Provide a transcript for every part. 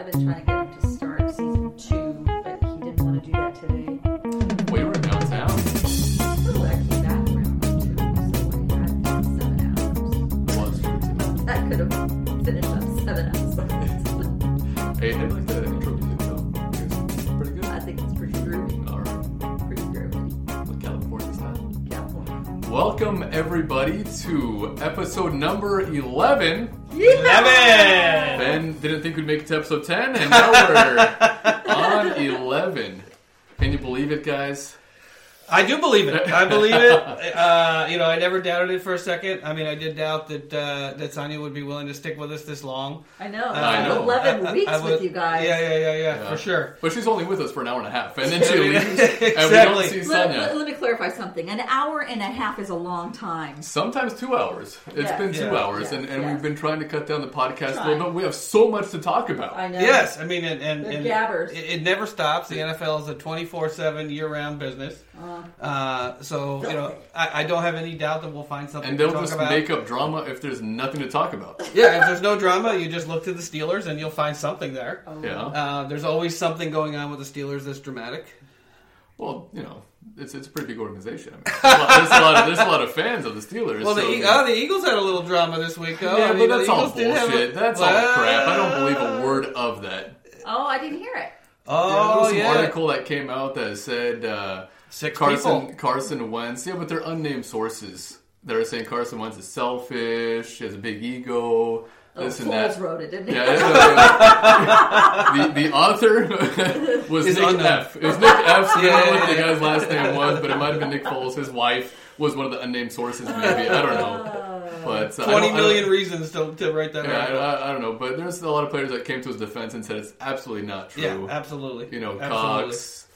I've been trying to get him to start season two, but he didn't want to do that today. We were downtown. So I came back around so we had seven hours. Was That could have finished up seven. Hey, I like the intro music though. It's pretty good. I think it's pretty groovy. All right, Pretty groovy. with California style. California. Welcome everybody to episode number eleven. Yeah! Ben didn't think we'd make it to episode ten, and now we're on eleven. Can you believe it, guys? I do believe it. I believe it. Uh, you know, I never doubted it for a second. I mean, I did doubt that uh, that Sonya would be willing to stick with us this long. I know. I know. Eleven I- I- weeks I would- with you guys. Yeah, yeah, yeah, yeah, Yeah. for sure. But she's only with us for an hour and a half, and then she Yeah, leaves, and we exactly. don't see Let, Sonya. let- let me clarify something. An hour and a half is a long time. Sometimes two hours. It's Yeah. been two Yeah. hours, and, and Yes, we've been trying to cut down the podcast a little bit. We have so much to talk about. I know. Yes, I mean, and and, and gabbers. it, it never stops. The NFL is a twenty four seven year round business. Uh, so you know, I, I don't have any doubt that we'll find something and they'll talk just about. make up drama if there's nothing to talk about. yeah, if there's no drama, you just look to the Steelers and you'll find something there. Yeah. Uh, there's always something going on with the Steelers that's dramatic. Well, you know, it's it's a pretty big organization. I mean, there's, a lot, there's a lot of there's a lot of fans of the Steelers. Well, the, so, E- oh, the Eagles had a little drama this week, though. yeah, I mean, but that's all Eagles did a- bullshit. That's all crap. I don't believe a word of that. Oh, I didn't hear it. oh, there Oh, was some yeah. article that came out that said uh, Six Carson people. Carson Wentz. Yeah, but they're unnamed sources that are saying Carson Wentz is selfish, he has a big ego, Oh, this and Foles that. wrote it, didn't he? Yeah, it's, the the author was Is Nick unknown. F. It was Nick F. So I don't know what the guy's last name was, but it might have been Nick Foles. His wife was one of the unnamed sources, maybe. I don't know. But uh, I Twenty don't- I million don't- reasons to, to write that Yeah, I. I, I don't know, but there's a lot of players that came to his defense and said it's absolutely not true. Yeah, absolutely. You know, absolutely. Cox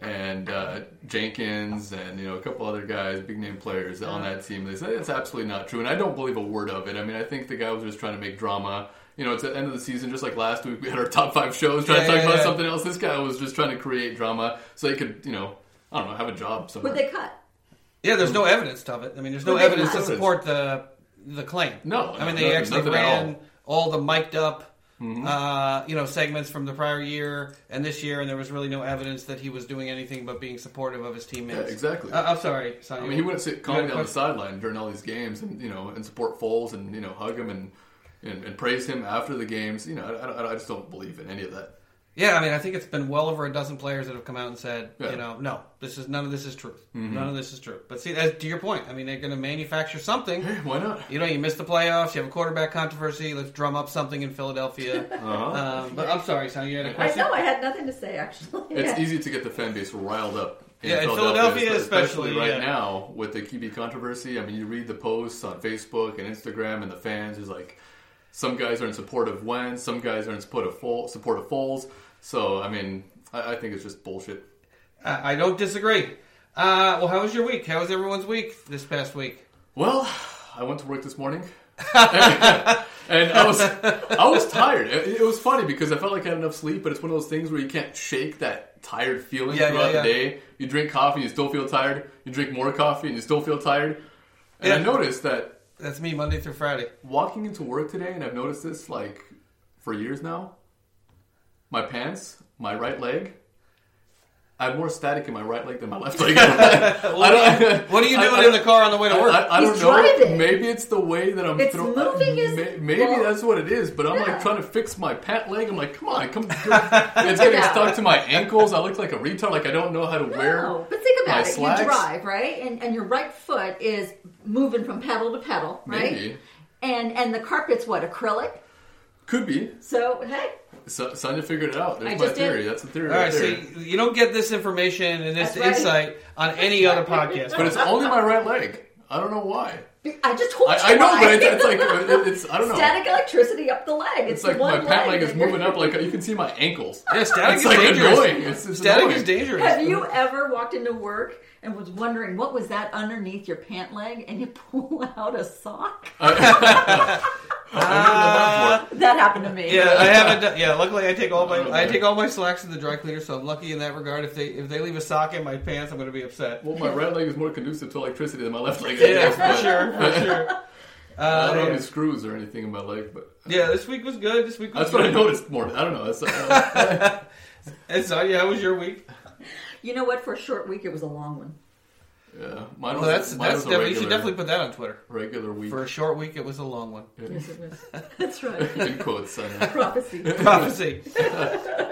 and uh, Jenkins and you know a couple other guys, big name players on that team. They said it's absolutely not true, and I don't believe a word of it. I mean, I think the guy was just trying to make drama. You know, it's the end of the season, just like last week we had our top five shows trying Yeah, to talk yeah, about yeah. something else. This guy was just trying to create drama so he could, you know, I don't know, have a job somewhere. Would they cut? Yeah, there's no evidence of it. I mean, there's no Well, they evidence to support the the claim. No, I mean no, they no, actually ran all. all the mic'd up, Mm-hmm. uh, you know, segments from the prior year and this year, and there was really no evidence that he was doing anything but being supportive of his yeah, teammates. exactly. Uh, I'm sorry, Sonia. I mean, he wouldn't sit calmly down the sideline during all these games and you know and support Foles and you know hug him and and, and praise him after the games. You know, I, I, I just don't believe in any of that. Yeah, I mean, I think it's been well over a dozen players that have come out and said, Yeah. you know, no, this is none of this is true. Mm-hmm. None of this is true. But see, as, to your point, I mean, they're going to manufacture something. Hey, why not? You know, you missed the playoffs. You have a quarterback controversy. Let's drum up something in Philadelphia. Uh-huh. um, but I'm sorry, Sonia, you had a question. I know. I had nothing to say actually. It's Yeah. easy to get the fan base riled up. In Yeah, in Philadelphia, Philadelphia especially, right yeah. now with the QB controversy. I mean, you read the posts on Facebook and Instagram, and the fans is like, some guys are in support of Wentz, some guys are in support of Foles. Support of Foles. So, I mean, I, I think it's just bullshit. I, I don't disagree. Uh, well, how was your week? How was everyone's week this past week? Well, I went to work this morning, and I was I was tired. It, it was funny because I felt like I had enough sleep, but it's one of those things where you can't shake that tired feeling Yeah, throughout yeah, the day. You drink coffee, and you still feel tired. You drink more coffee, and you still feel tired. And I noticed that That's me Monday through Friday. walking into work today, and I've noticed this like for years now. My pants, my right leg. I have more static in my right leg than my left leg. I don't, What are you doing I- in the car on the way to I, work? I, I don't know. driving. Maybe it's the way that I'm. It's throw- moving his- may- Maybe well- that's what it is. But I'm Yeah. like trying to fix my pant leg. I'm like, come on, come. it's getting about stuck to my ankles. I look like a retard. Like I don't know how to wear. No, but think my about it. slacks. You drive, right? And and your right foot is moving from pedal to pedal, right? Maybe. And and the carpet's what acrylic. Could be. So hey, So, Sonia figured it out. There's I my just did. theory. That's the theory. All right, right there. see, you don't get this information and this That's right. insight on any other podcast. But it's only my right leg. I don't know why. I just told you. I, I know, why. but it's, it's like uh, it's. I don't know. static electricity up the leg. It's, It's like the one my pant leg is that- moving up. Like you can see my ankles. yeah, static It's is like dangerous. annoying. It's, it's static annoying. is dangerous. Have you ever walked into work and was wondering what was that underneath your pant leg, and you pull out a sock? I've uh, never done that happened to me. Yeah, I haven't. Done, yeah, luckily I take all my I take all my slacks to the dry cleaner, so I'm lucky in that regard. If they if they leave a sock in my pants, I'm going to be upset. Well, my right leg is more conducive to electricity than my left leg. I Yeah, guess, for sure, for sure. I Uh, don't have yeah. any screws or anything in my leg, but yeah, this week was good. This week was that's what I noticed more. I don't know. That's, uh, And Sonia, how was your week? You know what? For a short week, it was a long one. Yeah, mine Well, that's mine that's was a definitely, you should definitely put that on Twitter. regular week. For a short week, it was a long one. Yes, it was. That's right. in quotes. I know. Prophecy. Prophecy.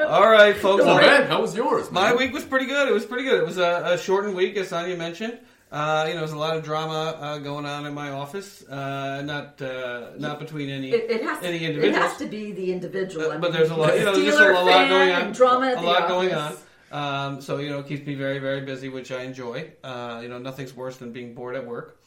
All right, folks. Well, My- how was yours? My week was pretty good. It was pretty good. It was a, a shortened week, as Sonia mentioned. Uh, you know, there's a lot of drama uh, going on in my office. Uh, not uh, not between any It, it has to. any It has to be the individual. I but mean, there's a lot. You know, there's just a, a lot going on. Drama a the lot going on. Office. Um, so you know, it keeps me very very busy, which I enjoy. Uh, you know, nothing's worse than being bored at work.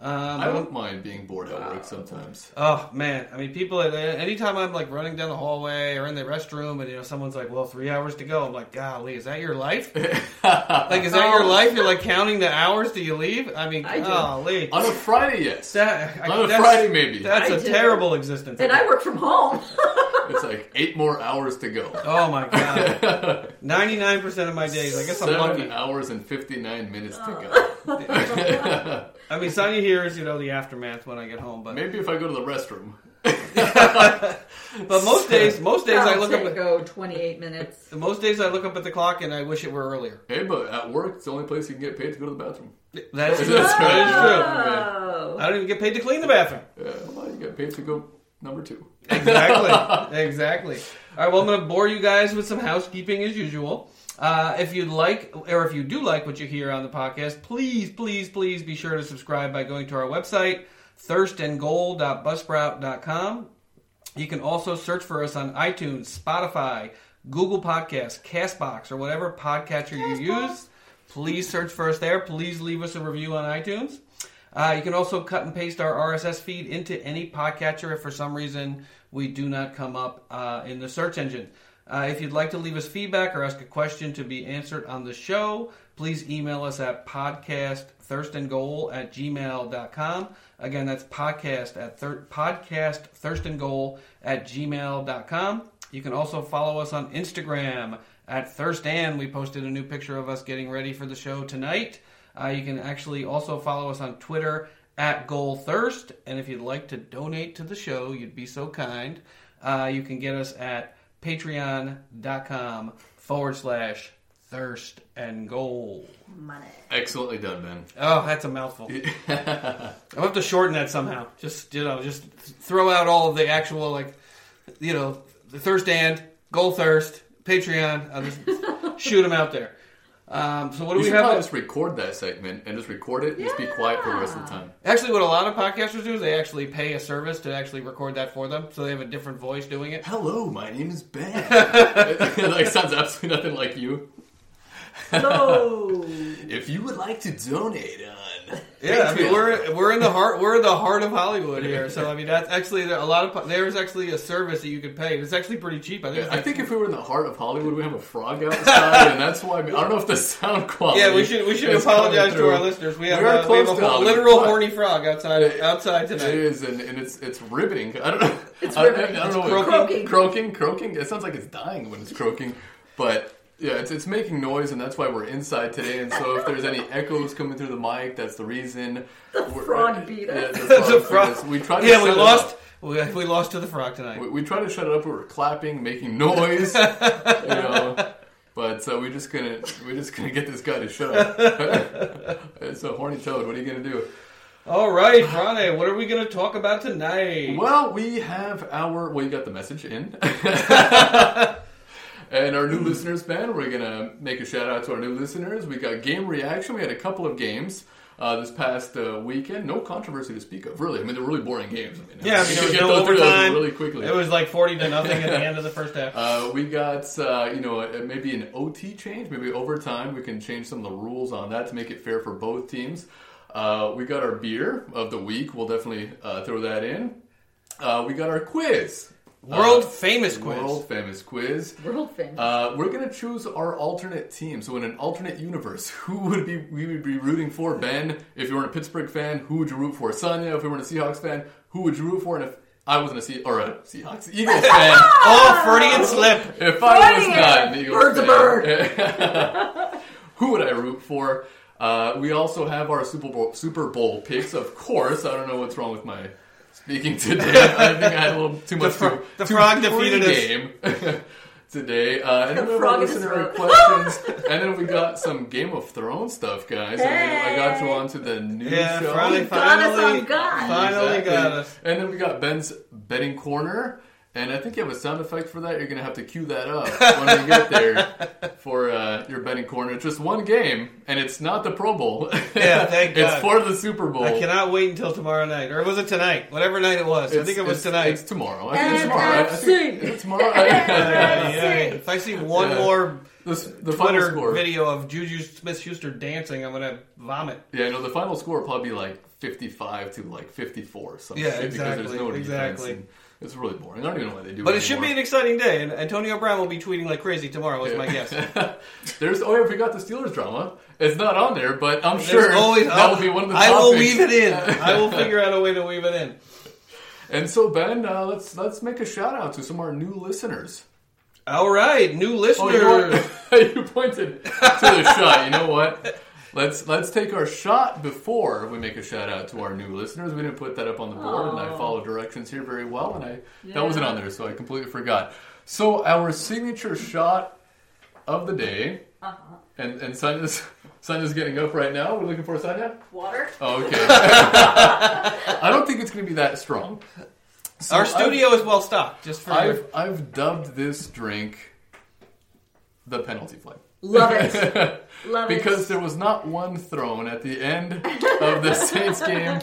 Um, I don't mind being bored at work sometimes. Oh man, I mean, people. Anytime I'm like running down the hallway or in the restroom, and you know, someone's like, "Well, three hours to go," I'm like, "Golly, is that your life? like, is that your life? You're like counting the hours till you leave? I mean, I do. On a Friday, yes. that, I- On a Friday, maybe. That's I a do. terrible existence. And I work from home. It's like eight more hours to go. oh my god, ninety nine percent of my days. I guess I'm Seven lucky. hours and 59 minutes to go. I mean, Sonya hears you know the aftermath when I get home, but Maybe if I go to the restroom. but most days, most days I That'll look take up. go 28 minutes. Most days I look up at the clock and I wish it were earlier. Hey, but at work, it's the only place you can get paid to go to the bathroom. That's, That's that is true. Oh. I don't even get paid to clean the bathroom. Yeah, well, you get paid to go number two. Exactly. exactly. All right. Well, I'm going to bore you guys with some housekeeping as usual. Uh, if you'd like, or if you do like what you hear on the podcast, please, please, please be sure to subscribe by going to our website, thirstandgoal.buzzsprout.com. You can also search for us on iTunes, Spotify, Google Podcasts, Castbox, or whatever podcatcher you use. Please search for us there. Please leave us a review on iTunes. Uh, you can also cut and paste our RSS feed into any podcatcher if for some reason we do not come up uh, in the search engine. Uh, if you'd like to leave us feedback or ask a question to be answered on the show, please email us at podcastthirstandgoal at gmail.com. Again, that's podcast at thir- podcastthirstandgoal at gmail.com. You can also follow us on Instagram at Thirstan. We posted a new picture of us getting ready for the show tonight. Uh, you can actually also follow us on Twitter at Goal Thirst. And if you'd like to donate to the show, you'd be so kind. Uh, you can get us at patreon.com forward slash thirst and goal. Money. Excellently done, Ben. Oh, that's a mouthful. I'll have to shorten that somehow. Just you know, just throw out all of the actual like, you know, the thirst and goal thirst Patreon. I'll just shoot them out there. Um, so what do You we should probably have? just record that segment and just record it and just be quiet for the rest of the time. Actually, what a lot of podcasters do is they actually pay a service to actually record that for them, so they have a different voice doing it. Hello, my name is Ben. it like sounds absolutely nothing like you. No. If you would like to donate on, Yeah, I mean we're we're in the heart we're in the heart of Hollywood here. So I mean that's actually a lot of there's actually a service that you can pay. It's actually pretty cheap. I think. It's I like- think if we were in the heart of Hollywood, we have a frog outside, and that's why I don't know if the sound quality. Yeah, we should we should apologize to our listeners. We have, We are uh, we have close a to ho- literal horny frog outside outside tonight. It is, and, and it's it's riveting. I don't know. It's I, I, riveting. I don't know. It's what- croaking. croaking, croaking. It sounds like it's dying when it's croaking, but yeah, it's it's making noise, and that's why we're inside today. And so if there's any echoes coming through the mic, that's the reason. The frog beat us. Yeah, the That's a frog frog. beat us. We tried. To Yeah, we lost we, we lost to the frog tonight. We, we tried to shut it up. We were clapping, making noise, you know. But uh, we're just gonna we're just gonna get this guy to shut up. it's a horny toad. What are you gonna do? All right, Rane, what are we going to talk about tonight? Well, we have our. Well, you got the message in. And our new listeners, Ben, we're going to make a shout out to our new listeners. We got game reaction. We had a couple of games uh, this past uh, weekend. No controversy to speak of, really. I mean, they're really boring games. I mean, Yeah, I mean, there was get no through those overtime. really quickly. It was like forty to nothing at the end of the first half. Uh, we got, uh, you know, uh, maybe an OT change, maybe overtime. We can change some of the rules on that to make it fair for both teams. Uh, we got our beer of the week. We'll definitely uh, throw that in. Uh, we got our quiz. World Uh, famous quiz. World famous quiz. World famous. Uh, we're gonna choose our alternate team. So in an alternate universe, who would be we would be rooting for? Ben, if you weren't a Pittsburgh fan, who would you root for? Sonia, if you weren't a Seahawks fan, who would you root for? And if I wasn't a Se- or a Seahawks Eagles fan, Oh, Freudian slip. if I was not an Eagles Bird's a fan, who would I root for? Uh, we also have our Super Bowl Super Bowl picks, of course. I don't know what's wrong with my speaking today. I think I had a little too much fro- to, the to frog defeated us. game today. Uh, and then we have frog our in his listener throat. questions, and then we got some Game of Thrones stuff, guys. And we- I got you Hey. onto the new Yeah, show. finally, got us finally, on God. finally Exactly. got us. And then we got Ben's betting corner. And I think you have a sound effect for that. You're going to have to cue that up when we get there for uh, your betting corner. It's just one game, and it's not the Pro Bowl. Yeah, thank God. it's for the Super Bowl. I cannot wait until tomorrow night, or was it tonight? Whatever night it was. I think it was it's- tonight. It's tomorrow. I think it's tomorrow. I think, NFC. is it tomorrow? Yeah, yeah, yeah. If I see one Yeah. more the, the final Twitter score. video of Juju Smith-Schuster dancing, I'm gonna vomit. Yeah, no, the final score will probably be like 55 to like 54. Some Yeah, exactly, Because there's no defense. exactly. and It's really boring. I don't even know why they do But it it should be an exciting day, and Antonio Brown will be tweeting like crazy tomorrow. Is my guess. There's oh yeah, we got the Steelers drama. It's not on there, but I'm There's sure always that I'll- will be one of the I topics. will weave it in. I will figure out a way to weave it in. And so Ben, uh, let's let's make a shout out to some of our new listeners. All right, new Oh, listeners. you, know you pointed to the shot. You know what? Let's let's take our shot before we make a shout out to our new listeners. We didn't put that up on the board, and I Aw. follow directions here very well, and I Yeah. that wasn't on there, so I completely forgot. So our signature shot of the day, Uh-huh. and and Sonya's Sonya's getting up right now. We're looking for Sonya. Water. Oh, okay. I don't think it's going to be that strong. So Our I've- studio is well stocked. Just for I've I've dubbed this drink the penalty flag. Love it. Love because it. there was not one thrown at the end of the Saints game.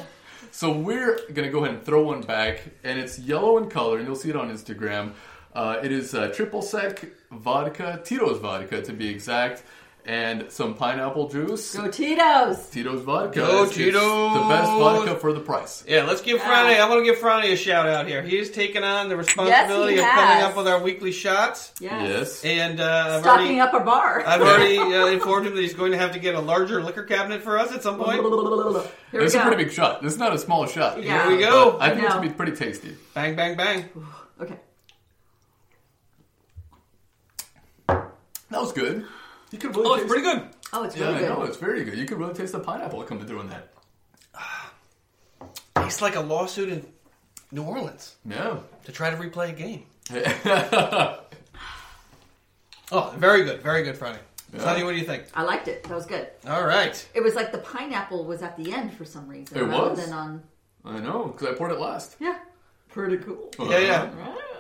So we're gonna go ahead and throw one back, and it's yellow in color, and you'll see it on Instagram. Uh, it is uh, triple sec vodka, Tito's vodka to be exact, and some pineapple juice. Go Tito's. Tito's vodka. Go It's- it's The best vodka for the price. Yeah, let's give Yeah. Friday. I'm going to give Friday a shout out here. He's taken on the responsibility Yes, he of coming has. up with our weekly shots, Yes. Yes. and uh, I've Stocking already, up a bar. I've already uh, informed him that he's going to have to get a larger liquor cabinet for us at some point. Here we This is a go. pretty big shot. This is not a small shot. Yeah. Here we go. But I think it's know. gonna be pretty tasty. Bang, bang, bang. Okay. That was good. You could really Oh, it's taste- pretty good. Oh, it's Yeah, really I know it's very good. You could really taste the pineapple coming through in that. Tastes like a lawsuit in New Orleans Yeah. to try to replay a game. Oh, very good, very good, Friday. Yeah. Sonny, what do you think? I liked it. That was good. All right. It was like the pineapple was at the end for some reason, It rather was? than on. I know because I poured it last. Yeah, pretty cool. Yeah, yeah.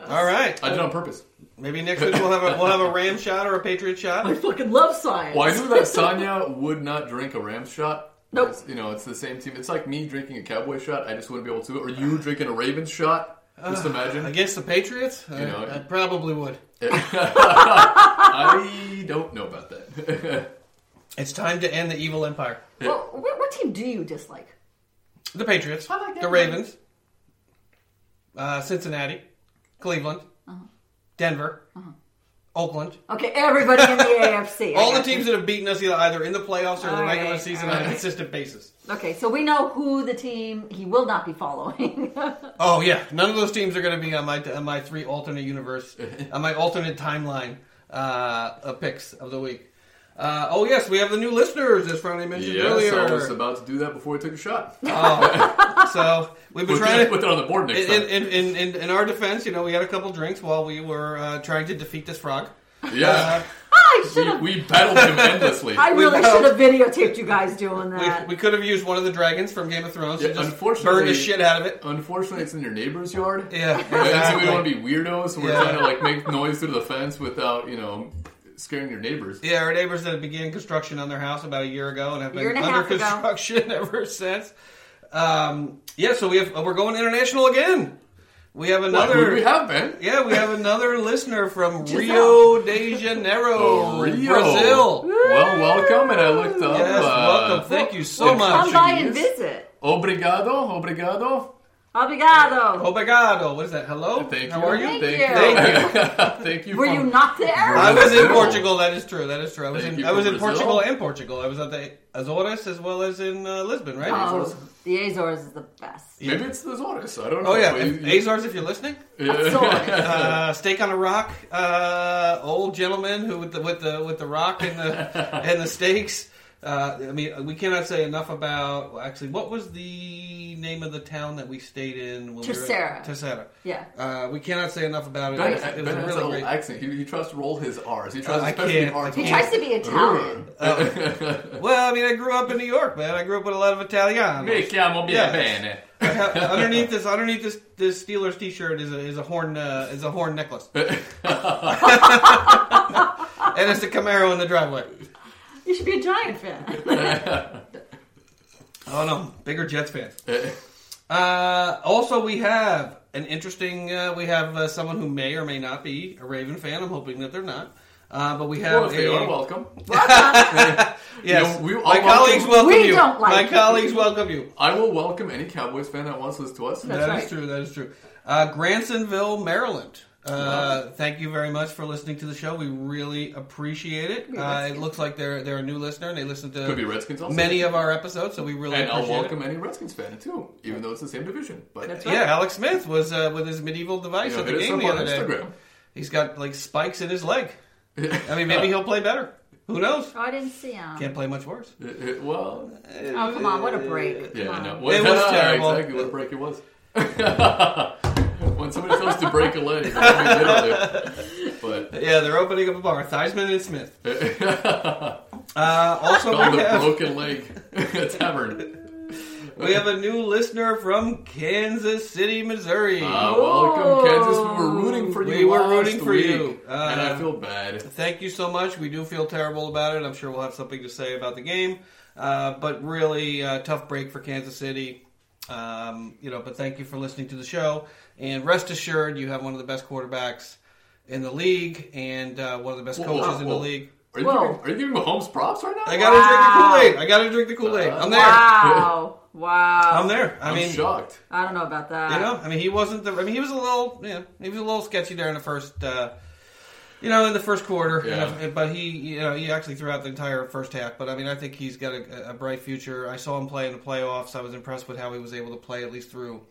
All right. I did it on purpose. Maybe next week we'll have a we'll have a Ram shot or a Patriot shot. I shot. fucking love science. Well, I knew that Sonya would not drink a Rams shot. Nope. It's, you know, it's the same team. It's like me drinking a Cowboy shot. I just wouldn't be able to. Or you drinking a Ravens shot. Just imagine. Against the Patriots? I, know. I probably would. I don't know about that. It's time to end the evil empire. Well, what, what team do you dislike? The Patriots, I like that the one. Ravens, uh, Cincinnati, Cleveland, Uh-huh. Denver, Oakland. Okay, everybody in the AFC. All the got you. teams that have beaten us either in the playoffs or the All regular season all on a consistent basis. Okay, so we know who the team he will not be following. Oh yeah, none of those teams are going to be on my on my three alternate universe, on my alternate timeline uh, of picks of the week. Uh, oh yes, we have the new listeners, as Friday mentioned yes, earlier. I was about to do that before we took a shot. Oh, so we've been Put, trying to. put that on the board next In, time. in, in, in, in our defense, you know, we had a couple drinks while we were uh, trying to defeat this frog. yeah. I should have. we, we battled him endlessly. I we really both- should have videotaped you guys doing that. we could have used one of the dragons from Game of Thrones Yeah, to just unfortunately- burn the shit out of it. Unfortunately, it's in your neighbor's yard. Yeah, And so we don't want to be weirdos, so we're Yeah. trying to like make noise through the fence without, you know, scaring your neighbors. Yeah, our neighbors that began construction on their house about a year ago and have been and under half ago. construction ever since. Um, yeah, so we have we're going international again. We have another. who we have, Ben? Yeah, we have another listener from Rio de Janeiro, Oh, Rio. Brazil. Well, welcome, and I looked up. Yes, uh, welcome. Thank you so well, much. Come by and visit. Obrigado, obrigado. Obrigado. Obrigado. What is that? Hello. Thank you. How are you? Thank Thank you. Thank Thank you. Were you not there? I was in Portugal. That is true. That is true. I was Thank in I was in Brazil. Portugal and Portugal. I was at the Azores as well as in uh, Lisbon, right? Oh, the Azores is the best. Maybe it's the Azores. I don't know. Oh yeah, But if, you- Azores if you're listening. Azores. Uh, steak on a rock, uh, old gentleman who with the with the with the rock and the and the steaks. Uh, I mean, we cannot say enough about. well, Actually, what was the name of the town that we stayed in? When Terceira. We Terceira. Yeah. Uh, we cannot say enough about it. Ben, it was, it was ben a has really a great. accent. He, he tries to roll his R's. He tries Uh, especially can't. the R. I He tries to be Italian. Well, I mean, I grew up in New York, man. I grew up with a lot of Italiano. Mi chiamo Yeah. bene. Have- underneath this, underneath this, this Steelers T-shirt is a is a horn uh, is a horn necklace, and it's a Camaro in the driveway. You should be a Giant fan. Oh no, bigger Jets fan. Uh, also, we have an interesting. Uh, we have uh, someone who may or may not be a Raven fan. I'm hoping that they're not. Uh, but we have well, if they a, are, welcome. yes. You know, we- my I'll colleagues welcome- welcome We you. don't like my you. colleagues welcome you. I will welcome any Cowboys fan that wants to listen to us. That's That is right. true. That is true. Uh, Grasonville, Maryland. Uh, thank you very much for listening to the show. We really appreciate it. Uh, it looks like they're they're a new listener and they listen to Could be Redskins also. many of our episodes, so we really and I'll appreciate welcome it. any Redskins fan too, even though it's the same division. But That's Yeah, Alex Smith was uh, with his medieval device you know, at the hit us game up the on other day. Instagram. He's got like spikes in his leg. I mean, maybe he'll play better. Who knows? Oh, I didn't see him. Can't play much worse. It- it- well, Oh, come on. What a break. Come yeah, on. no, It was terrible. Exactly what a break it was. when somebody tells to break a leg, I mean, literally. But Yeah, they're opening up a bar. Theismann and Smith. Uh, also, called we the have, broken leg tavern. we have a new listener from Kansas City, Missouri. Uh, welcome, Kansas. We were rooting for you. We were last rooting for week, you. Uh, and I feel bad. Thank you so much. We do feel terrible about it. I'm sure we'll have something to say about the game. Uh, but really, uh, tough break for Kansas City. Um, you know, but thank you for listening to the show. And rest assured, you have one of the best quarterbacks in the league and uh, one of the best Whoa, coaches whoa, in whoa. the league. Are you, Whoa. giving, are you giving Mahomes props right now? I gotta drink the Kool Aid. I gotta drink the Kool Aid. I'm there. Wow. Wow. I'm there. I I'm mean, shocked. I don't know about that. You know, I mean, he wasn't the. I mean, he was a little, you know, he was a little sketchy there in the first, uh, you know, in the first quarter. Yeah. But he, you know, he actually threw out the entire first half. But I mean, I think he's got a, a bright future. I saw him play in the playoffs. I was impressed with how he was able to play at least through,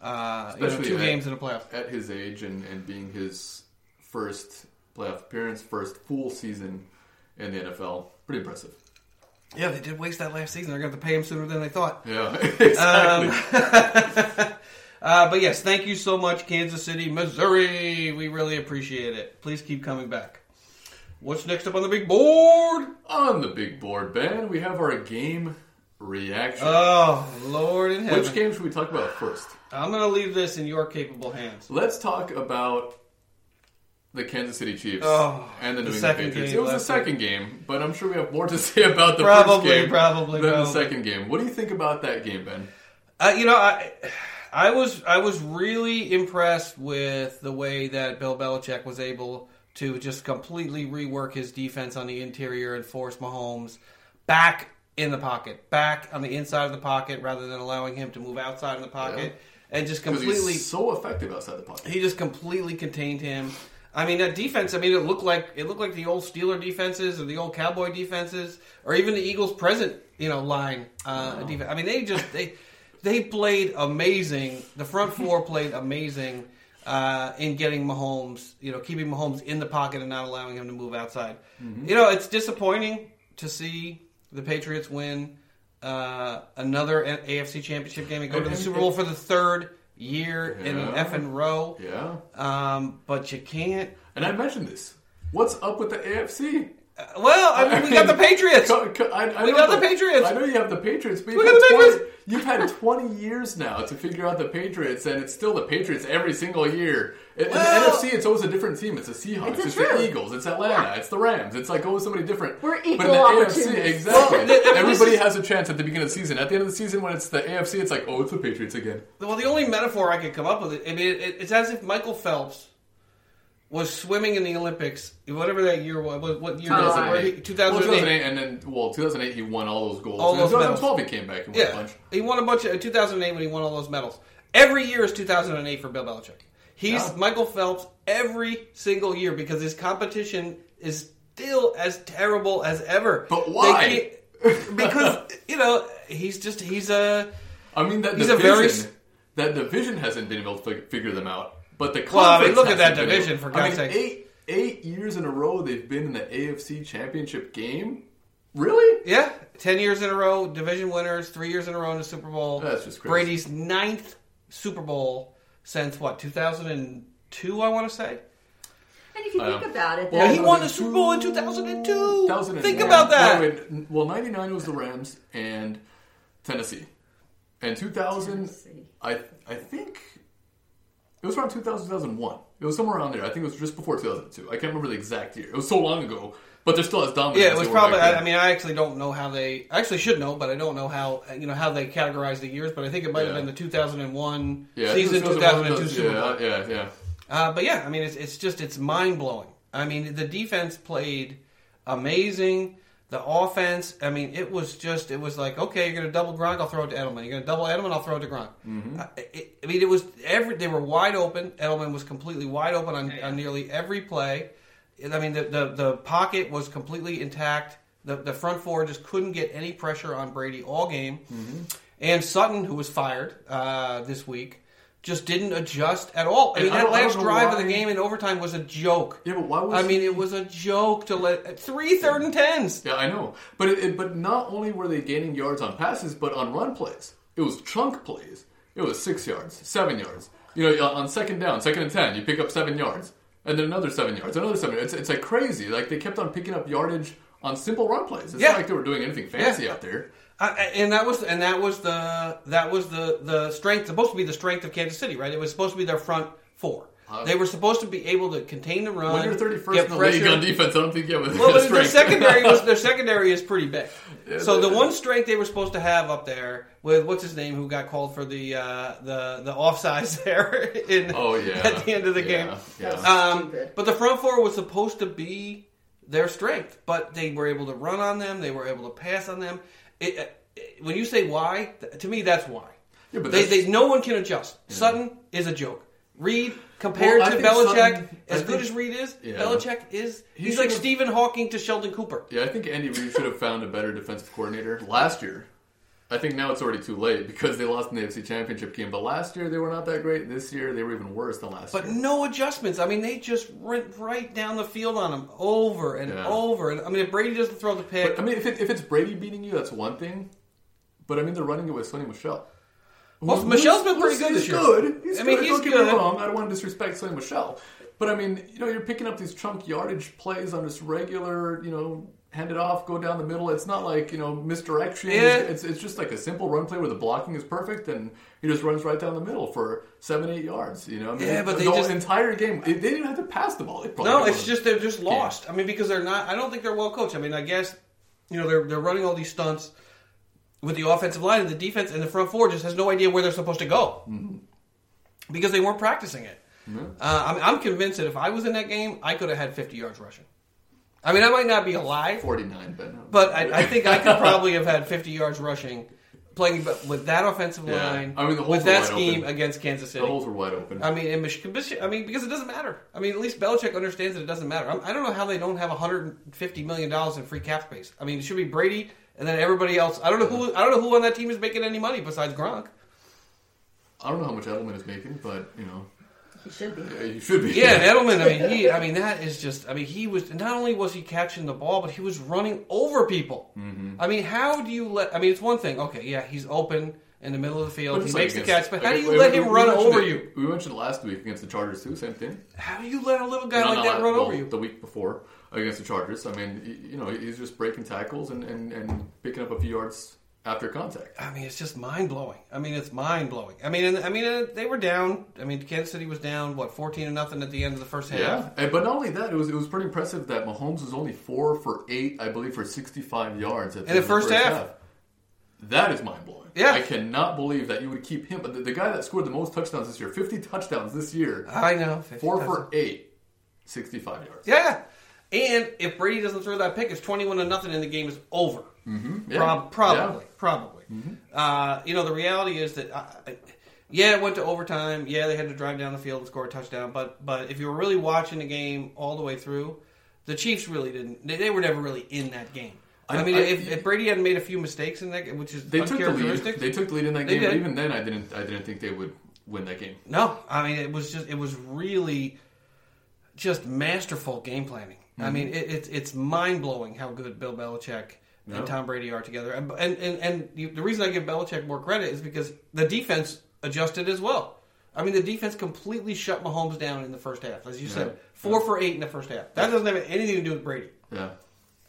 uh, you know, two at- games in the playoffs. At his age and, and being his first playoff appearance, first full season in the NFL, pretty impressive. Yeah, they did waste that last season. They're going to have to pay him sooner than they thought. Yeah, exactly. Um, uh, but yes, thank you so much, Kansas City, Missouri. We really appreciate it. Please keep coming back. What's next up on the big board? On the big board, Ben, we have our game reaction. Oh, Lord in heaven. Which game should we talk about first? I'm going to leave this in your capable hands. Let's talk about the Kansas City Chiefs Oh, and the New the England Patriots. It was the second game, but I'm sure we have more to say about the Probably, first game probably, than the second game. What do you think about that game, Ben? Uh, you know, I, I was I was really impressed with the way that Bill Belichick was able to just completely rework his defense on the interior and force Mahomes back in the pocket, back on the inside of the pocket, rather than allowing him to move outside of the pocket and just completely so effective outside the pocket. he just completely contained him. I mean that defense. I mean it looked like it looked like the old Steeler defenses or the old Cowboy defenses or even the Eagles' present you know line uh, defense. I mean they just they they played amazing. The front four played amazing uh, in getting Mahomes. You know keeping Mahomes in the pocket and not allowing him to move outside. You know it's disappointing to see the Patriots win uh, another AFC Championship game and go to the Super Bowl for the third year in an Yeah. effing row. Yeah. Um, but you can't. And I mentioned this. What's up with the AFC? Uh, well, I mean, we got the Patriots. Co- co- I, I We know got the Patriots. I know you have the Patriots, but We you've got had, the 20, Patriots. you've had 20 years now to figure out the Patriots, and it's still the Patriots every single year. In, in Well- the NFC, it's always a different team. It's the Seahawks, It's it's, the Eagles, it's Atlanta, it's the Rams. It's like always somebody different. We're but equal in the. AFC, exactly. Well, th- th- Everybody is- has a chance at the beginning of the season. At the end of the season, when it's the AFC, it's like, oh, it's the Patriots again. Well, the only metaphor I could come up with, I mean, it, it's as if Michael Phelps was swimming in the Olympics, whatever that year was. What, what year was it? 2008. 2008. And then well, 2008 he won all those goals. All And those in medals. 2012 he came back and won a Yeah, bunch. he won a bunch of 2008 when he won all those medals. Every year is 2008 for Bill Belichick. He's Yeah. Michael Phelps every single year because his competition is still as terrible as ever. But why? can't- because you know he's just he's a I mean that He's a division. very that division hasn't been able to figure them out. But the Well, I mean, look at that division, able- for I God's mean, sakes. eight eight years in a row they've been in the AFC Championship game. Really? Yeah, ten years in a row, division winners, three years in a row in the Super Bowl. That's just crazy. Brady's ninth Super Bowl since what, two thousand and two? I want to say. And if you think Um, about it, Yeah, that- he won the Super Bowl in two thousand and two. 2001. Think about that. Wait, wait. Well, 99 was the Rams and Tennessee. And 2000, Tennessee. I I think it was around 2000, 2001. It was somewhere around there. I think it was just before 2002. I can't remember the exact year. It was so long ago, but they're still as dominant. Yeah, as it was they were probably. back I, then. Mean, I actually don't know how they. I actually should know, but I don't know how you know how they categorize the years. But I think it might have Yeah. been the 2001 yeah, season, 2002 Super Bowl. Yeah, yeah, yeah. Uh, but yeah, I mean, it's it's just it's mind blowing. I mean, the defense played amazing. The offense, I mean, it was just it was like okay, you're going to double Gronk, I'll throw it to Edelman. You're going to double Edelman, I'll throw it to Gronk. Mm-hmm. Uh, it, I mean, it was every they were wide open. Edelman was completely wide open on, on nearly every play. I mean, the, the the pocket was completely intact. The the front four just couldn't get any pressure on Brady all game. Mm-hmm. And Sutton, who was fired uh, this week, just didn't adjust at all. I mean, I that don't- I don't last drive of the game in overtime was a joke. Yeah, but why was I mean, it was a joke to let three third and tens. Yeah, I know. But it, it, but not only were they gaining yards on passes, but on run plays. It was chunk plays. It was six yards, seven yards. You know, on second down, second and ten, you pick up seven yards, and then another seven yards, another seven. It's it's like crazy. Like they kept on picking up yardage on simple run plays. It's Yeah. not like they were doing anything fancy Yeah. out there. Uh, and that was and that was the that was the the strength supposed to be the strength of Kansas City, right? It was supposed to be their front four. Uh, they were supposed to be able to contain the run. When you're 31st get in the pressure. league on defense, I don't think you have a Well, but their strength. secondary was their secondary is pretty big. Yeah, so the one strength they were supposed to have up there with what's his name who got called for the uh, the the offsides there in Oh yeah. at the end of the Yeah, game. Yeah. Um, but the front four was supposed to be their strength, but they were able to run on them. They were able to pass on them. It, uh, it, when you say why, th- to me that's why. Yeah, but they, they, no one can adjust. Sutton is a joke. Reid compared Well, to think Belichick, Sutton- as good as Reid is, Yeah. Belichick is. He He's like Stephen Hawking to Sheldon Cooper. Yeah, I think Andy Reid should have found a better defensive coordinator last year. I think now it's already too late because they lost in the AFC Championship game. But last year they were not that great. This year they were even worse than last But year. no adjustments. I mean, they just went right down the field on them over and Yeah. over. And I mean, if Brady doesn't throw the pick, But, I mean, if, it, if it's Brady beating you, that's one thing. But I mean, they're running it with Sony Michel. Well, Who's- Michel's been pretty good this year. Good. He's I mean, good. he's Don't get good. me wrong. I don't want to disrespect Sony Michel. But I mean, you know, you're picking up these chunk yardage plays on just regular, you know, hand it off, go down the middle. It's not like you know misdirection. Yeah. It's, it's just like a simple run play where the blocking is perfect and he just runs right down the middle for seven, eight yards. You know, I mean, Yeah, but the they just- entire game they didn't even have to pass the ball. No, it's just they're just lost. I mean, because they're not. I don't think they're well coached. I mean, I guess you know they're they're running all these stunts with the offensive line and the defense and the front four just has no idea where they're supposed to go because they weren't practicing it. Uh, I'm, I'm convinced that if I was in that game, I could have had 50 yards rushing. I mean, I might not be alive, forty nine, but no. but I, I think I could probably have had 50 yards rushing playing with that offensive Yeah. line, I mean, the holes with were that wide scheme open. against Kansas City. the holes were wide open. I mean, in Mich- Mich- I mean, because it doesn't matter. I mean, at least Belichick understands that it doesn't matter. I'm, I don't know how they don't have 150 million dollars in free cap space. I mean, it should be Brady and then everybody else. I don't know who. I don't know who on that team is making any money besides Gronk. I don't know how much Edelman is making, but you know, He should be. yeah, you should be. Yeah, Edelman. I mean, he. I mean, that is just. I mean, he was not only was he catching the ball, but he was running over people. Mm-hmm. I mean, how do you let? I mean, it's one thing. Okay, yeah, he's open in the middle of the field. He it's makes like the catch, but how do you we- let we- him we run over it- you? We mentioned last week against the Chargers too. Same thing. How do you let a little guy No, like no, that I- run well, over you? The week before against the Chargers, I mean, you know, he's just breaking tackles and, and, and picking up a few yards after contact. I mean, it's just mind blowing. I mean, it's mind blowing. I mean, and, I mean, they were down. I mean, Kansas City was down what fourteen to nothing at the end of the first half. Yeah, and, but not only that, it was it was pretty impressive that Mahomes was only four for eight, I believe, for sixty five yards at In the end of first half. That is mind blowing. Yeah. I cannot believe that you would keep him. The, the guy that scored the most touchdowns this year, fifty touchdowns this year, I know. 50 four touchdowns. for eight, 65 yards. Yeah, and if Brady doesn't throw that pick, it's twenty-one to nothing, and the game is over. Mm-hmm. Yeah. Prob- probably, Yeah. probably. Uh, you know, the reality is that, uh, yeah, it went to overtime. Yeah, they had to drive down the field and score a touchdown. But but if you were really watching the game all the way through, the Chiefs really didn't. They, they were never really in that game. I, I- mean, if, if Brady hadn't made a few mistakes in that, game, which is They took the lead. They took the lead in that game, but even then, I didn't. I didn't think they would win that game. No, I mean it was just it was really just masterful game planning. I mean it, it's it's mind blowing how good Bill Belichick No. and Tom Brady are together. And and and, and you, the reason I give Belichick more credit is because the defense adjusted as well. I mean, the defense completely shut Mahomes down in the first half, as you said, Yeah. four for eight in the first half. That doesn't have anything to do with Brady. Yeah.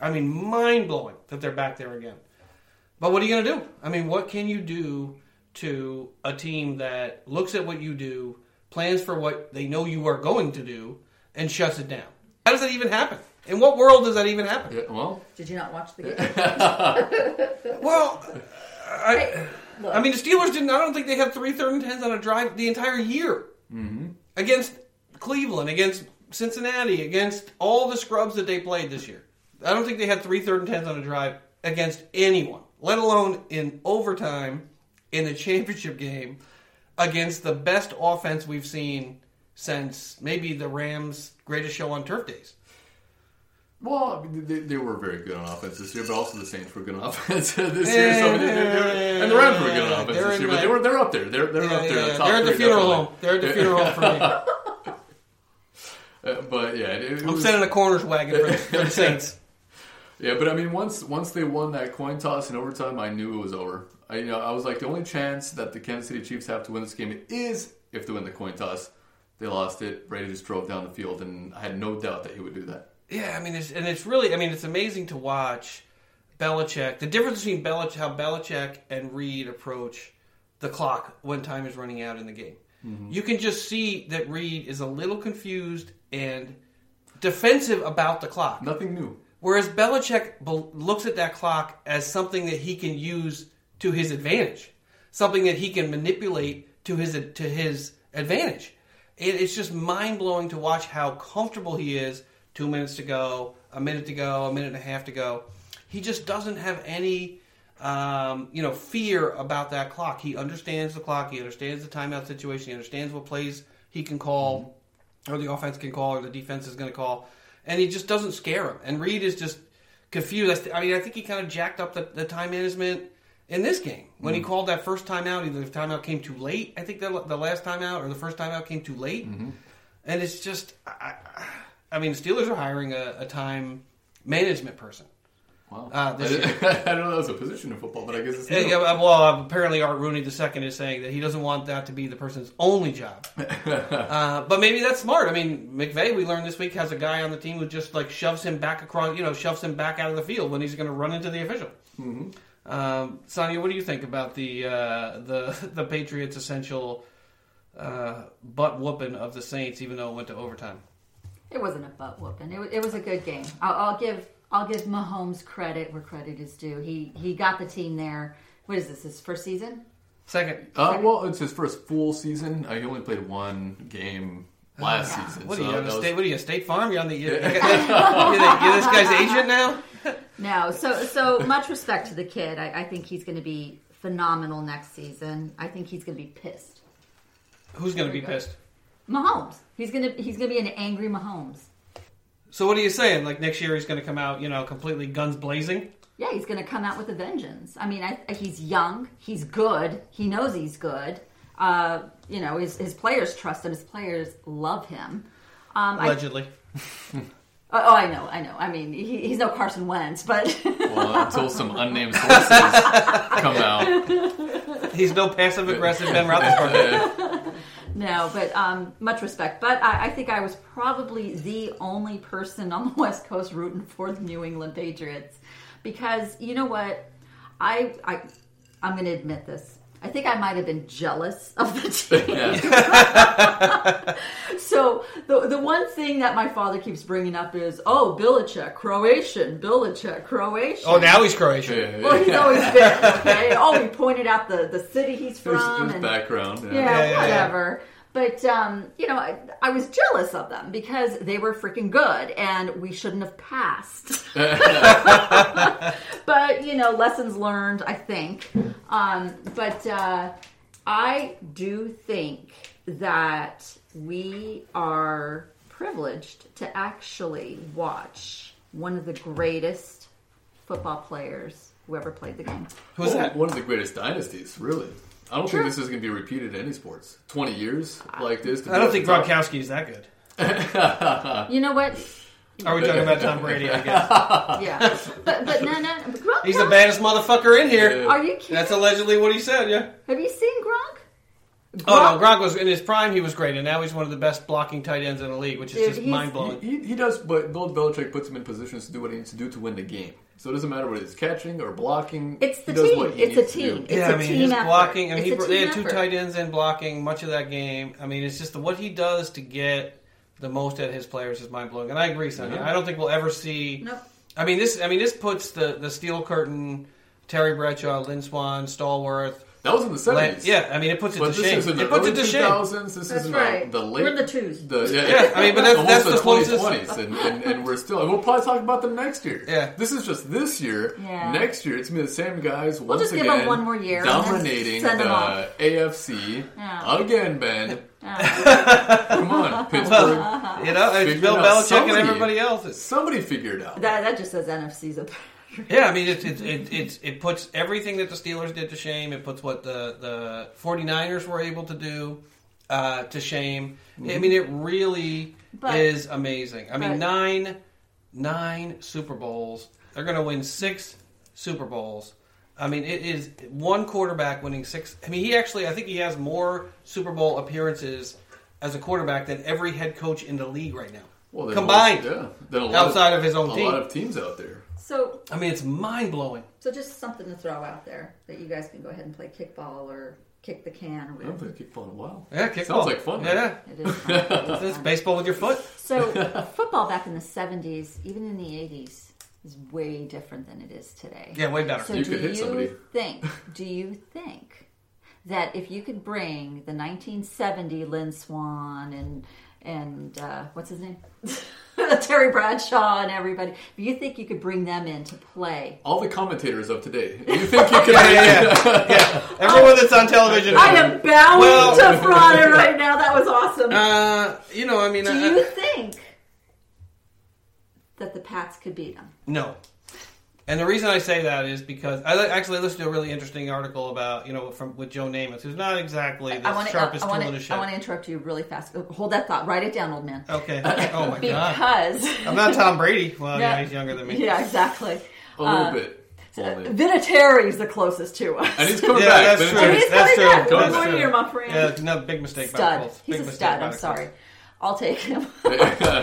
I mean, mind blowing that they're back there again. But what are you going to do? I mean, what can you do to a team that looks at what you do, plans for what they know you are going to do, and shuts it down? How does that even happen? In what world does that even happen? yeah. Well, Did you not watch the game? Well, I, Look, I mean, the Steelers didn't. I don't think they had three third and tens on a drive the entire year mm-hmm. against Cleveland, against Cincinnati, against all the scrubs that they played this year. I don't think they had three third and tens on a drive against anyone, let alone in overtime in the championship game against the best offense we've seen since maybe the Rams' greatest show on turf days. Well, I mean, they, they were very good on offense this year, but also the Saints were good on offense this year. So, I mean, they- they- they- and the Rams were good on offense They're this in year, but the- they were they're up there. They're they're up there. yeah, in the yeah. top They're at the three, funeral home. They're at the funeral home for me. Uh, but yeah, it, it I'm was, sending a corners wagon for, for the Saints. Yeah, but I mean, once once they won that coin toss in overtime, I knew it was over. I, you know, I was like, the only chance that the Kansas City Chiefs have to win this game is if they win the coin toss. They lost it. Brady just drove down the field, and I had no doubt that he would do that. Yeah, I mean, it's, and it's really, I mean, it's amazing to watch Belichick. The difference between Belich, how Belichick and Reid approach the clock when time is running out in the game. Mm-hmm. You can just see that Reid is a little confused and defensive about the clock. Nothing new. Whereas Belichick bel- looks at that clock as something that he can use to his advantage, something that he can manipulate to his to his advantage. It, it's just mind blowing to watch how comfortable he is. Two minutes to go, a minute to go, a minute and a half to go. He just doesn't have any, um, you know, fear about that clock. He understands the clock. He understands the timeout situation. He understands what plays he can call or the offense can call, or the defense is going to call, and he just doesn't scare him. And Reid is just confused. I mean, I think he kind of jacked up the, the time management in this game when he called that first timeout. Either the timeout came too late, I think the, the last timeout, or the first timeout came too late, and it's just, I, I, I mean, Steelers are hiring a, a time management person. Wow. Uh, this I, I don't know. That's a position in football, but I guess it's new. yeah, well, apparently Art Rooney II is saying that he doesn't want that to be the person's only job. uh, but maybe that's smart. I mean, McVay, we learned this week, has a guy on the team who just like shoves him back across, you know, shoves him back out of the field when he's going to run into the official. Um, Sonia, what do you think about the uh, the the Patriots' essential uh, butt whooping of the Saints, even though it went to overtime? It wasn't a butt whooping. It was, it was a good game. I'll, I'll give I'll give Mahomes credit where credit is due. He he got the team there. What is this? His first season? Second, Uh, well, it's his first full season. Uh, he only played one game last season. what are so you on that a was- state? What are you, a State Farm? You on the you, you, you're, you're this guy's agent now? No. So so much respect to the kid. I, I think he's going to be phenomenal next season. I think he's going to be pissed. Who's going to be pissed? Mahomes. He's gonna he's gonna be an angry Mahomes. So what are you saying? Like next year he's going to come out, you know, completely guns blazing? Yeah, he's going to come out with a vengeance. I mean, I, he's young, he's good, he knows he's good. Uh, you know, his, his players trust him, his players love him. Um, Allegedly. oh, oh, I know, I know. I mean, he, he's no Carson Wentz, but Well, until some unnamed sources come out. he's no passive aggressive Ben Roethlisberger. No. But um, much respect. But I, I think I was probably the only person on the West Coast rooting for the New England Patriots because you know what, I I I'm going to admit this. I think I might have been jealous of the team. yeah. So the the one thing that my father keeps bringing up is, oh, Belichick, Croatian, Belichick, Croatian. Oh, now he's Croatian. Yeah, Well, he's always been okay. Oh, he pointed out the the city he's from his and background. yeah, Yeah. Yeah, yeah, yeah. Whatever. But um, you know, I, I was jealous of them because they were freaking good, and we shouldn't have passed. but you know, lessons learned. I think. Um, but uh, I do think that we are privileged to actually watch one of the greatest football players who ever played the game. Who's that? One of the greatest dynasties, really. I don't Sure. think this is going to be repeated in any sports. 20 years like this. to I don't think at the. Gronkowski is that good. You know what? Are we talking about Tom Brady? I guess Yeah, but but no, no. Gronk, he's the baddest motherfucker in here. Yeah. Are you kidding? That's allegedly what he said. Yeah. Have you seen Gronk? Oh no, Gronk was in his prime. He was great, and now he's one of the best blocking tight ends in the league, which is just mind blowing. He, he does, but Bill Belichick puts him in positions to do what he needs to do to win the game. So it doesn't matter what it's catching or blocking. It's the he does team. what he It's a needs to team. It's yeah, a I mean team his effort. blocking. I mean, he, they had two effort. tight ends in blocking much of that game. I mean, it's just the, what he does to get the most out of his players is mind blowing. And I agree, Sonia. Yeah. I don't think we'll ever see. Nope. I mean this. I mean this puts the the steel curtain. Terry Bradshaw, Lynn Swann, Stallworth. That was in the Len- seventies. yeah, I mean it puts it But to this shame. is in the It puts early it to shame. 2000s. This That's is in right. the, the late. We're in the twos. The, yeah, Yeah, I mean, but that's- almost that's the closest- 2020s, and, and, and we're still. And we'll probably talk about them next year. Yeah. this is just this year. Yeah. Next year, it's gonna be the same guys once just give again. them one more year dominating the off. AFC Yeah. again. Ben, come on, Pittsburgh. Well, you know, it's Bill it out. Belichick and everybody else. Somebody figured it out. that, that just says NFC's up. Yeah, I mean, it, it, it, it, it puts everything that the Steelers did to shame. It puts what the, the 49ers were able to do uh, to shame. I mean, it really But- is amazing. I mean, but- nine, nine Super Bowls. They're going to win six Super Bowls. I mean, it is one quarterback winning six. I mean, he actually, I think he has more Super Bowl appearances as a quarterback than every head coach in the league right now. Well, then Combined. most- yeah, then a lot Outside of his own a team. lot of teams out there. So, I mean, it's mind blowing. so just something to throw out there that you guys can go ahead and play kickball or kick the can or I haven't whatever. played kickball in a while. Yeah, kickball. Sounds like fun. Yeah, It is fun. It is it's fun. baseball with your foot. So football back in the seventies, even in the eighties, is way different than it is today. Yeah, way better. So You do could hit you somebody. think? Do you think that if you could bring the 1970 Lynn Swann and and uh, what's his name, Terry Bradshaw and everybody, do you think you could bring them in to play? All the commentators of today. Do you think you could? yeah, yeah, yeah. Everyone that's on television. I am bowing Well- to Friday right now. That was awesome. Uh, you know, I mean, do uh, you think that the Pats could beat them? no. And the reason I say that is because I actually listened to a really interesting article about you know from with Joe Namath, who's not exactly the I want to. sharpest I tool want in the to. shed. I want to interrupt you really fast. Hold that thought. Write it down, old man. Okay. Oh my god. Because I'm not Tom Brady. Well, yeah, Yeah. he's younger than me. yeah, exactly. A little Uh, bit. Only. Vinatieri's the closest to us. And he's coming Yeah, back. that's true. it's- He's That's coming true. back. That's One true. year, my friend. Yeah, no big mistake. stud. Colts. He's Big a mistake stud. by I'm sorry. I'll take him. Colts.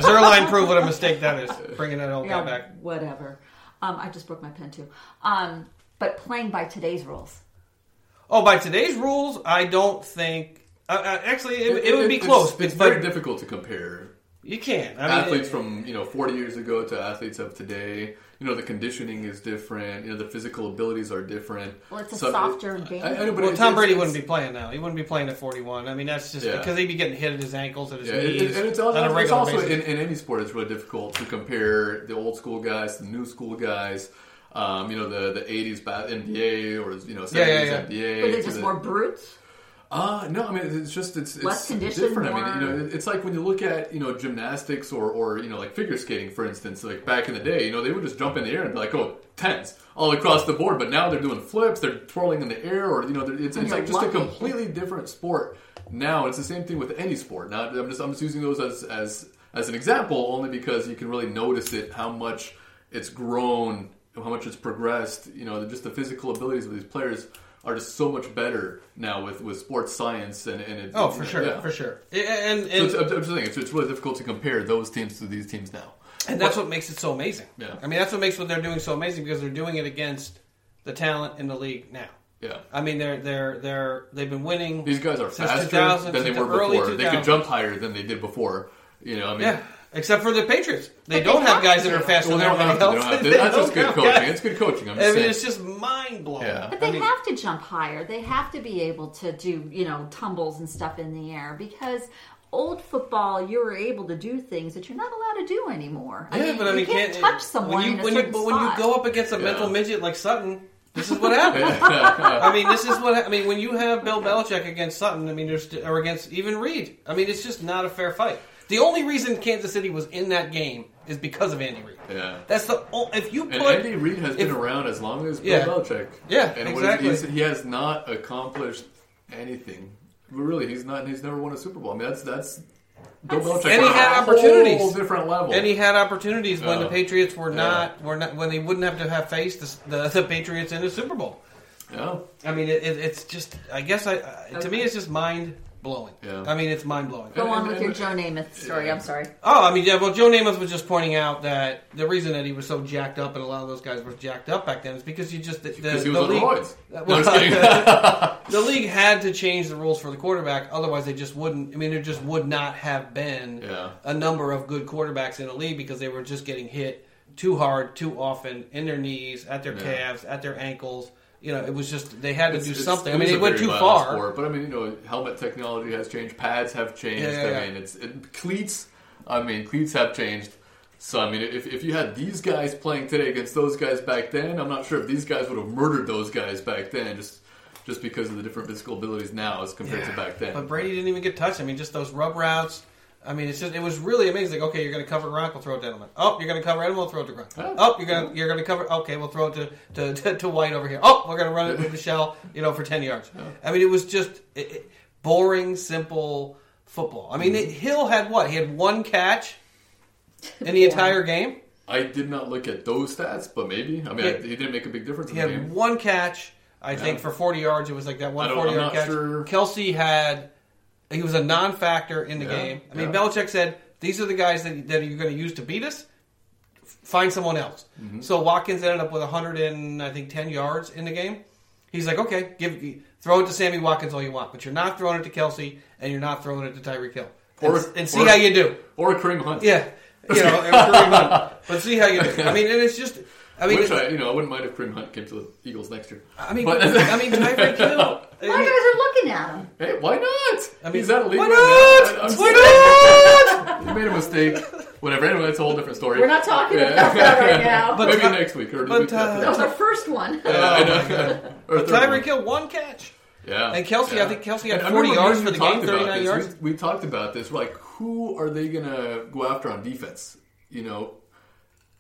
Zerline prove what a mistake that is. Bringing that old guy back. whatever. Um, I just broke my pen too. Um, but playing by today's rules. Oh, by today's rules, I don't think. Uh, uh, actually, it, it, would be it's- close. It's, but very difficult to compare You can't. I mean, athletes it- from you know 40 years ago to athletes of today. You know the conditioning is different. You know the physical abilities are different. Well, it's a Some- softer game. I, I know, but Well, Tom Brady wouldn't be playing now. He wouldn't be playing at 41. I mean, that's just Yeah. because he'd be getting hit at his ankles, at his Yeah, knees, it- and it's, on also, a it's also basis. in, in any sport. It's really difficult to compare the old school guys to the new school guys. Um, you know the the '80s NBA or you know '70s Yeah, yeah, yeah. NBA. Were they to just the- more brutes? Uh, no, I mean it's just it's, it's different. I mean, you know, it's like when you look at you know gymnastics or or you know like figure skating, for instance. Like back in the day, you know they would just jump in the air and be like, oh, tens all across the board. But now they're doing flips, they're twirling in the air, or you know, it's, it's like just a completely different sport. Now it's the same thing with any sport. Now I'm just I'm just using those as as as an example only because you can really notice it how much it's grown, how much it's progressed. You know, just the physical abilities of these players are just so much better now with, with sports science and, and it, oh, for sure, yeah. for sure. And and, So it's, I'm just saying, it's, it's really difficult to compare those teams to these teams now. and that's what makes it so amazing. Yeah. I mean, that's what makes what they're doing so amazing because they're doing it against the talent in the league now. Yeah. I mean, they're they're they're they've been winning. These guys are faster than they were the before. They could 2000s. jump higher than they did before. You know, I mean, Yeah, except for the Patriots, they But don't have have guys that are faster well, they than don't have everybody to. They don't else. to. They That's just don't good coaching. guys. It's good coaching. I'm I mean, saying. it's just mind blowing. Yeah. But I they mean, have to jump higher. They have to be able to do, you know, tumbles and stuff in the air because old football, you were able to do things that you're not allowed to do anymore. I Yeah, mean, but I mean, you can't, can't touch someone when you in a when you certain but when you go up against a Yeah. mental midget like Sutton, this is what happens. I mean, this is what I mean. When you have Bill Belichick against Sutton, I mean, there's or against even Reid. I mean, it's just not a fair fight. The only reason Kansas City was in that game is because of Andy Reid. yeah. That's the o- if you And put Andy Reid has been around as long as Bill Yeah. Belichick. Yeah, and exactly. is- he has not accomplished anything. But really, he's not. He's never won a Super Bowl. I mean, that's that's Bill Belichick And he was had a opportunities. whole different level. And he had opportunities when Yeah. the oh. Patriots were Yeah. not were not when they wouldn't have to have faced the, the, the Patriots in the Super Bowl. yeah. I mean, it, it, it's just I guess I, I to me it's just mind blowing. Yeah. I mean, it's mind blowing. Go on with your Joe Namath story. I'm sorry. Oh, I mean, yeah. Well, Joe Namath was just pointing out that the reason that he was so jacked up, and a lot of those guys were jacked up back then, is because you just the, the, Because he the on league, roids. Uh, no, I'm just kidding. the league had to change the rules for the quarterback. Otherwise, they just wouldn't. I mean, there just would not have been Yeah. a number of good quarterbacks in the league because they were just getting hit too hard, too often in their knees, at their Yeah. calves, at their ankles. You know, it was just they had to It's- do something. I mean, a went too far. Sport, but I mean, you know, helmet technology has changed. Pads have changed. Yeah, yeah, yeah. I mean, it's it, cleats. I mean, cleats have changed. So I mean, if, if you had these guys playing today against those guys back then, I'm not sure if these guys would have murdered those guys back then, just just because of the different physical abilities now as compared to back then. But Brady didn't even get touched. I mean, just those rub routes. I mean, it's just it was really amazing. Like, okay, you're going to cover Gronk, we'll throw it to Edelman. Oh, you're going to cover Edelman, we'll throw it to Gronk. Yeah. Oh, you're going to you're going to cover. Okay, we'll throw it to, to, to, to White over here. Oh, we're going to run it with Michel, you know, for ten yards. I mean, it was just it, it- boring, simple football. I mean, mm-hmm. it, Hill had what? He had one catch in the entire game. I did not look at those stats, but maybe. I mean, Yeah. I, he didn't make a big difference He in the had game. one catch, I think, for 40 yards. It was like that one I don't- 40 I'm yard catch. sure. Kelce had, he was a non factor in the Yeah, game. I mean, yeah. Belichick said, these are the guys that, that you're going to use to beat us. Find someone else. Mm-hmm. So Watkins ended up with 100 and I think 10 yards in the game. He's like, okay, give throw it to Sammy Watkins all you want, but you're not throwing it to Kelce and you're not throwing it to Tyreek Hill. And, Or- and see or- how you do. Or Kareem Hunt. Yeah, you know, Kareem Hunt. but see how you do. I mean, and it's just, I mean, Which I, you know, I wouldn't mind if Kareem Hunt came to the Eagles next year. I mean, But- I mean, Tyreek Hill. I My mean, guys are looking at him. Hey, why not? I mean, He's out of league why right not? now. Why sorry. You made a mistake. Whatever. Anyway, that's a whole different story. We're not talking Yeah. about that right now. But Maybe Ty- next week or the but, week uh, that was that. our first one. Yeah, I know. But Tyreek one. Hill one catch. Yeah. And Kelce, I think Kelce had And 40 yards for the game, about 39 this. yards. We, we talked about this. We're like, who are they going to go after on defense? You know,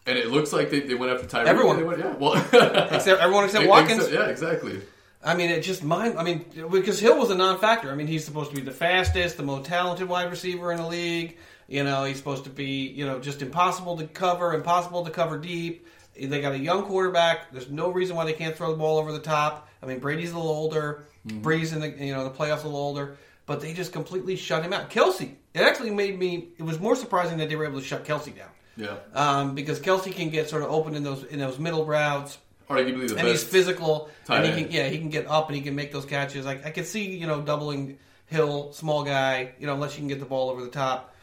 and it looks like they, they went after Tyreek. Everyone. Went, yeah. Well, Except everyone except Watkins. yeah, exactly. I mean, it just mind. I mean, because Hill was a non-factor. I mean, he's supposed to be the fastest, the most talented wide receiver in the league. You know, he's supposed to be, you know, just impossible to cover, impossible to cover deep. They got a young quarterback. There's no reason why they can't throw the ball over the top. I mean, Brady's a little older. Mm-hmm. Brady's in the, you know, the playoffs a little older. But they just completely shut him out. Kelce, it actually made me. It was more surprising that they were able to shut Kelce down. Yeah. um, because Kelce can get sort of open in those in those middle routes, Arguably the and he's physical, tight and he end. can yeah he can get up and he can make those catches. I, I could see you know doubling Hill, small guy, you know unless you can get the ball over the top.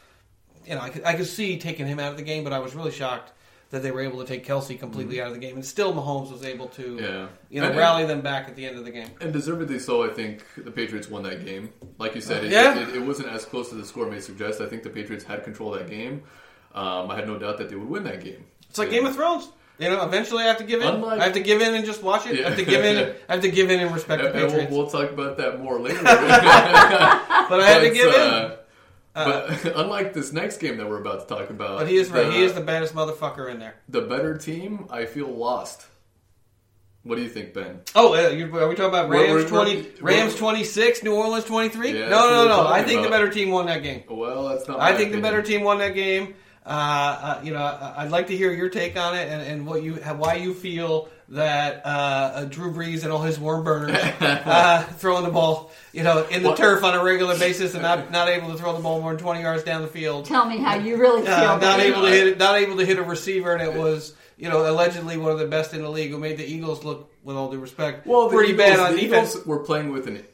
You know I could I could see taking him out of the game, but I was really shocked that they were able to take Kelce completely out of the game, and still Mahomes was able to Mm-hmm. Yeah. you know And- rally them back at the end of the game. And deservedly so, I think the Patriots won that game. Like you said, it, Yeah. it, it wasn't as close as the score may suggest. I think the Patriots had control of that game. Um, I had no doubt that they would win that game. It's like Game of Thrones. You know, eventually I have to give in. Unlike- I have to give in and just watch it. I have to give in. I have to give in and respect And, the and we'll, Patriots. we'll talk about that more later. but I had to give in. uh, but unlike this next game that we're about to talk about, But he is right. The, he is the baddest motherfucker in there. the better team. I feel lost. What do you think, Ben? Oh, uh, you, are we talking about Rams we're- twenty, we're- Rams twenty six, New Orleans twenty three? Yeah, no, no, no. I think the better team won that game. Well, that's not. I think the better team won that game. Uh, uh, you know, I- I'd like to hear your take on it and, and what you why you feel that uh, uh, Drew Brees and all his warm burners uh, throwing the ball, you know, in the What? turf on a regular basis and not not able to throw the ball more than twenty yards down the field. Tell me how you really feel. Uh, not able to hit not able to hit a receiver, and it was you know allegedly one of the best in the league who made the Eagles look, with all due respect, Well, pretty Eagles, bad on the defense. Eagles were playing with an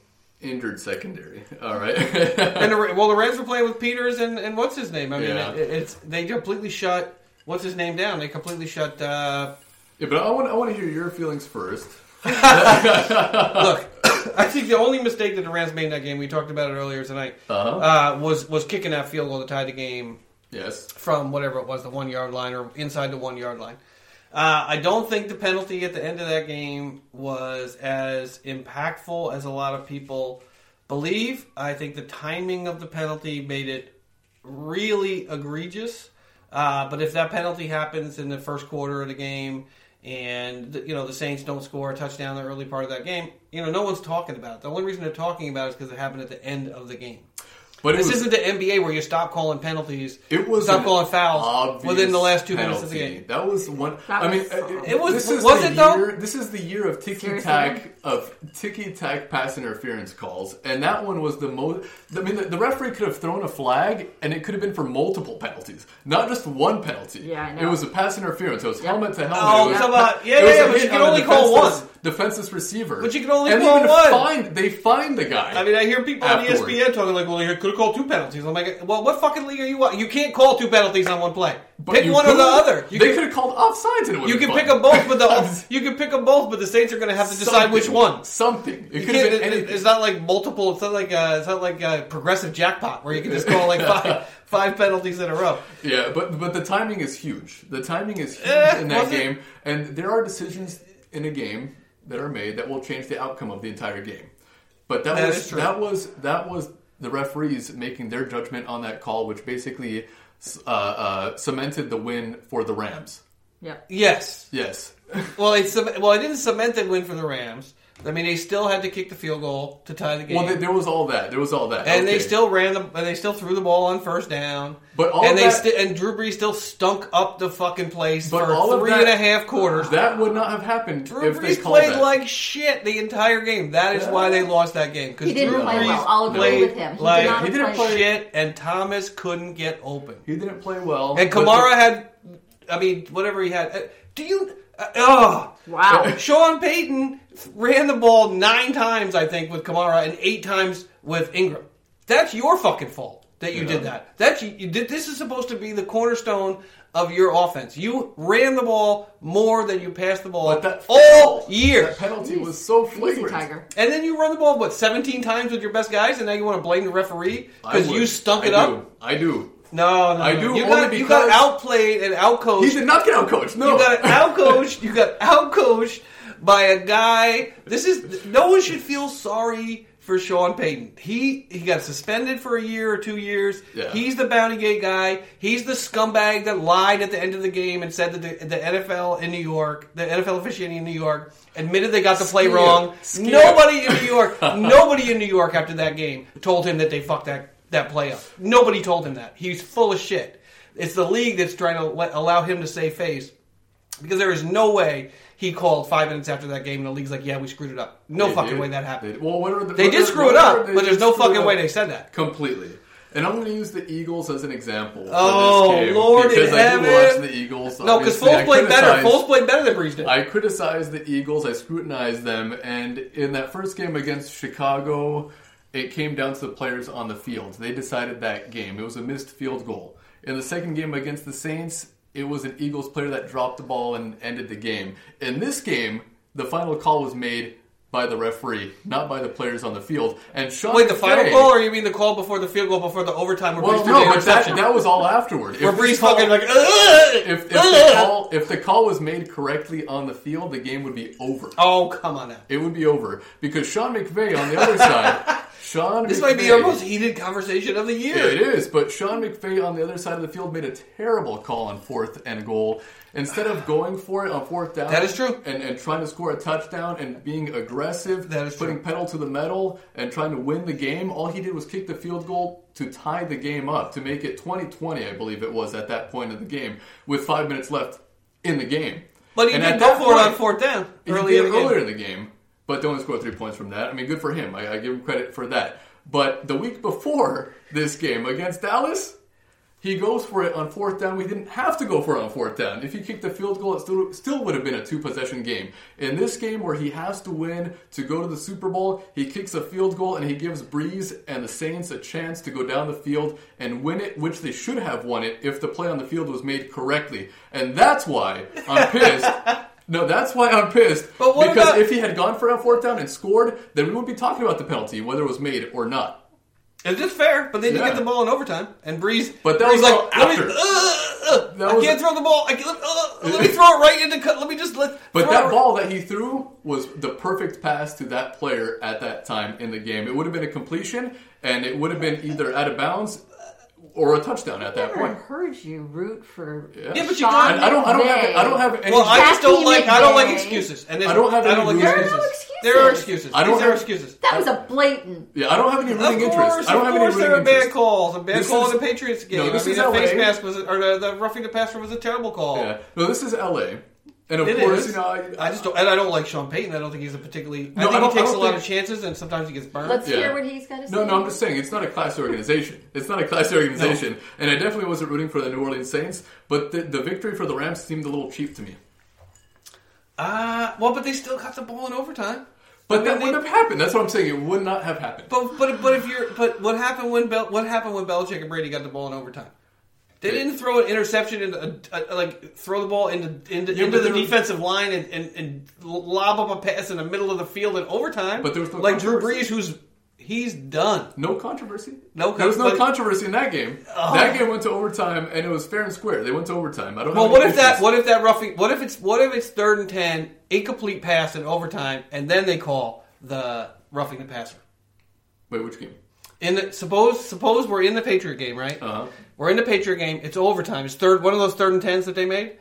injured secondary. All right. And the, well, the Reds were playing with Peters and, and what's his name? I mean, Yeah. it, it's they completely shut what's his name down. They completely shut. Uh, yeah, but I want I want to hear your feelings first. look, I think the only mistake that the Rams made in that game, we talked about it earlier tonight, Uh-huh. uh, was was kicking that field goal to tie the game Yes. from whatever it was, the one yard line or inside the one yard line. Uh, I don't think the penalty at the end of that game was as impactful as a lot of people believe. I think the timing of the penalty made it really egregious. Uh, but if that penalty happens in the first quarter of the game, and you know the Saints don't score a touchdown in the early part of that game, you know no one's talking about it. The only reason they're talking about it is because it happened at the end of the game. But this was- isn't the NBA where you stop calling penalties. It was stop calling fouls within the last two minutes of the game. That was one. That I mean, was- uh, It was- This is was the it though? year, This is the year of ticky tack of ticky tack pass interference calls, and that one was the most. I mean, the, the referee could have thrown a flag, and it could have been for multiple penalties, not just one penalty. Yeah, I know. It was a pass interference. It was Yep. helmet to helmet. Oh, it was, come on. Yeah, it was yeah, a but you can only call defenseless- one. Defenseless receiver, But you can only and call even one. Fined, they fined the guy. I mean, I hear people Afterward. on ESPN talking like, "Well, you could have called two penalties." I'm like, "Well, what fucking league are you on? You can't call two penalties on one play. But pick one or the other. You they could have called offsides, and it you can been pick them both, but the you can pick them both, but the Saints are going to have to decide Something. which one. Something. It could have been anything. it's not like multiple. It's not like uh, it's not like a progressive jackpot where you can just call like five five penalties in a row. Yeah, but but the timing is huge. The timing is huge Eh, in that game, and there are decisions in a game that are made that will change the outcome of the entire game. But that, That was that was that was the referees making their judgment on that call, which basically uh, uh, cemented the win for the Rams. Yeah. Yes. Yes, Well, it's well, it didn't cement the win for the Rams. I mean, they still had to kick the field goal to tie the game. well, th- there was all that. There was all that, and they still ran the, and they still threw the ball on first down. But all and they that- sti- and Drew Brees still stunk up the fucking place But for all three that- and a half quarters. that would not have happened Drew if Brees called played that. like shit the entire game. That is Yeah. why they lost that game. Because He didn't Drew play Brees well. I'll agree played with him. He did like not He didn't play- play- shit, and Thomas couldn't get open. he didn't play well. And Kamara the- had, I mean, whatever he had. Uh, Do you? Uh, oh, Wow. Sean Payton ran the ball nine times, I think, with Kamara and eight times with Ingram. That's your fucking fault that you Yeah. did that. That's you, you did. This is supposed to be the cornerstone of your offense. You ran the ball more than you passed the ball But that all year. That penalty was so Easy, flagrant. Tiger. And then you run the ball what seventeen times with your best guys, and now you want to blame the referee because you stunk it I up. do. I do. No, no, I no. do You got you got outplayed and outcoached. He did not get out coached. No, You got outcoached. You got outcoached by a guy. This is no one should feel sorry for Sean Payton. He he got suspended for a year or two years. Yeah. He's the bounty gate guy. He's the scumbag that lied at the end of the game and said that the, the NFL in New York, the NFL officiating in New York, admitted they got the play wrong. Nobody in New York, nobody in New York after that game told him that they fucked that that play up. Nobody told him that. He's full of shit. It's the league that's trying to let, allow him to save face because there is no way he called five minutes after that game and the league's like, yeah, we screwed it up. No They fucking did. way that happened. They, well, what are the, They did screw it up, but there's no fucking way they said that. completely. And I'm going to use the Eagles as an example. for Oh, this game Lord in because I heaven. watch the Eagles. No, because Foles played better. Foles played better than Brees did. I criticize the Eagles. I scrutinized them, and in that first game against Chicago, it came down to the players on the field. They decided that game. It was a missed field goal. In the second game against the Saints, it was an Eagles player that dropped the ball and ended the game. In this game, the final call was made by the referee, not by the players on the field. And Sean Wait, the final McVay- call, or you mean the call before the field goal, before the overtime where Well, no, but that, that was all afterward. If where call- fucking like, if, if the call if the call was made correctly on the field, the game would be over. Oh, come on now. It would be over because Sean McVay on the other side, Sean. This McVay, might be our most heated conversation of the year. It is, but Sean McVay on the other side of the field made a terrible call on fourth and goal. Instead of going for it on fourth down, That is true. and, and trying to score a touchdown and being aggressive, That is putting true. pedal to the metal and trying to win the game, all he did was kick the field goal to tie the game up, to make it 2020, I believe it was at that point of the game, with five minutes left in the game. But he And did go for it on fourth down he early did in the game. earlier in the game, but they only scored three points from that. I mean, good for him. I, I give him credit for that. But the week before this game against Dallas, he goes for it on fourth down. We didn't have to go for it on fourth down. If he kicked the field goal, it still, still would have been a two possession game. In this game where he has to win to go to the Super Bowl, he kicks a field goal and he gives Brees and the Saints a chance to go down the field and win it, which they should have won it if the play on the field was made correctly. And that's why I'm pissed. No, that's why I'm pissed. But what because about- if he had gone for it on fourth down and scored, then we wouldn't be talking about the penalty, whether it was made or not. It's just fair, but they did Yeah. get the ball in overtime, and Brees. But that Brees was like, let me, after. uh, uh, That I can't throw the ball. I can't, uh, let me throw it right into. cut. Let me just let. But that it- ball that he threw was the perfect pass to that player at that time in the game. It would have been a completion, and it would have been either out of bounds or a touchdown at that point. I've never point. heard you root for. Yeah. Yeah, but you Sean got- And I don't, I don't have, McVay. I don't have any. Well, I just don't Jackie like. I don't like excuses, and I don't have I don't like There are no excuses. There are excuses. I don't These are have- excuses. That was a blatant. Yeah, I don't have any Of rooting course, interest. I don't of have any rooting course, there rooting are bad interest. calls. A bad This call is- in the Patriots game. No, this I mean, is the face mask was, or the, the roughing the passer was a terrible call. Yeah. No, this is L.A. And of It course, is. you know, I, I just don't, and I don't like Sean Payton. I don't think he's a particularly. No, I think I he takes a lot think- of chances, and sometimes he gets burned. Let's Yeah. hear what he's got to say. No, no, I'm just saying it's not a class organization. It's not a class organization, and I definitely wasn't rooting for the New Orleans Saints. But the, the victory for the Rams seemed a little cheap to me. Uh, well, but they still got the ball in overtime. But I that mean, wouldn't have happened. That's what I'm saying. It would not have happened. But but but if you're but what happened when Bel, what happened when Belichick and Brady got the ball in overtime? They didn't throw an interception into a, a, like throw the ball into into, Yeah, into the defensive line and, and, and lob up a pass in the middle of the field in overtime. But there was no like Drew Brees, who's he's done. No controversy. No there was no but- controversy in that game. That game went to overtime, and it was fair and square. They went to overtime. I don't. Well, what if that? What if that roughing? What if it's what if it's third and ten, incomplete pass in overtime, and then they call the roughing the passer? Wait, which game? In the, suppose suppose we're in the Patriot game, right? Uh-huh. We're in the Patriot game. It's overtime. It's third one of those third and tens that they made,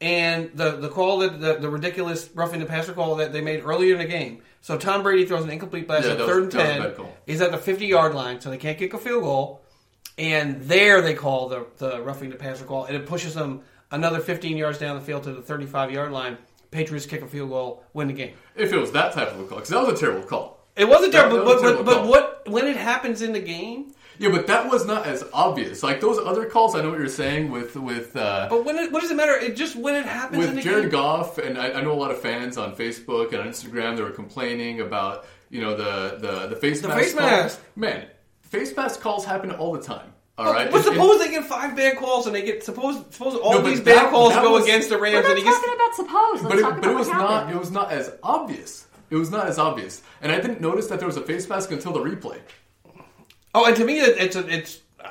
and the the call that the, the ridiculous roughing the passer call that they made earlier in the game. So Tom Brady throws an incomplete pass Yeah, at third was- and was a ten. He's at the fifty yard line, so they can't kick a field goal. And there they call the the roughing the passer call, and it pushes them another fifteen yards down the field to the thirty five yard line. Patriots kick a field goal, win the game. If it was that type of a call, because that was a terrible call. It wasn't That- terrible, was but, a but, terrible but call. what when it happens in the game? Yeah, but that was not as obvious. Like those other calls, I know what you're saying with with uh, But when it, what does it matter? It just when it happens in with the Jared game. Goff, and I, I know a lot of fans on Facebook and on Instagram that were complaining about you know the the the face The mask. face call. mask. Man, face mask calls happen all the time. All right, But It- it- suppose they get five bad calls and they get suppose suppose all No, these that- bad calls go was- against the We're Rams not and he gets talking about suppose. Let's but it, talk but it was what not it was not as obvious. It was not as obvious, and I didn't notice that there was a face mask until the replay. Oh, and to me it, it's a, it's uh,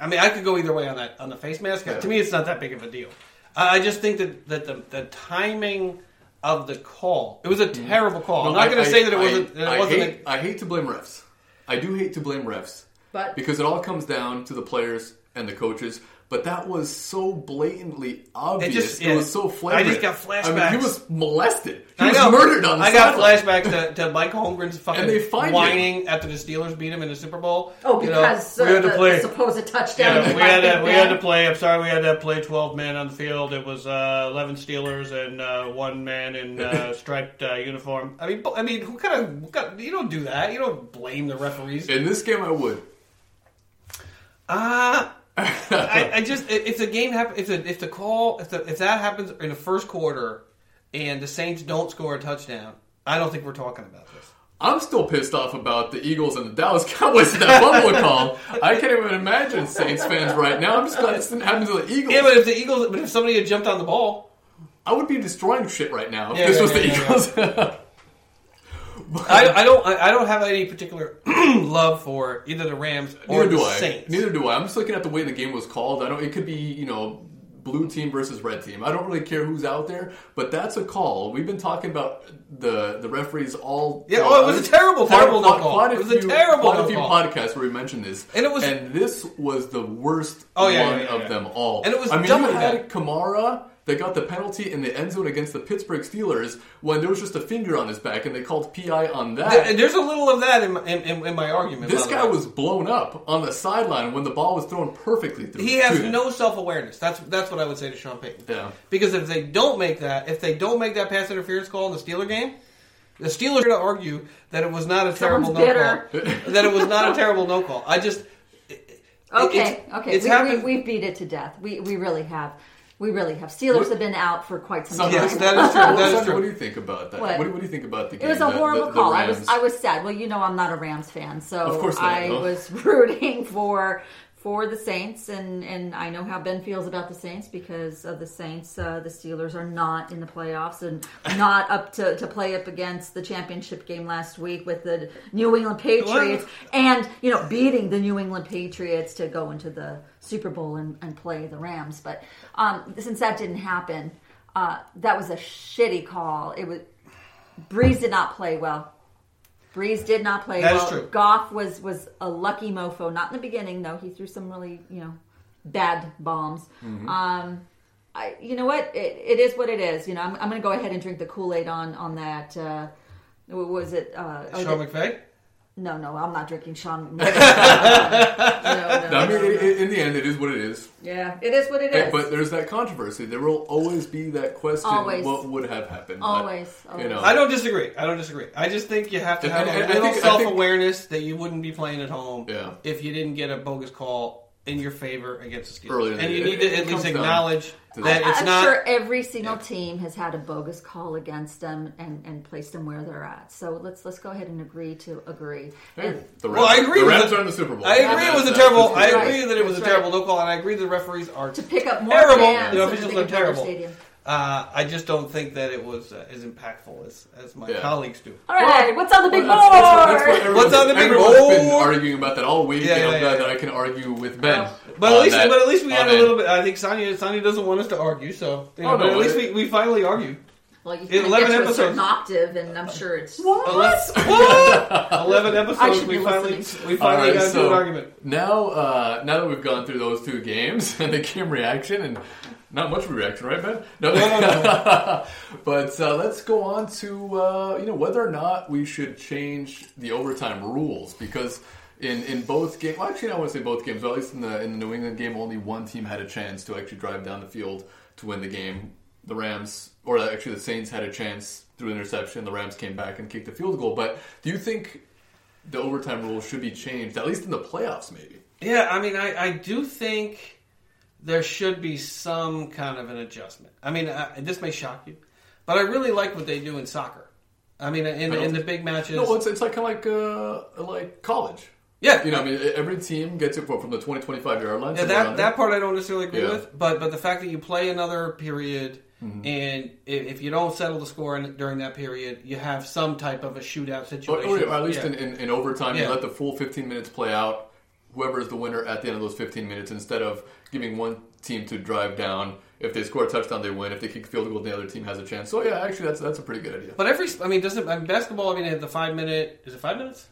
I mean I could go either way on that on the face mask. Yeah. To me it's not that big of a deal. I I just think that that the, the timing of the call it was a terrible call. I'm not going to say that it I- wasn't that I wasn't. hate, I hate to blame refs. I do hate to blame refs, But- because it all comes down to the players and the coaches. But that was so blatantly obvious. It, just- yeah. was so flagrant. I just got I mean, he was molested. He I was know. murdered on the I got sideline. flashback to, to Mike Holmgren's fucking And they find whining after the Steelers beat him in the Super Bowl. Oh, You know, because we uh, had to the, play. the supposed touchdown. Yeah, we had to, we had to play. I'm sorry, we had to play 12 men on the field. It was uh, 11 Steelers and uh, one man in uh, striped uh, uniform. I mean, I mean, who kind of you don't do that. You don't blame the referees. In this game, I would. Ah. I, I just if the game happen if the if the call if the, if that happens in the first quarter and the Saints don't score a touchdown, I don't think we're talking about this. I'm still pissed off about the Eagles and the Dallas Cowboys and that fumble call. I can't even imagine Saints fans right now. I'm just glad this didn't happen to the Eagles. Yeah, but if the Eagles, but if somebody had jumped on the ball, I would be destroying shit right now if Yeah, this yeah, was the yeah, yeah, Eagles. I, I don't I, I don't have any particular love for either the Rams or Neither the I. Saints. Neither do I. I'm just looking at the way the game was called. I don't. It could be you know blue team versus red team. I don't really care who's out there, but that's a call. We've been talking about the the referees all. Yeah, oh, it was a terrible, terrible no call. Quite It was a few, terrible quite a few call. podcasts where we mentioned this, And it was- and this was the worst Oh, yeah, one yeah, yeah, of them all. And it was I mean, you had bad. Kamara. That got the penalty in the end zone against the Pittsburgh Steelers when there was just a finger on his back and they called PI on that. Th- There's a little of that in my, in, in, in my argument. This guy was blown up on the sideline when the ball was thrown perfectly through. He has to no self awareness. That's that's what I would say to Sean Payton. Yeah. Because if they don't make that, if they don't make that pass interference call in the Steeler game, the Steelers are going to argue that it was not a terrible no Someone's call. that it was not a terrible no call. I just Okay, it's- okay. it's we, happened- we, we beat it to death. We we really have. We really have. Steelers What- have been out for quite some time. Yes, that is true. What, That is true. what do you think about that? What? What, do- what do you think about the game? It was a the- horrible the- the call. I was I was sad. Well, you know I'm not a Rams fan, so Of course not, I no. was rooting for for the Saints, and and I know how Ben feels about the Saints because of the Saints. Uh, the Steelers are not in the playoffs and not up to, to play up against the championship game last week with the New England Patriots, and you know beating the New England Patriots to go into the Super Bowl and, and play the Rams. But um, since that didn't happen, uh, that was a shitty call. It was. Brees did not play well. Brees did not play That is well. true. Goff was was a lucky mofo. Not in the beginning though. He threw some really you know bad bombs. Mm-hmm. Um, I you know what it, it is what it is. You know I'm, I'm going to go ahead and drink the Kool Aid on on that. Uh, What was it? Uh, oh, Sean McVay. No, no, I'm not drinking Sean. No, no, No, I mean, no, i- no. i- in the end, it is what it is. yeah, it is what it is. Hey, is. But there's that controversy. There will always be that question: Always. what would have happened? But, always, you know, I don't disagree. I don't disagree. I just think you have to have and- a little think- I think- self awareness that you wouldn't be playing at home Yeah. if you didn't get a bogus call in your favor against the Steelers. Earlier in the and you need to It- it at least acknowledge that that. it's I'm not. sure every single Yeah. team has had a bogus call against them and, and placed them where they're at. So let's let's go ahead and agree to agree. hey, And the Well, I agree The with Rams it. are in the Super Bowl. I agree it was a terrible. that's- I Right. agree that it was a terrible right. no call, and I agree the referees are to pick up more Terrible. fans The officials are terrible. Stadium. Uh, I just don't think that it was uh, as impactful as, as my Yeah. colleagues do. All right, what's on the big Well, board? that's- that's what- that's what everyone's- What's on the big everyone's been board? arguing about that all week, Yeah, and I'm yeah, glad yeah. that I can argue with Ben. But on at least, that- but at least we on had a that. little bit. I think Sonya, Sonya doesn't want us to argue, so you know, Oh, no, but at least it- we, we finally argued. well, you in can 11 get to a episodes. certain octave, and I'm sure it's What? What? Eleven I episodes. should We be finally listening. we finally All right, got into so an argument. Now, uh, now that we've gone through those two games and the game reaction and not much of a reaction, right, Ben? No, no, no. but uh, let's go on to uh, you know whether or not we should change the overtime rules because in, in both games, well, actually, I want to say both games. But at least in the in the New England game, only one team had a chance to actually drive down the field to win the game. The Rams, or actually the Saints, had a chance through interception. The Rams came back and kicked the field goal. But do you think the overtime rule should be changed, at least in the playoffs, maybe? Yeah, I mean, I, I do think there should be some kind of an adjustment. I mean, I, this may shock you, but I really like what they do in soccer. I mean, in, in the big matches. No, it's, it's like kind of like uh, like college. yeah, You know, I mean, every team gets it from the 20, 25 yard line. Yeah, that that part I don't necessarily agree Yeah. with, but but the fact that you play another period Mm-hmm. and if, if you don't settle the score in, during that period, you have some type of a shootout Or, situation. or at least Yeah. in, in, in overtime, Yeah. you let the full 15 minutes play out. Whoever is the winner at the end of those 15 minutes, instead of giving one team to drive down. If they score a touchdown, they win. If they kick a field goal, the other team has a chance. So yeah, actually, that's that's a pretty good idea. But every, I mean, doesn't I mean, basketball? I mean, the five minute. Is it five minutes?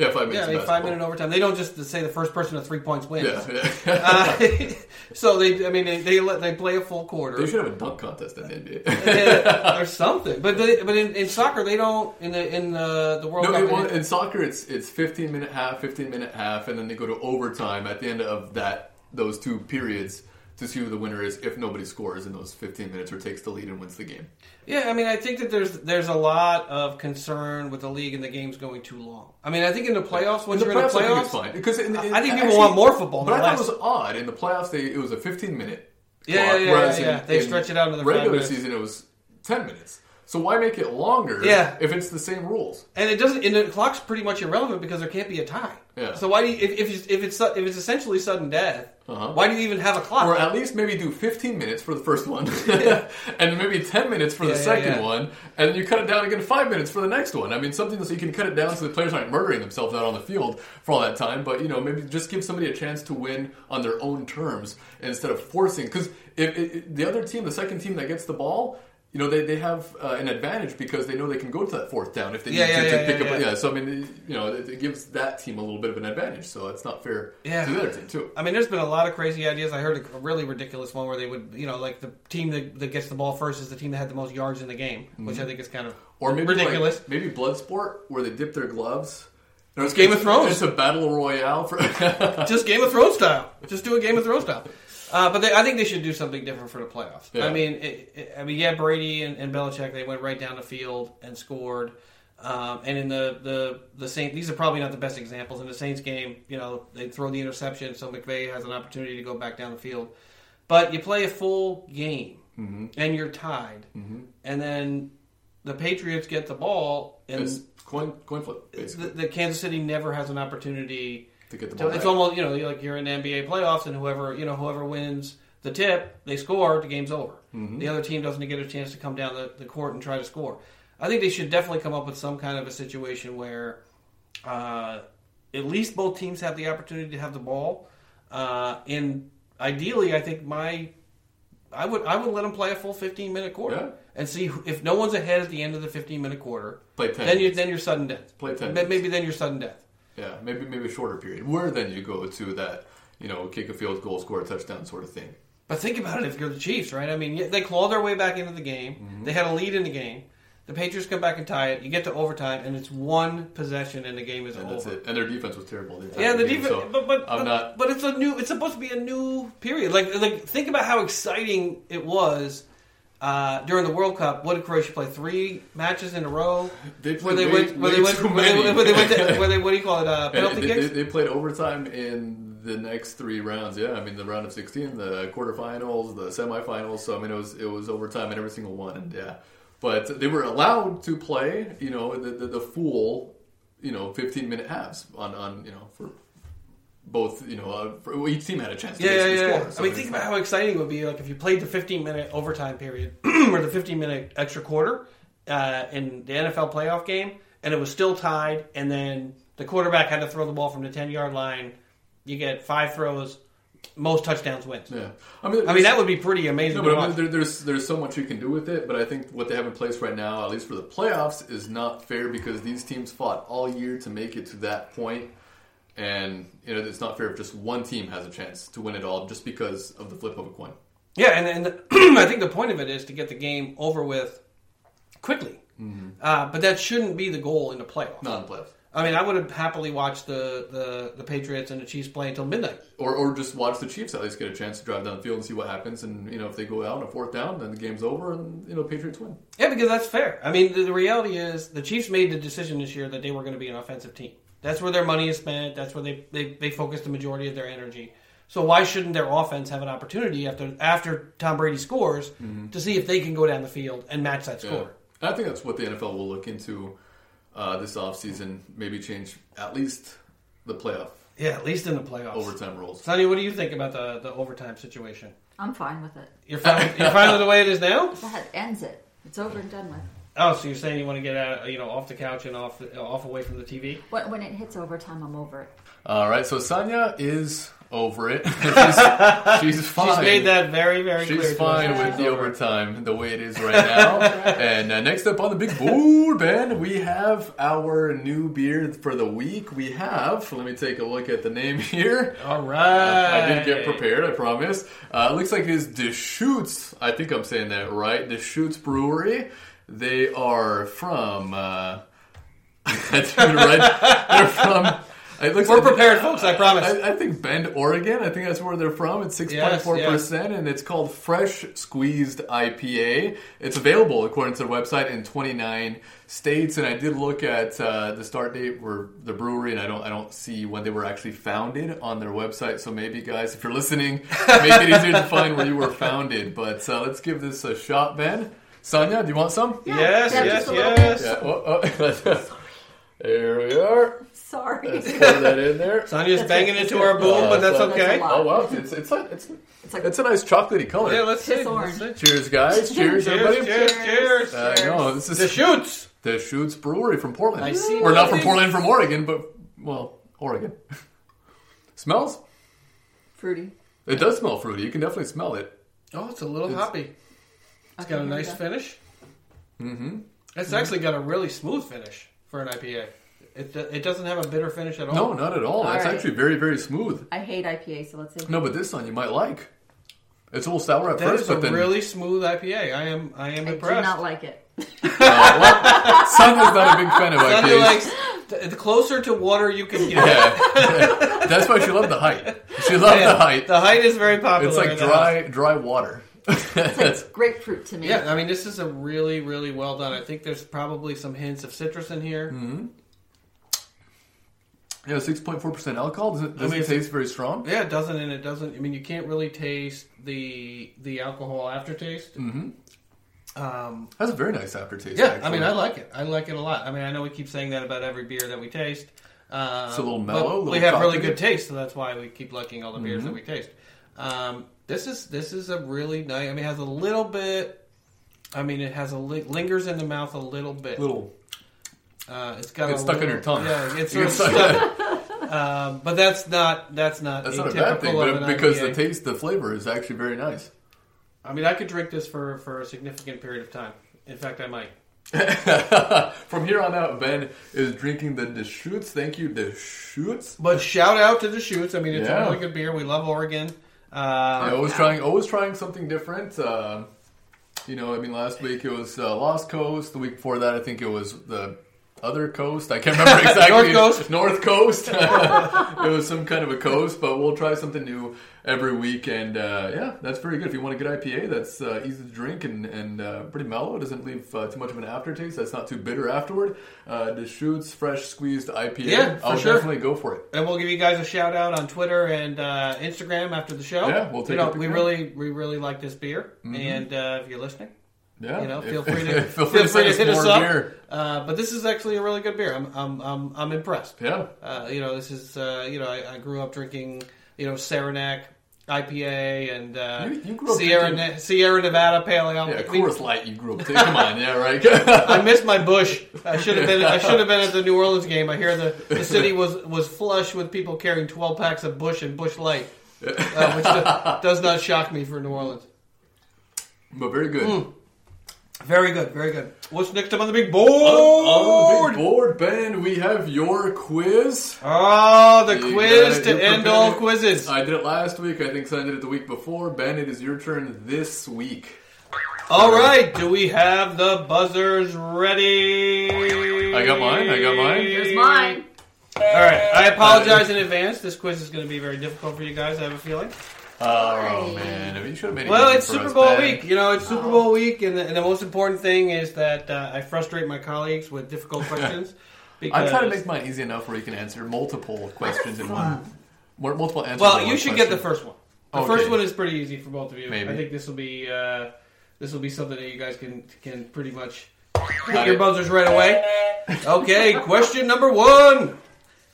Yeah, five minutes. Yeah, five minute overtime. They don't just say the first person to three points wins. Yeah, yeah. Uh, so they, I mean, they they, let, they play a full quarter. they should have a dunk contest in the NBA. Or something. But they, but in, in soccer they don't in the in the the World No, Cup. in soccer it's it's 15 minute half, 15 minute half, and then they go to overtime at the end of that those two periods to see who the winner is if nobody scores in those 15 minutes or takes the lead and wins the game. yeah, I mean, I think that there's there's a lot of concern with the league and the games going too long. I mean, I think in the playoffs, once In the you're in playoffs, the I think playoffs, fine because in, in, I think people actually- want more football But I thought it was odd in the playoffs. They it was a 15 minute. Yeah, clock, yeah, yeah, yeah, in- They in stretch it out into the regular season. It was 10 minutes. So why make it longer? Yeah. if it's the same rules. and it doesn't. And the clock's pretty much irrelevant because there can't be a tie. Yeah. So why do you, if if, you, if it's if it's essentially sudden death, Uh-huh. why do you even have a clock? Or at least maybe do 15 minutes for the first one, and maybe 10 minutes for the yeah, second yeah. one, and then you cut it down again five minutes for the next one. I mean, something so you can cut it down so the players aren't murdering themselves out on the field for all that time. But you know, maybe just give somebody a chance to win on their own terms instead of forcing. Because if, if the other team, the second team that gets the ball. You know they, they have uh, an advantage because they know they can go to that fourth down if they Yeah, need yeah, to, yeah, to pick yeah, up. yeah. Yeah, so I mean, you know, it, it gives that team a little bit of an advantage. So it's not fair Yeah. to the other team too. I mean, there's been a lot of crazy ideas. I heard a really ridiculous one where they would, you know, like the team that, that gets the ball first is the team that had the most yards in the game, which I think is kind of Mm-hmm. Or maybe ridiculous. like, maybe Bloodsport, where they dip their gloves. Know, it's Game of Thrones. It's a battle royale for. Just Game of Thrones style. Just do a Game of Thrones style. Uh, but they, I think they should do something different for the playoffs. Yeah. I mean, it, it, I mean, yeah, Brady and, and Belichick they went right down the field and scored. Um, and in the the the Saints, these are probably not the best examples. In the Saints game, you know, they throw the interception, so McVay has an opportunity to go back down the field. But you play a full game and you're tied, and then the Patriots get the ball, and it's coin coin flip the, the Kansas City never has an opportunity to get the so it's almost you know like you're in the NBA playoffs, and whoever you know whoever wins the tip, they score. The game's over. Mm-hmm. The other team doesn't get a chance to come down the, the court and try to score. I think they should definitely come up with some kind of a situation where uh, at least both teams have the opportunity to have the ball. Uh, and ideally, I think my I would I would let them play a full 15 minute quarter Yeah. and see if no one's ahead at the end of the 15 minute quarter. Play 10 Then you then you're sudden death. Play 10 Maybe then you're sudden death. Yeah, maybe maybe a shorter period. Where then you go to that, you know, kick a field goal, score a touchdown sort of thing. But think about it if you're the Chiefs, right? I mean, they clawed their way back into the game. Mm-hmm. They had a lead in the game. The Patriots come back and tie it. You get to overtime, and it's one possession, and the game is And over. that's it. And their defense was terrible. the Yeah, the game, defense, so but but I'm but, not. but it's a new. It's supposed to be a new period. Like like think about how exciting it was uh, during the World Cup. What did Croatia play? Three matches in a row. They Where played they way, went, where they went, too where they, where they went, to, where they, what do you call it? Uh, penalty they, kicks. they, they played overtime in the next three rounds. Yeah, I mean the round of sixteen, the quarterfinals, the semifinals. So I mean it was it was overtime in every single one. And yeah, but they were allowed to play. You know the the, the full you know fifteen minute halves on on you know for both you know uh, each team had a chance. to Yeah, yeah, basically yeah. Score. So I mean, think about how exciting it would be, like if you played the 15 minute overtime period or the 15 minute extra quarter uh, in the NFL playoff game, and it was still tied, and then the quarterback had to throw the ball from the 10 yard line. You get five throws, most touchdowns wins. Yeah, I mean, I mean, that would be pretty amazing. No, but I mean, there, there's there's so much you can do with it. But I think what they have in place right now, at least for the playoffs, is not fair because these teams fought all year to make it to that point, and you know it's not fair if just one team has a chance to win it all just because of the flip of a coin. Yeah, and, and I think the point of it is to get the game over with quickly. Uh, but that shouldn't be the goal in the playoffs. Not in the playoffs, I mean, I would have happily watched the, the, the Patriots and the Chiefs play until midnight. or or just watch the Chiefs at least get a chance to drive down the field and see what happens. And you know if they go out on a fourth down, then the game's over, and you know Patriots win. Yeah, because that's fair. I mean, the, the reality is the Chiefs made the decision this year that they were going to be an offensive team. That's where their money is spent. That's where they, they, they focus the majority of their energy. So why shouldn't their offense have an opportunity after after Tom Brady scores to see if they can go down the field and match that Yeah. score? I think that's what the NFL will look into uh, this offseason. Maybe change at least the playoff Yeah, at least in the playoffs. overtime rules. Sonny, what do you think about the, the overtime situation? I'm fine with it. You're fine, you're fine with the way it is now? That ends it. It's over and done with. Oh, so you're saying you want to get out, you know, off the couch and off off away from the TV? When, when it hits overtime, I'm over it. All right, so Sonia is over it. she's, she's fine. She's made that very, very clear. She's fine with the over overtime the way it is right now. and uh, next up on the big board, Ben, we have our new beer for the week. We have, let me take a look at the name here. All right. I did get prepared, I promise. Uh, it looks like it is Deschutes. I think I'm saying that right. Deschutes Brewery. They are from. Uh, right. They're from. It looks We're like prepared, folks. I promise. I, I think Bend, Oregon. I think that's where they're from. It's six point four percent, and it's called Fresh Squeezed IPA. It's available according to their website in twenty nine states. And I did look at uh, the start date for the brewery, and I don't I don't see when they were actually founded on their website. So maybe, guys, if you're listening, make it easier to find where you were founded. But uh, let's give this a shot, Ben. Sonia, do you want some? Yes, Yeah, yes, just a little yes. Yeah. Oh, oh. there we are. Sorry. Let's pour that in there. Sonya's That's banging it. into our uh, boom, but that's That's a okay. lot. Oh wow, it's it's a, it's It's like it's a nice chocolatey color. Yeah, let's see. Piss Let's orange. see. Cheers, guys! Cheers, Cheers, everybody! cheers, cheers. I know this is The shoots. Deschutes Brewery from Portland. I see We're not from these. Portland, from Oregon, but well, Oregon. Smells? fruity. It does smell fruity. You can definitely smell it. Oh, it's a little It's- hoppy. It's Okay, got a nice go. finish. Mm-hmm. It's actually got a really smooth finish for an IPA. It, it doesn't have a bitter finish at all. No, not at all. All It's right. actually very, very smooth. I hate IPA, so let's see. No, but this one you might like. It's a little sour at That first, is a but then really smooth IPA. I am I am I do impressed. not like it. Sonya's not a big fan of Sonia IPAs. likes the, the closer to water you can get. yeah, that's why she loved the height. She loved the height. The height is very popular. It's like in the dry, dry water. It's grapefruit to me. Yeah, I mean, this is a really, really well done. I think there's probably some hints of citrus in here. Mm-hmm. Yeah, six point four percent alcohol. Does it, does mean, it taste very strong? Yeah, it doesn't, and it doesn't. I mean, you can't really taste the the alcohol aftertaste. Mm-hmm. Um, That's a very nice aftertaste. yeah, actually. I mean, I like it. I like it a lot. I mean, I know we keep saying that about every beer that we taste. Um, It's a little but mellow, a we have really good taste, so that's why we keep liking all the beers Mm-hmm. that we taste. Um, this is this is a really nice. I mean, it has a little bit. I mean, it has a li- lingers in the mouth a little bit. little. Uh, it's got It's a stuck in little- your tongue. Yeah, it's sort of stuck. um, but that's not that's not That's atypical not a bad thing, but because IPA. the taste, the flavor is actually very nice. I mean, I could drink this for for a significant period of time. In fact, I might. From here on out, Ben is drinking the Deschutes. Thank you, Deschutes. But shout out to shoots. I mean, it's Yeah. a really good beer. We love Oregon. Yeah, Uh, always trying, always trying something different. Uh, You know, I mean, last week it was uh, Lost Coast. The week before that, I think it was the other coast. I can't remember exactly. North Coast. North Coast. it was some kind of a coast, but we'll try something new every week. And uh, yeah, that's very good. If you want a good IPA, that's uh, easy to drink and, and uh, pretty mellow. It doesn't leave uh, too much of an aftertaste. That's not too bitter afterward. Uh, Deschutes fresh squeezed IPA. Yeah, for I'll sure. definitely go for it. And we'll give you guys a shout out on Twitter and uh, Instagram after the show. Yeah, we'll take you know, we really we really like this beer, and uh, if you're listening, Yeah, you know, feel free to feel free to feel free to send hit us up. beer. Uh, but this is actually a really good beer. I'm I'm I'm, I'm impressed. Yeah. Uh, you know, this is uh, you know I, I grew up drinking you know Saranac IPA and uh, You- you grew up Sierra Ne- Sierra Nevada Pale Ale. Yeah, Coors Light. You grew up. To. Come on, yeah, right. I missed my Busch. I should have been. I should have been at the New Orleans game. I hear the, the city was was flush with people carrying twelve packs of Busch and Busch Light, uh, which do- does not shock me for New Orleans. but very good. Hmm. Very good, very good. What's next up on the big On, on board? the big board, Ben, we have your quiz. Oh, the You quiz got it. to end all quizzes. I did it last week. I think Son did it the week before. Ben, it is your turn this week. All right, do we have the buzzers ready? I got mine, I got mine. Here's mine. All right, I uh, apologize in advance. This quiz is going to be very difficult for you guys. I have a feeling. Oh man, you should have made it. Well, it's Super Bowl week. You know, it's Super Bowl week, and the, and the most important thing is that uh, I frustrate my colleagues with difficult questions. I'm trying to make mine easy enough where you can answer multiple questions in one. More, multiple answers. Well, you should get the first one. The Okay. first one is pretty easy for both of you. Maybe. I think this will be uh, this will be something that you guys can can pretty much hit your buzzers right away. Okay, question number one.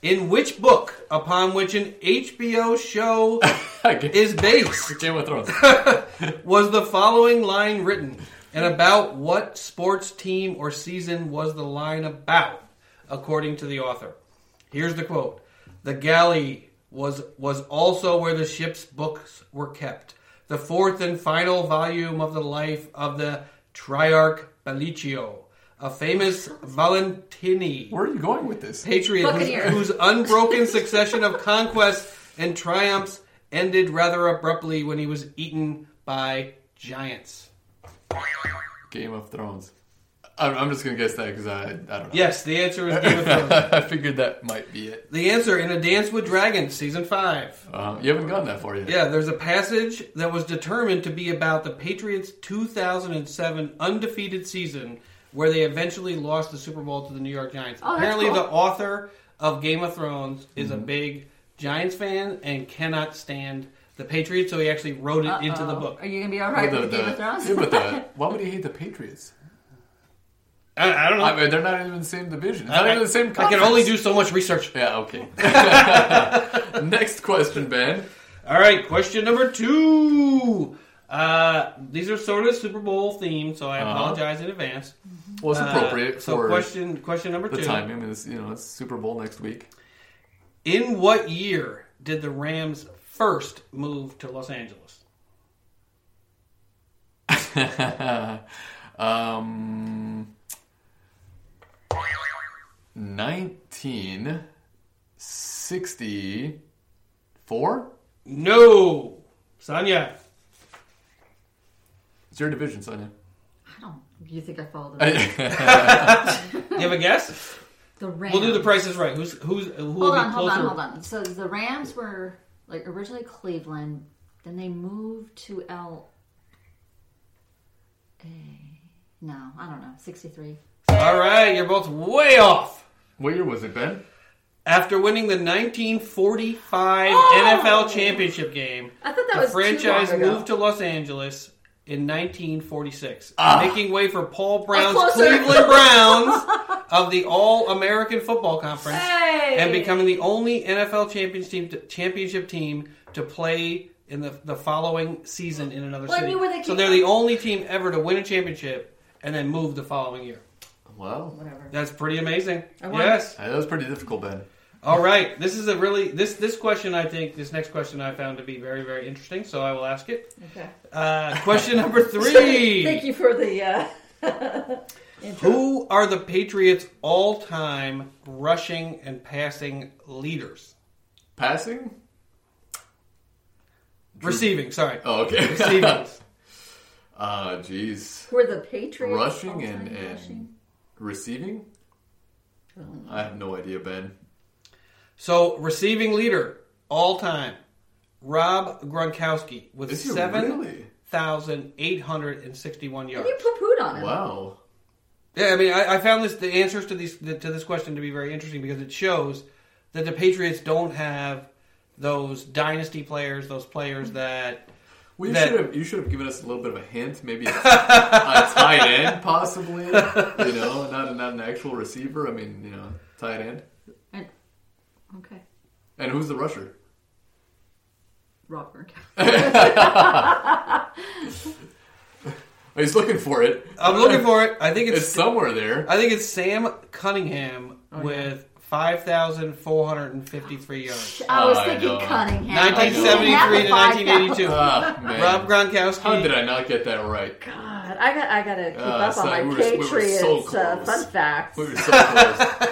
In which book, upon which an HBO show is based, Game of Thrones. was the following line written? And about what sports team or season was the line about, according to the author? Here's the quote: "The galley was was also where the ship's books were kept. The fourth and final volume of the life of the Triarch Bellicio, a famous Volantene." Where are you going with this? patriot whose, Buccaneer. whose unbroken succession of conquests and triumphs ended rather abruptly when he was eaten by giants. Game of Thrones. I'm, I'm just gonna guess that because I, I don't know. Yes, the answer is Game of Thrones. I figured that might be it. The answer in A Dance with Dragons, season five. Uh, you haven't gone that far yet. Yeah, there's a passage that was determined to be about the Patriots' 2007 undefeated season, where they eventually lost the Super Bowl to the New York Giants. Oh, Apparently, cool. the author of Game of Thrones is Mm-hmm. a big Giants fan and cannot stand the Patriots, so he actually wrote it into the book. Are you gonna be all right But with the- Game of Thrones? yeah, but the, why would he hate the Patriots? I, I don't know. I mean, they're not even in the same division. It's I, not even the same. I can only do so much research. Yeah. Okay. Next question, Ben. All right, question number two. Uh, these are sort of Super Bowl themed, so I Uh-huh. apologize in advance. Well, it's Uh, appropriate so for question question number the two. timing. I mean, it's, you know, it's Super Bowl next week. In what year did the Rams first move to Los Angeles? um, nineteen sixty-four. No, Sonia. It's your division, Sonia. I don't. You think I follow the You have a guess? the Rams? We'll do the prices right. Who's who's who will Hold be on, hold on, hold on. So the Rams were like originally Cleveland, then they moved to L. A. No, I don't know. Sixty-three. All right, you're both way off. what year was it, Ben? After winning the 1945 Oh! NFL championship game, I thought that the was franchise too long ago. moved to Los Angeles in 1946, Ah. making way for Paul Brown's. Cleveland Browns of the All American Football Conference Hey! and becoming the only NFL championship team to, championship team to play in the, the following season in another Well, city. knew where they so they're the only team ever to win a championship and then move the following year. Wow, Whatever. That's pretty amazing. I. Yes. that was pretty difficult, Ben. All right. This is a really this this question I think this next question I found to be very very interesting. So I will ask it. Okay. Uh, question number three. Thank you for the uh. Who are the Patriots' all-time rushing and passing leaders? Passing? Receiving, sorry. Oh, okay. Receiving. Uh, jeez. Who are the Patriots? Rushing and, and rushing? receiving? I don't know. I have no idea, Ben. So receiving leader all time, Rob Gronkowski with Is he seven really? thousand eight hundred and sixty-one yards. You poo-pooed on him. Wow. Yeah, I mean, I, I found this the answers to these to this question to be very interesting because it shows that the Patriots don't have those dynasty players, those players that Well, you That- should have you should have given us a little bit of a hint, maybe a, a tight end, possibly. You know, not not an actual receiver. I mean, you know, tight end. And, okay. And who's the rusher? Rob Gronkowski. Oh, He's looking for it. I'm looking for it. I think It's it's, somewhere there. I think it's Sam Cunningham Oh, with five thousand four hundred and fifty-three yards. I was I thinking know. Cunningham. 1973 to 1982. Ah, man. Rob Gronkowski. How did I not get that right? God, I got I got to keep Ah, up so on my we were- we were so Patriots uh, close. fun facts. We were so close.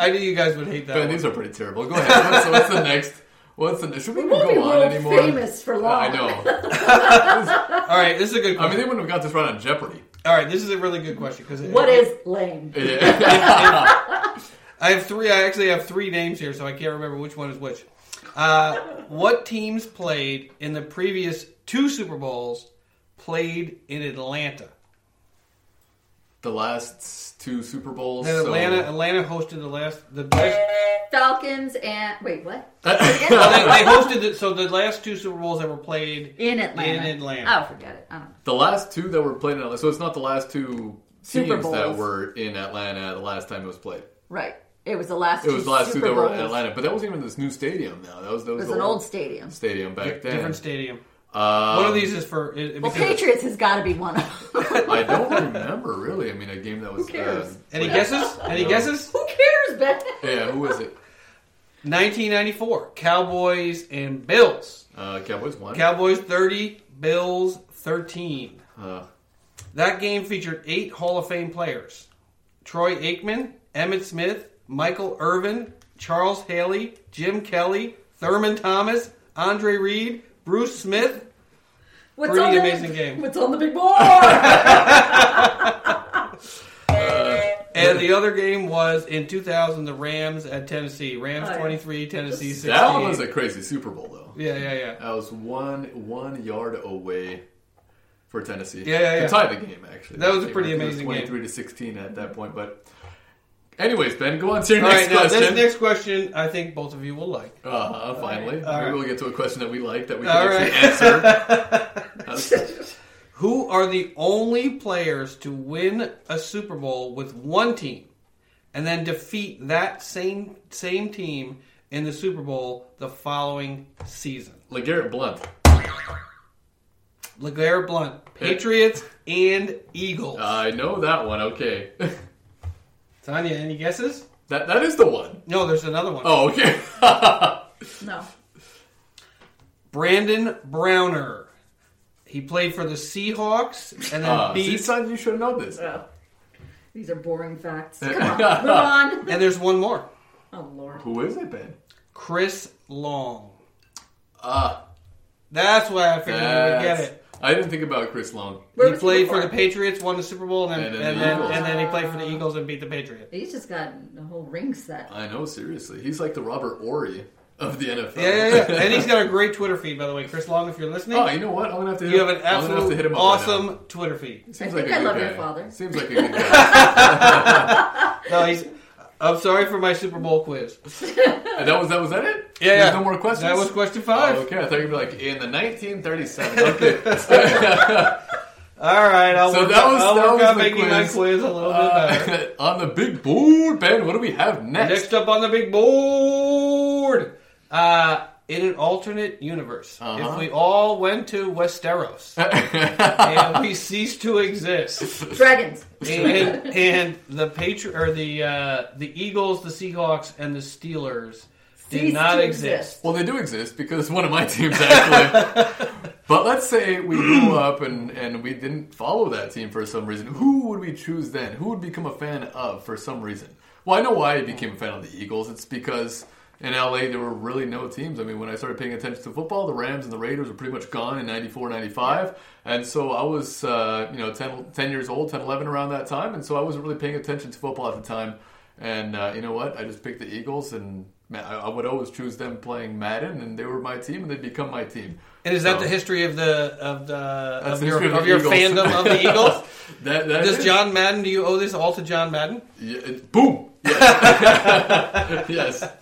I knew you guys would hate that. Ben, one. these are pretty terrible. Go ahead. What's, what's the next? What's the should we even won't be go on anymore? famous for long. I know. All right, this is a good I mean, they wouldn't have got this right on Jeopardy. All right, this is a really good question because What is lame? Yeah. I have three. I actually have three names here, so I can't remember which one is which. Uh, what teams played in the previous two Super Bowls played in Atlanta? The last two Super Bowls. And Atlanta, So, Atlanta hosted the last. The last Falcons and wait, what? well, they, they hosted the, so the last two Super Bowls that were played. In Atlanta. In Atlanta. Oh, forget it. I don't know. the last two that were played in Atlanta. So it's not the last two Super teams that were in Atlanta the last time it was played. Right. It was the last. It was the last Super two that were in Atlanta, but that wasn't even this new stadium. Now that was that It was, was an old stadium. stadium back then. Different stadium. Um, One of these is for. It, Well, Patriots has got to be one of them. I don't remember really. I mean, a game that was. cares? Uh, Any played- guesses? Any No. guesses? Who cares, Ben? Yeah, who was it? 1994, Cowboys and Bills. Uh, Cowboys won. Cowboys 30, Bills 13. uh, That game featured eight Hall of Fame players Troy Aikman, Emmitt Smith, Michael Irvin, Charles Haley, Jim Kelly, Thurman Thomas, Andre Reed, Bruce Smith. What's Pretty on the, amazing game. What's on the big board? And the other game was in 2000, the Rams at Tennessee. Rams Oh, yeah. 23, Tennessee 16. that one was a crazy Super Bowl though. yeah, yeah, yeah. That was one one yard away for Tennessee. Yeah, yeah, To tie the game actually. That was a pretty it amazing game. Twenty-three to sixteen at that point, but. Anyways, Ben, go on to your All next right, now question. this next question, I think both of you will like. Uh, finally, All maybe right. we'll get to a question that we like that we All can right. actually answer. Who are the only players to win a Super Bowl with one team and then defeat that same same team in the Super Bowl the following season? LeGarrette Blount. LeGarrette Blount, Patriots and Eagles. I know that one. Okay, Tanya, any guesses? that that is the one. No, there's another one. Oh, okay. no. Brandon Browner. He played for the Seahawks and then uh, see, son, you should know this. Oh. These are boring facts. Come on, move on. And there's one more. Oh Lord. Who is it, Ben? Chris Long. Ah, That's why I figured you would get that's- it. I didn't think about Chris Long. Where he was played for before? the Patriots, won the Super Bowl, and then And and, the then, Eagles. and then he played for the Eagles and beat the Patriots. He's just got a whole ring set. I know, seriously. He's like the Robert Horry of the NFL. Yeah, yeah, yeah. and he's got a great Twitter feed, by the way. Chris Long, if you're listening, oh, you know what? I'm gonna have to. Hit you have him- an I'm gonna have to hit absolute him up right now. awesome Twitter feed. Seems I like think a I good love guy. your father. Seems like a good guy. No, he's. I'm sorry for my Super Bowl quiz. And that was that was that it? Yeah, There's yeah. no more questions. That was question five. Oh, okay, I thought you'd be like in the 1937. Okay. All right, I'll So work, that on- was- I'll that work was the making my quiz. quiz a little bit better. Uh, on the big board, Ben. What do we have next? Next up on the big board, uh, in an alternate universe, Uh-huh. if we all went to Westeros and we ceased to exist, Dragons. and, and the Patri- or the uh, the Eagles, the Seahawks, and the Steelers did Cease not to exist. well, they do exist because one of my teams actually. but let's say we grew up and and we didn't follow that team for some reason. Who would we choose then? Who would become a fan of for some reason? Well, I know why I became a fan of the Eagles. It's because in LA, there were really no teams. I mean, when I started paying attention to football, the Rams and the Raiders were pretty much gone in 94, 95. And so I was, uh, you know, 10, 10 years old, 10, 11 around that time. And so I wasn't really paying attention to football at the time. And uh, you know what? I just picked the Eagles, and man, I, would always choose them playing Madden, and they were my team, and they'd become my team. And is that So- the history of the of the of your of your Eagles. fandom of the Eagles? That, that Does is- John Madden? Do you owe this all to John Madden? Yeah, it- boom. Yes. yes.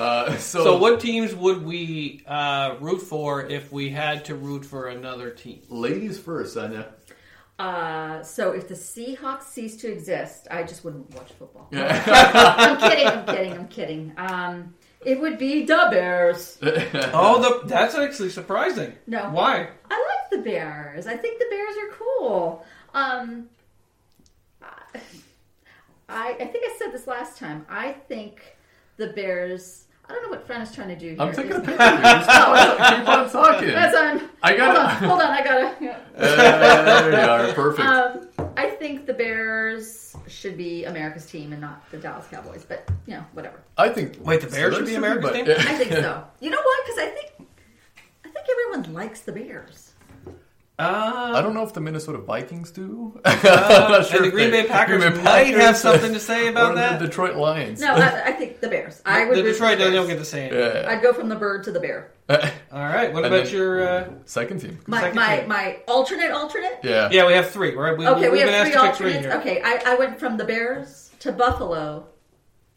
Uh, so, So, what teams would we uh, root for if we had to root for another team? ladies first, Anya. Uh, so if the Seahawks cease to exist, I just wouldn't watch football. I'm kidding. I'm kidding. I'm kidding. Um, it would be the Bears. Oh, the, that's actually surprising. No. Why? I like the Bears. I think the Bears are cool. Um, I I think I said this last time. I think the Bears. I don't know what Fran is trying to do here. I'm taking a picture. Keep on talking. That's on. I gotta- on. Hold on. I gotta. Uh, there you are. Perfect. Um, I think the Bears should be America's team and not the Dallas Cowboys. But you know, whatever. I think. Wait, the Bears should be America's team? I think so. You know why? Because I think I think everyone likes the Bears. Uh, I don't know if the Minnesota Vikings do. I'm not sure and the Green Bay Packers Green Bay might have something to say about or that. The Detroit Lions. No, I, I think the Bears. I would. the Detroit the don't get the same. Yeah. I'd go from the bird to the bear. All right. What And about then- your? Uh, Second team. My Second my team. my alternate alternate. Yeah. yeah, we have three. Right? We, Okay, we we've been asked three to pick three alternates. here. Okay, I, I went from the Bears to Buffalo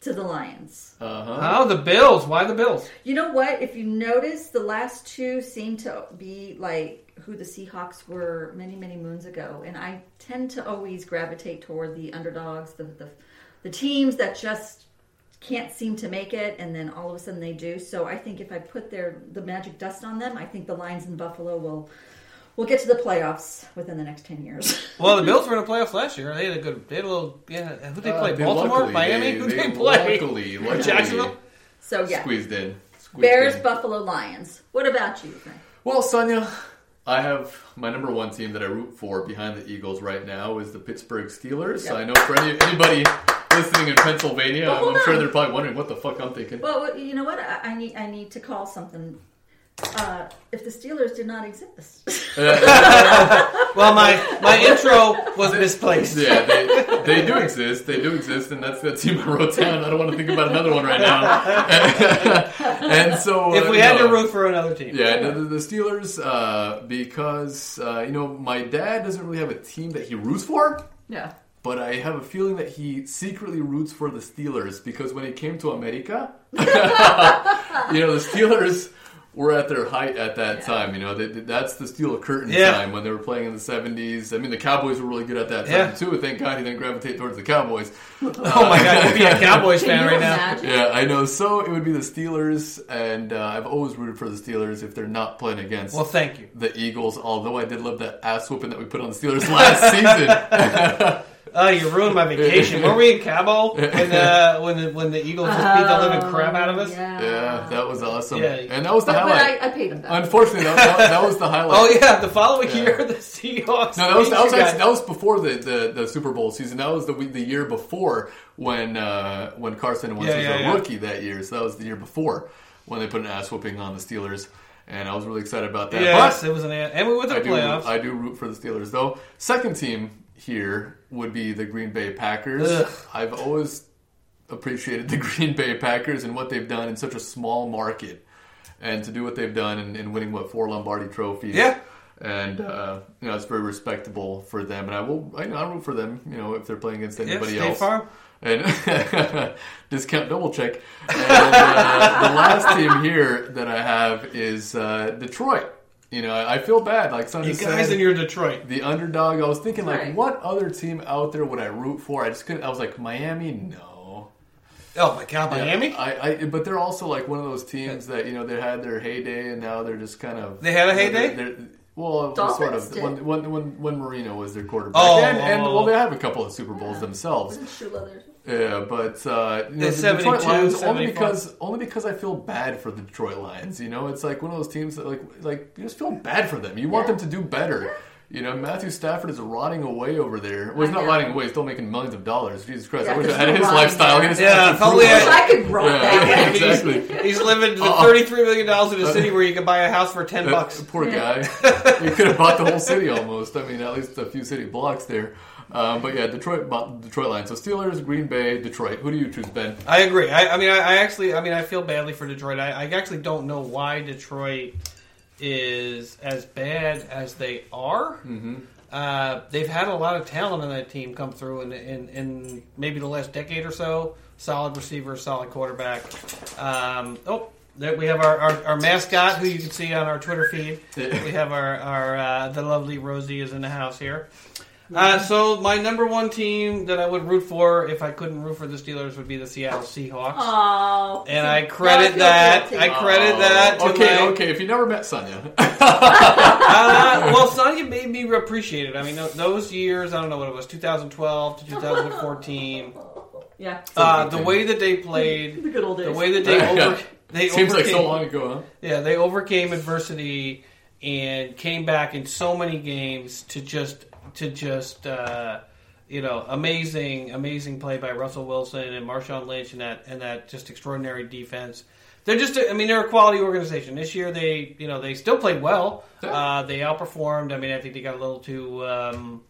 to the Lions. Uh huh. Oh, the Bills. Why the Bills? You know what? If you notice, the last two seem to be like who the Seahawks were many, many moons ago, and I tend to always gravitate toward the underdogs, the the, the teams that just can't seem to make it, and then all of a sudden they do. So I think if I put their the magic dust on them, I think the Lions and Buffalo will will get to the playoffs within the next ten years. Well, the Bills were in the playoffs last year. They had a good. They had a little. Yeah. Who did they Uh, play? they Baltimore, luckily- Miami. they- Who they they play? luckily- luckily Jacksonville. So yeah, Squeezed in. Squeezed Bears, in. Buffalo, Lions. What about you? Frank? Well, Sonia, I have my number one team that I root for behind the Eagles right now is the Pittsburgh Steelers. I know for any, anybody listening in Pennsylvania, I'm, sure they're probably wondering what the fuck I'm thinking. Well, you know what? I, I need I need to call something. Uh, if the Steelers did not exist, Well, my my intro was misplaced. yeah, they, they do exist. They do exist, and that's the team I wrote down. I don't want to think about another one right now. and so, If uh, we had to root for another team, Yeah, the, the Steelers, uh, because, uh, you know, my dad doesn't really have a team that he roots for. yeah. But I have a feeling that he secretly roots for the Steelers because when he came to America, you know, the Steelers were at their height at that time. You know, they, that's the steel curtain Yeah. time when they were playing in the 70s. I mean, the Cowboys were really good at that time, Yeah. too. Thank God he didn't gravitate towards the Cowboys. Oh my god, you'd be a Cowboys fan you right now. imagine? Yeah, I know. So it would be the Steelers, and uh, I've always rooted for the Steelers if they're not playing against Well, thank you. the Eagles. Although I did love that ass whooping that we put on the Steelers last season. Oh, you ruined my vacation. Were we in Cabo when uh, when the when the Eagles just beat the living crap out of us? Yeah, yeah, that was awesome. Yeah. And that was the But, but highlight. I, I paid him back. Unfortunately, that, that, that was the highlight. Oh yeah, the following Yeah. year the Seahawks. No, that was that was, you actually, that was before the, the, the Super Bowl season. That was the the year before when uh, when Carson Wentz Yeah, was yeah, a yeah. rookie that year. So that was the year before when they put an ass whooping on the Steelers, and I was really excited about that. Yes, But it was an and we went to I the do playoffs. I do root for the Steelers though. Second team here would be the Green Bay Packers. Ugh. I've always appreciated the Green Bay Packers and what they've done in such a small market, and to do what they've done and, and winning what four Lombardi trophies. Yeah. And uh, you know it's very respectable for them, and I will I, I root for them. You know if they're playing against anybody else Farm. and discount double check. And uh, the last team here that I have is uh, Detroit. You know, I feel bad. Like Sonny You said, guys in your Detroit. the underdog. I was thinking, like, what other team out there would I root for? I just couldn't. I was like, Miami, no. Oh my God, Miami. I, I, but they're also like one of those teams that you know they had their heyday and now they're just kind of They had a they're- heyday? they're- well, Dolphins sort of did. when, when when when Marino was their quarterback, Oh, and, and oh. well, they oh. have a couple of Super Bowls themselves. Shoe leather. Yeah, but uh, you know, the Detroit Lions only because only because I feel bad for the Detroit Lions. You know, it's like one of those teams that like like you just feel bad for them. You want Yeah. them to do better. You know, Matthew Stafford is rotting away over there. Well, he's not know. rotting away. He's still making millions of dollars. Jesus Christ! Yeah, I wish I had his rotting lifestyle. there. His Yeah, fucking if only I- I could rot Yeah. that way. exactly. He's living in Uh-uh. thirty-three million dollars in a city where you can buy a house for ten That bucks. Poor guy. he could have bought the whole city almost. I mean, at least a few city blocks there. Um, but yeah, Detroit Detroit line. So Steelers, Green Bay, Detroit. Who do you choose, Ben? I agree. I, I mean, I, I actually, I mean, I feel badly for Detroit. I, I actually don't know why Detroit is as bad as they are. Mm-hmm. Uh, they've had a lot of talent on that team come through in, in, in maybe the last decade or so. Solid receiver, solid quarterback. Um, oh, there we have our, our, our mascot, who you can see on our Twitter feed. we have our, our uh, the lovely Rosie is in the house here. Uh, so my number one team that I would root for if I couldn't root for the Steelers would be the Seattle Seahawks. Oh, And I credit that. I credit that to okay, my. okay. If you never met Sonya, Uh, well, Sonya made me appreciate it. I mean, those years, I don't know what it was, 2012 to 2014. yeah. Uh, the way that they played, the good old days. the way that they Yeah. over, they seems like so long ago, huh? yeah, they overcame adversity and came back in so many games to just to just uh, you know amazing amazing play by Russell Wilson and Marshawn Lynch and that and that just extraordinary defense. They're just a, I mean they're a quality organization. This year they you know they still played well. Uh, they outperformed. I mean I think they got a little too um,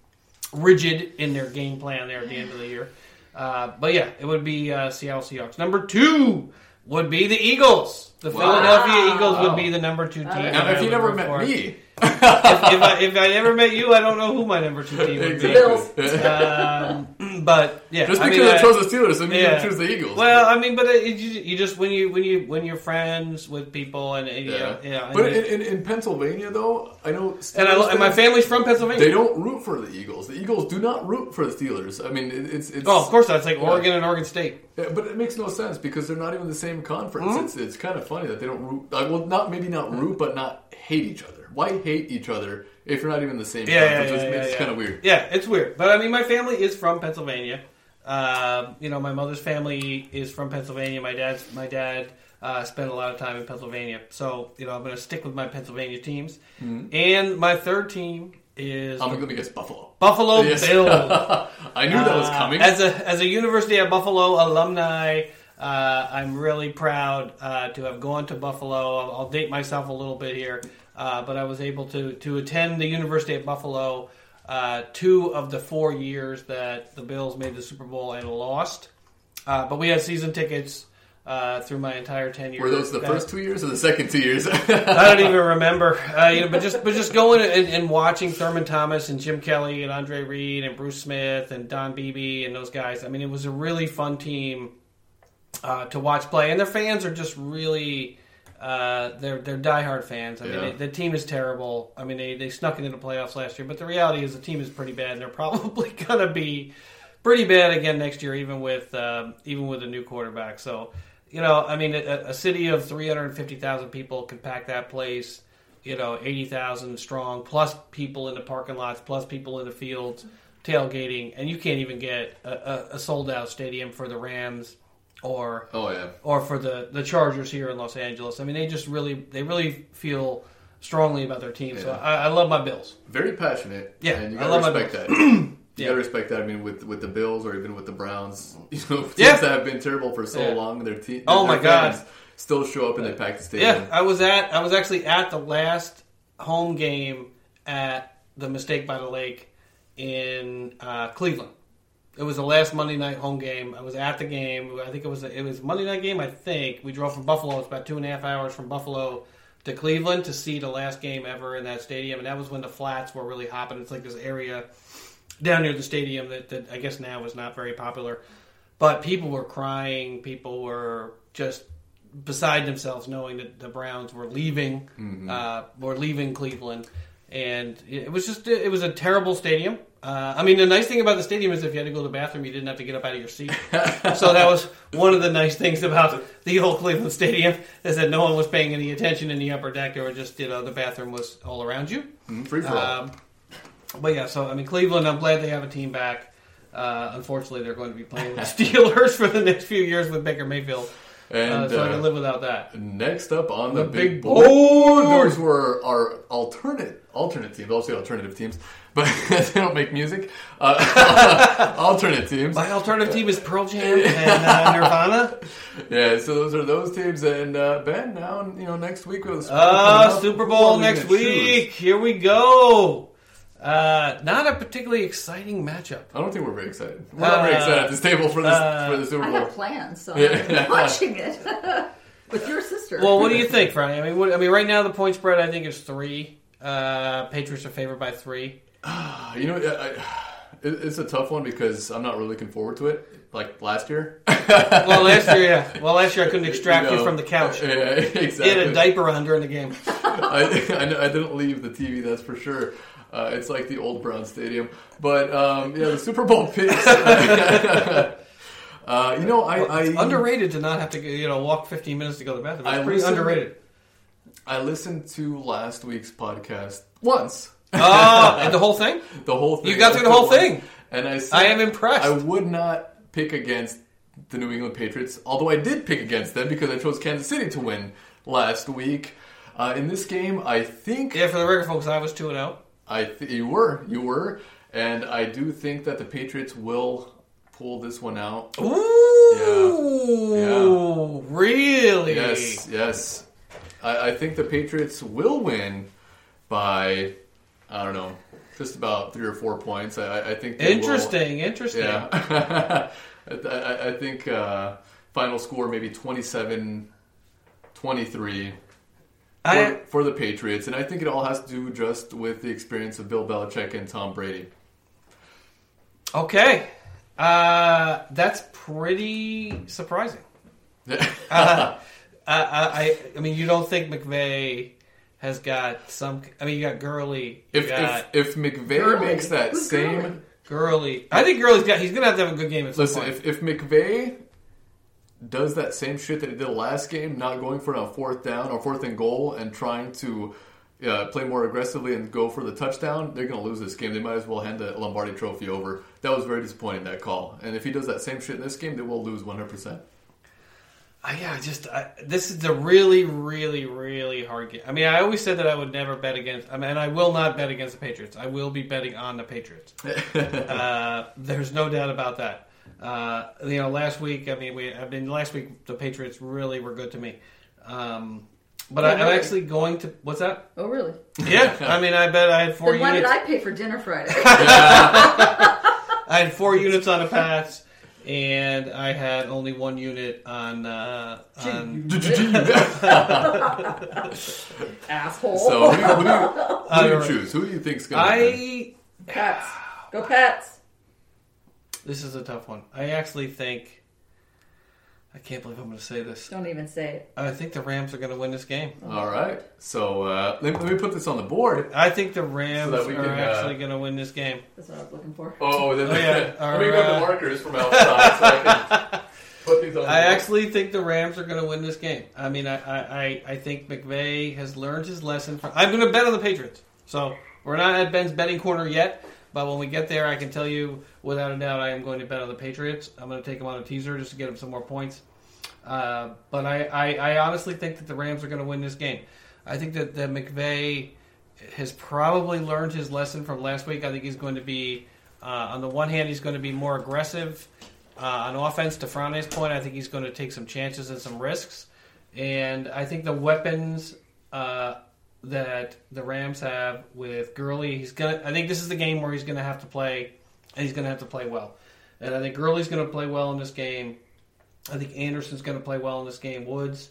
rigid in their game plan there at the end of the year. Uh, but yeah, it would be uh, Seattle Seahawks. Number two would be the Eagles. The Wow. Philadelphia Eagles would be the number two team. Now, that Now, I if you would never root met for. me, if, if I if I never met you, I don't know who my number two team would be. exactly. Um, but yeah, Just I because mean, I I- chose the Steelers, doesn't mean yeah. you choose the Eagles. Well, I mean, but it, you, you just when you when you when you're friends with people and, and you yeah. know, yeah, but in, in, in Pennsylvania, though, I know Steelers and, I, and my family's from Pennsylvania. They don't root for the Eagles. The Eagles do not root for the Steelers. I mean, it, it's it's. Oh, of course, that's like Yeah. Oregon and Oregon State. Yeah, but it makes no sense because they're not even the same conference. Hmm? It's it's kind of funny that they don't root. Like, well, not maybe not root, but not hate each other. Why hate each other if you're not even the same Yeah, yeah, yeah, it's yeah, it's yeah. kind of weird. Yeah, it's weird. But I mean, my family is from Pennsylvania. Uh, you know, my mother's family is from Pennsylvania. My dad's my dad uh, spent a lot of time in Pennsylvania. So you know, I'm going to stick with my Pennsylvania teams. And my third team is I'm going to guess Buffalo. Buffalo Yes. Bills. I knew that was Uh, coming. as a as a University of Buffalo alumni, uh, I'm really proud uh, to have gone to Buffalo. I'll, I'll date myself a little bit here, uh, but I was able to to attend the University of Buffalo uh, two of the four years that the Bills made the Super Bowl and lost. Uh, but we had season tickets uh, through my entire tenure. Were those the That- first two years or the second two years? I don't even remember. Uh, you know, but just but just going and, and watching Thurman Thomas and Jim Kelly and Andre Reed and Bruce Smith and Don Beebe and those guys. I mean, it was a really fun team uh, to watch play, and their fans are just really. Uh, they're they're diehard fans. I mean, Yeah. they, the team is terrible. I mean, they, they snuck into the playoffs last year, but the reality is the team is pretty bad, and they're probably gonna be pretty bad again next year, even with um, even with a new quarterback. So, you know, I mean, a, a city of three hundred fifty thousand people can pack that place. You know, eighty thousand strong, plus people in the parking lots, plus people in the fields tailgating, and you can't even get a, a, a sold out stadium for the Rams or oh yeah. or for the the Chargers here in Los Angeles. I mean, they just really they really feel strongly about their team. So I, I love my Bills. Very passionate. Yeah, and you gotta love my respect that. You Yeah. gotta respect that. I mean, with with the Bills or even with the Browns, you know, teams Yeah. that have been terrible for so Yeah. long, their team. Oh, their my God. Still show up and they pack the stadium. Yeah, I was at I was actually at the last home game at the Mistake by the Lake in uh, Cleveland. It was the last Monday night home game. I was at the game. I think it was it was Monday night game. I think we drove from Buffalo. It's about two and a half hours from Buffalo to Cleveland to see the last game ever in that stadium, and that was when the flats were really hopping. It's like this area down near the stadium that, that I guess now is not very popular. But people were crying. People were just beside themselves knowing that the Browns were leaving, uh, were leaving Cleveland, and it was just it was a terrible stadium. Uh, I mean, the nice thing about the stadium is if you had to go to the bathroom, you didn't have to get up out of your seat. so that was one of the nice things about the old Cleveland Stadium is that no one was paying any attention in the upper deck. They were just you know the bathroom was all around you. Mm, Free for all. Um, but yeah, so I mean, Cleveland. I'm glad they have a team back. Uh, unfortunately, they're going to be playing with the Steelers for the next few years with Baker Mayfield. And uh, so I uh, can live without that. next up on the, The big, big board, board. those were our alternate alternate teams. I'll say alternative teams, but they don't make music. Uh, alternate teams. My alternative team is Pearl Jam and uh, Nirvana. Yeah, so those are those teams. And uh, Ben, now you know next week we'll Uh, Super Bowl What are we next gonna choose? week. Here we go. Uh, not a particularly exciting matchup. I don't think we're very excited. We're not very excited at this table for this uh, for the Super I Bowl. have plans, so Yeah. I'm watching it with your sister. Well, what do you think, Franny? I mean, what, I mean, right now the point spread I think is three. Uh, Patriots are favored by three. You know, I, I, it, it's a tough one because I'm not really looking forward to it. Like last year. Well, last year, yeah. Well, last year I couldn't extract you, know, from the couch. Yeah, You exactly. had a diaper on during the game. I, I, I didn't leave the TV, that's for sure. Uh, it's like the old Brown Stadium. But um, yeah, the Super Bowl picks. uh, you know, I, I It's underrated to not have to you know walk 15 minutes to go to the bathroom. It's I pretty underrated. I listened to last week's podcast once. Oh, and the whole thing? The whole thing. You got through the whole thing. And I said, I am impressed. I would not pick against the New England Patriots, although I did pick against them because I chose Kansas City to win last week. Uh, in this game, I think Yeah, for the record, folks, I was 2 and oh. 0. I th- you were you were, and I do think that the Patriots will pull this one out. Ooh, yeah, really? Yes, yes. I, I think the Patriots will win by I don't know, just about three or four points. I, I- think they will- Interesting, interesting. Yeah. I, I, I think uh, final score maybe 27 23 for, I, for the Patriots. And I think it all has to do just with the experience of Bill Belichick and Tom Brady. okay. Uh, that's pretty surprising. Uh, I, I, I mean, you don't think McVay has got some? I mean, you got Gurley. You if, got if, if McVay Gurley. makes that Who's same. Gurley? Gurley. I think Gurley's got. He's gonna have to have a good game at some Listen, point. if, if McVay does that same shit that he did last game, not going for a fourth down or fourth and goal and trying to uh, play more aggressively and go for the touchdown, they're going to lose this game. They might as well hand the Lombardi trophy over. That was very disappointing, that call. And if he does that same shit in this game, they will lose 100%. I, yeah, just I, this is a really, really, really hard game. I mean, I always said that I would never bet against. I mean, and I will not bet against the Patriots. I will be betting on the Patriots. uh, there's no doubt about that. Uh, you know, last week, I mean, we, I mean, last week the Patriots really were good to me. Um, but I, I'm really? actually going to. What's that? oh, really? Yeah, I mean, I bet I had four Then why did. I pay for dinner Friday? I had four units on the Pats, and I had only one unit on. Uh, on Asshole. So who, do you- who do you, who do you choose? Who do you think's going to win? I Pats. Go Pats. This is a tough one. I actually think. I can't believe I'm going to say this. Don't even say it. I think the Rams are going to win this game. All right. So uh, let, let me put this on the board. I think the Rams So that we are can, uh, actually going to win this game. That's what I was looking for. Oh, then Oh, yeah. let me Our, grab the uh, markers from outside so I can put these on the I board. actually think the Rams are going to win this game. I mean, I, I, I- I think McVay has learned his lesson. From, I'm going to bet on the Patriots. So we're not at Ben's betting corner yet, but when we get there, I can tell you without a doubt I am going to bet on the Patriots. I'm going to take them on a teaser just to get them some more points. Uh, but I, I, I honestly think that the Rams are going to win this game. I think that, that McVay has probably learned his lesson from last week. I think he's going to be, uh, on the one hand, he's going to be more aggressive uh, on offense. To Frane's point, I think he's going to take some chances and some risks. And I think the weapons uh, that the Rams have with Gurley, he's gonna. I think this is the game where he's to have to play, and he's to have to play well. And I think Gurley's to play well in this game. I think Anderson's to play well in this game. Woods,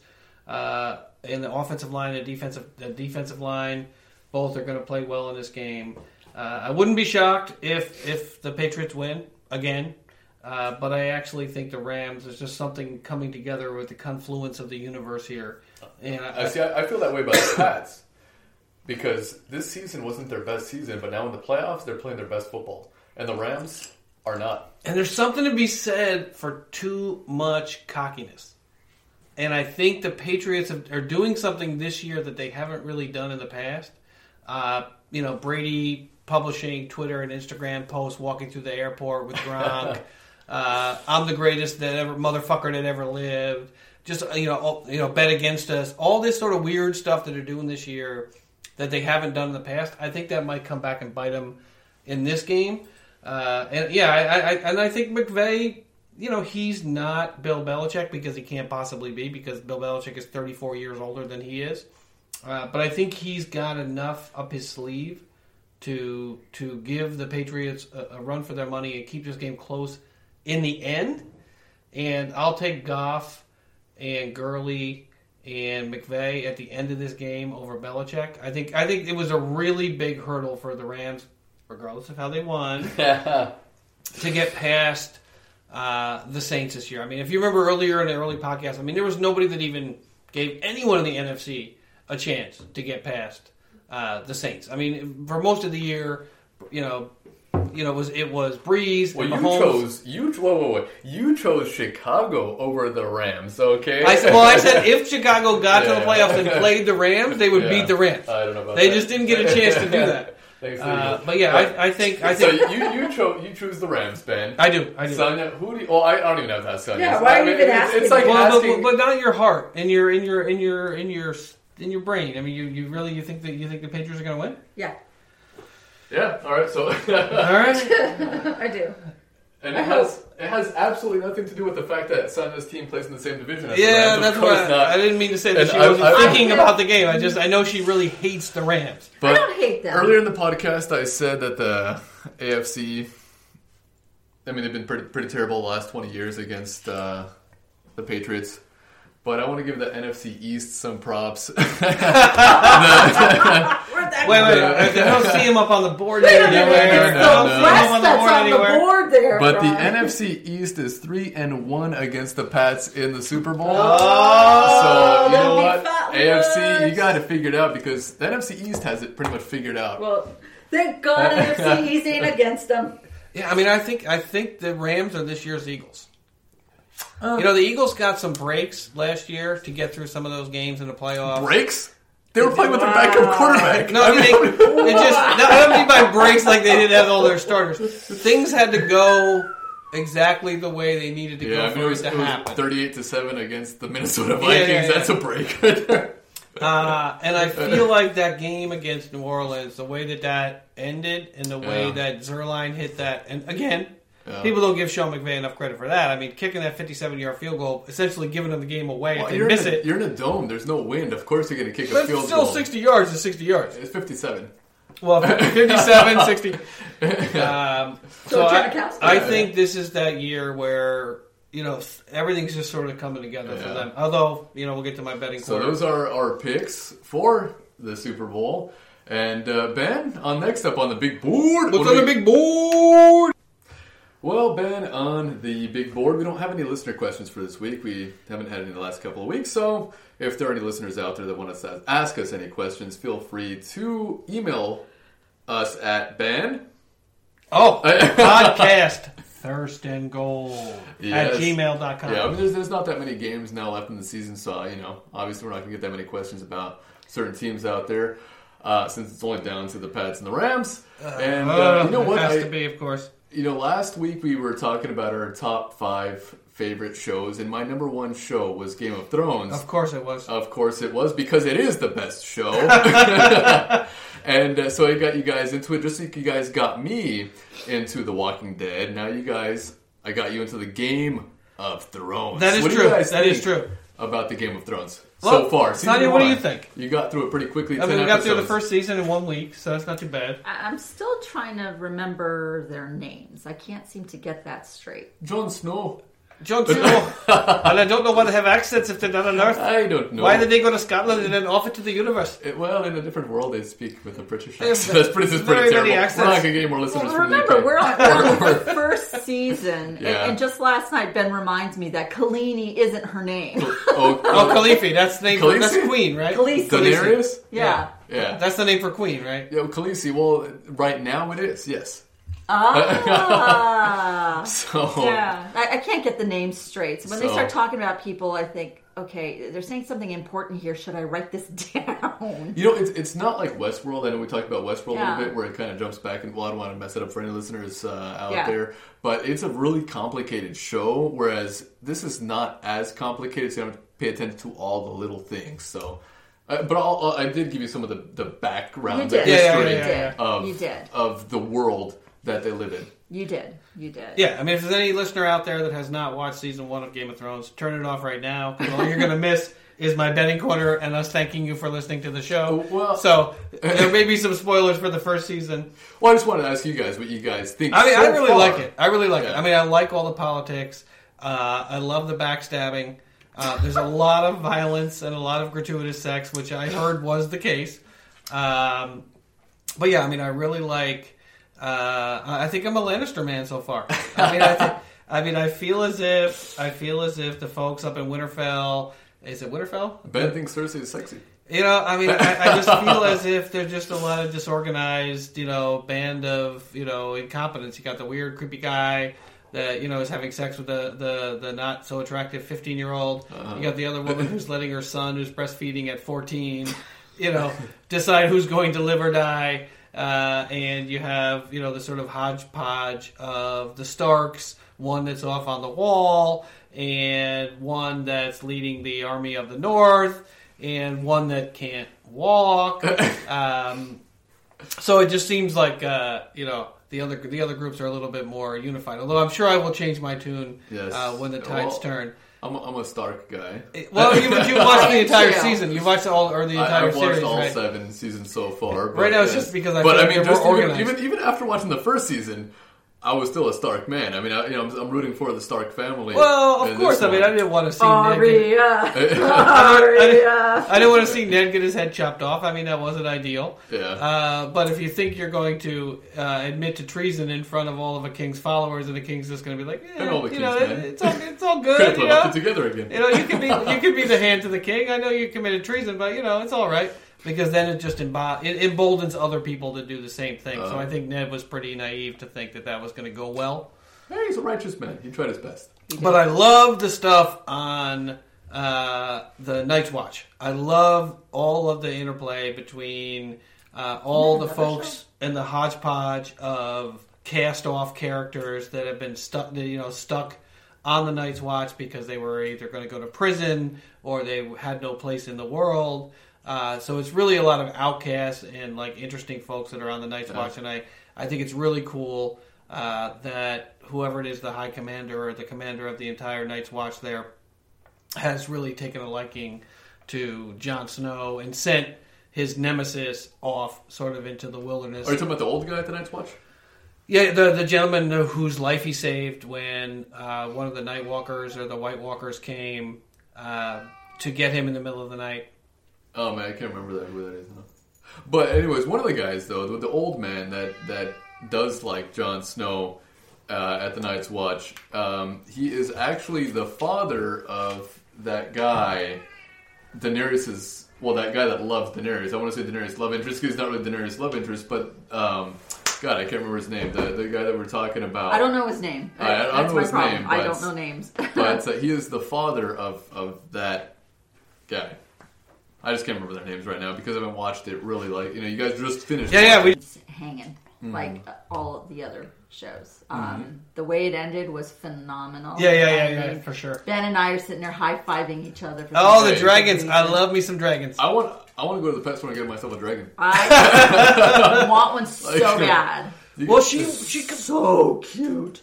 uh, in the offensive line and defensive the defensive line, both are to play well in this game. Uh, I wouldn't be shocked if if the Patriots win again, uh, but I actually think the Rams. There's just something coming together with the confluence of the universe here, and I, I see. I, I feel that way about the Pats because this season wasn't their best season, but now in the playoffs they're playing their best football, and the Rams are not. And there's something to be said for too much cockiness. And I think the Patriots have, are doing something this year that they haven't really done in the past. Uh, you know, Brady publishing Twitter and Instagram posts walking through the airport with Gronk. uh, I'm the greatest that ever motherfucker that ever lived. just you know all- you know bet against us. All this sort of weird stuff that they're doing this year that they haven't done in the past. I think that might come back and bite them in this game. Uh, and yeah, I, I, and I think McVay, you know, he's not Bill Belichick because he can't possibly be because Bill Belichick is 34 years older than he is. Uh, but I think he's got enough up his sleeve to to give the Patriots a, a run for their money and keep this game close in the end. And I'll take Goff and Gurley and McVay at the end of this game over Belichick. I think I think it was a really big hurdle for the Rams, regardless of how they won, to get past uh, the Saints this year. I mean, if you remember earlier in the early podcast, I mean, there was nobody that even gave anyone in the NFC a chance to get past uh, the Saints. I mean, for most of the year, you know, you know, it was it was Brees Well, and you Mahomes. chose you whoa, whoa, whoa. you chose Chicago over the Rams. Okay. I said, well, I said if Chicago got to the playoffs and played the Rams, they would Yeah. beat the Rams. I don't know about that. They that. just didn't get a chance to do that. Uh, but yeah, I, I think I so think you you chose you choose the Rams, Ben. I do. I do. Sonia, who do you, well, I, I don't even have to ask Sonia. Yeah, why are you even it's, asking It's like well, asking. but, but not your heart and your in your in your in your in your brain. I mean, you, you really you think that you think the Patriots are going to win? Yeah, yeah, all right. So, All right. I do. and it has it has absolutely nothing to do with the fact that Sonia's team plays in the same division as the yeah, Rams. that's of course what not. I, I didn't mean to say that And she I- wasn't I- thinking I- about the game. I just I know she really hates the Rams. But I don't hate them. Earlier in the podcast, I said that the AFC. I mean, they've been pretty, pretty terrible the last twenty years against uh, the Patriots. But I want to give the NFC East some props. Where'd Wait, wait, from? wait, I don't see him up on the board Wait here. a minute, no, no, no. rest Up on the that's board on the board there. But the NFC East is three and one against the Pats in the Super Bowl. Oh, so you know what, big fat AFC, you got to figure it out because the NFC East has it pretty much figured out. Well, thank God NFC East ain't against them. Yeah, I mean, I think I think the Rams are this year's Eagles. Uh, you know, the Eagles got some breaks last year to get through some of those games in the playoffs. Breaks? They were playing with their backup quarterback. No, I mean, they, it just no, I don't mean by breaks like they didn't have all their starters. Things had to go exactly the way they needed to Yeah, go I mean, for it it, was, to it was happen. 38 to 7 against the Minnesota Yeah, Vikings. yeah, yeah. That's a break. Uh, and I feel like that game against New Orleans, the way that that ended, and the way Yeah. that Zuerlein hit that, and again, Yeah. people don't give Sean McVay enough credit for that. I mean, kicking that 57-yard field goal, essentially giving them the game away Well, if they you're, miss in a, it. you're in a dome. There's no wind. Of course you're going to kick a But field still, goal. 60 yards is 60 yards. It's 57. Well, 57, 60. Um, so I, I think this is that year where, you know, everything's just sort of coming together for them. Although, you know, we'll get to my betting So quarter. those are our picks for the Super Bowl. And uh, Ben, on next up on the big board. What's what on do the big board? Well, Ben, on the big board, we don't have any listener questions for this week. We haven't had any the last couple of weeks. So if there are any listeners out there that want to ask us any questions, feel free to email us at Ben. Oh, podcast Thirst and Goal Yes. at gmail.com. Yeah, I mean, there's, there's not that many games now left in the season, so you know, obviously, we're not going to get that many questions about certain teams out there, uh, since it's only down to the Pats and the Rams. and uh, Uh, you know what? It has I- to be, of course. You know, last week we were talking about our top five favorite shows, and my number one show was Game of Thrones. Of course it was. Of course, it was because it is the best show. and uh, so I got you guys into it, just like you guys got me into The Walking Dead. Now you guys, I got you into the Game of Thrones. That is What true. That is think true. About the Game of Thrones Well, so far, Sonia, Season what do you think? You got through it pretty quickly. I mean, we got through the first season in one week, so that's not too bad. I- I'm still trying to remember their names. I can't seem to get that straight. Jon Snow. Jon Snow. and I don't know why they have accents if they're not on Earth. I don't know. Why did they go to Scotland and then off it to the universe? It- well, in a different world, they speak with a British accent. That's pretty, that's very pretty many terrible. accents. We're not going to get more listeners Well, from the remember, UK. we're on, we're on the first season, and, Yeah. and just last night, Ben reminds me that Kalini isn't her name. Oh, Oh, oh Khaleesi. That's the name. For, Khaleesi? that's Queen, right? Khaleesi. Daenerys? Yeah. Yeah. That's the name for Queen, right? Yo, Khaleesi, well, right now it is, yes. Ah. So, yeah. I, I can't get the names straight. So when they start talking about people, I think, okay, they're saying something important here. Should I write this down? You know, it's it's not like Westworld. I know we talked about Westworld a little bit, where it kind of jumps back and well, I don't want to mess it up for any listeners uh, out Yeah. there, but it's a really complicated show. Whereas this is not as complicated, so you have to pay attention to all the little things. So, uh, but I'll, I'll- I did give you some of the the background, You the did. Yeah, yeah, history yeah, of you did. of the world that they live in. You did. You did. Yeah, I mean, if there's any listener out there that has not watched season one of Game of Thrones, turn it off right now. 'cause all you're going to miss is my betting corner and us thanking you for listening to the show. Oh, well- so there may be some spoilers for the first season. Well, I just wanted to ask you guys what you guys think. I mean, I really far. like it. I really like it. I mean, I like all the politics. Uh, I love the backstabbing. Uh, there's a lot of violence and a lot of gratuitous sex, which I heard was the case. Um, but yeah, I mean, I really like. Uh, I think I'm a Lannister man so far. I mean, I, thi- I mean, I feel as if I feel as if the folks up in Winterfell. Is it Winterfell? Ben thinks Cersei is sexy. You know, I mean, I, I just feel as if they're just a lot of disorganized, you know, band of, you know, incompetence. You got the weird, creepy guy that, you know, is having sex with the, the, the not so attractive 15 year old. Uh-huh. You got the other woman who's letting her son, who's breastfeeding at 14, you know, decide who's going to live or die. Uh, and you have, you know, the sort of hodgepodge of the Starks, one that's off on the wall, and one that's leading the army of the North, and one that can't walk. um, so it just seems like, uh, you know, the other the other groups are a little bit more unified. Although I'm sure I will change my tune Yes. uh, when the tides Well, turn. I'm a, I'm a Stark guy. Well, you, but you watched the entire too. season. You watched all or the I, entire I've watched series, all right? seven seasons so far. But Right now, it's yes. just because I but feel I like mean, they're just more even, organized. even even after watching the first season, I was still a Stark man. I mean, I, you know, I'm, I'm rooting for the Stark family. Well, of course. I mean. I didn't want to see Ned. Get, Arya. I, Arya. I didn't want to see Ned get his head chopped off. I mean, that wasn't ideal. yeah. Uh, but if you think you're going to uh, admit to treason in front of all of a king's followers, and the king's just going to be like, eh, And all the you king's know, men. it's all it's all good. You put know? it together again. you know, you could be you could be the hand to the king. I know you committed treason, but you know it's all right because then it just embo- it emboldens other people to do the same thing. so. I think Ned was pretty naive to think that that was going to go well. Hey, he's a righteous man. He tried his best. But I love the stuff on uh, the Night's Watch. I love all of the interplay between uh, all the folks and the hodgepodge of cast off characters that have been stuck, you know, stuck on the Night's Watch because they were either going to go to prison or they had no place in the world. Uh, so it's really a lot of outcasts and like interesting folks that are on the Night's Yeah. Watch, and I I think it's really cool uh, that whoever it is, the High Commander or the commander of the entire Night's Watch, there has really taken a liking to Jon Snow and sent his nemesis off sort of into the wilderness. Are you talking about the old guy at the Night's Watch? Yeah, the the gentleman whose life he saved when uh, one of the Night Walkers or the White Walkers came uh, to get him in the middle of the night. Oh man, I can't remember that who that is. Now. But anyways, one of the guys though, the, the old man that that does like Jon Snow uh, at the Night's Watch, um, he is actually the father of that guy, Daenerys's. Well, that guy that loves Daenerys. I want to say Daenerys' love interest because he's not really Daenerys' love interest, but um, God, I can't remember his name. The the guy that we're talking about. I don't know his name. I- I don't That's know his problem. name, I but- don't know names. but uh, he is the father of of that guy. I just can't remember their names right now because I haven't watched it really. Like you know, you guys just finished. Yeah, yeah, we- It's hanging Mm-hmm. like uh, all of the other shows. Um, the way it ended was phenomenal. Yeah, yeah, yeah, yeah, for sure. Ben and I are sitting there high fiving each other. For Oh, the Right. dragons! I love me some dragons. I want. I want to go to the pet store and get myself a dragon. I want one so Like, bad. You- Well, she she So cute.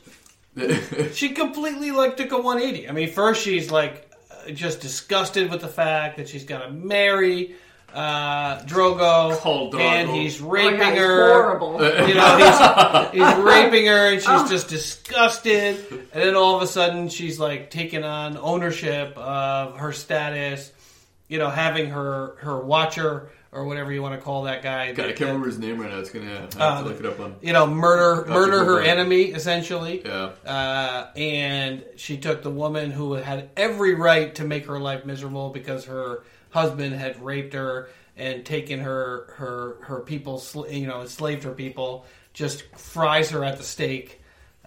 she completely like took a 180. I mean, first she's like just disgusted with the fact that she's gonna marry uh, Drogo, Khal Drogo. and he's Oh, raping yeah, it's her. horrible. You know, he's, he's raping her, and she's just disgusted. And then all of a sudden, she's like taking on ownership of her status. You know, having her her watcher or whatever you want to call that guy. God, I can't remember his name right now. It's gonna. I have Uh, to look it up on. You know, murder murder her enemy essentially. Yeah. Uh, and she took the woman who had every right to make her life miserable because her husband had raped her and taken her her her people, you know, enslaved her people. Just fries her at the stake,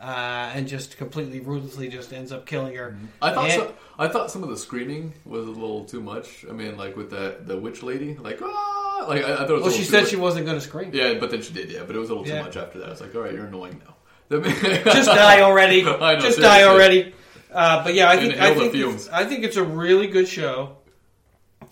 uh, and just completely ruthlessly just ends up killing her. I thought. And- So, I thought some of the screaming was a little too much. I mean, like with that the witch lady, like ah. Like I, I thought it was. a Well, she said too she wasn't going to scream. Yeah, but then she did. Yeah, but it was a little Yeah. too much after that. I was like, all right, you're annoying now. Just die already. Know, Just die already. Uh, but yeah, I think I think it's, I think it's a really good show.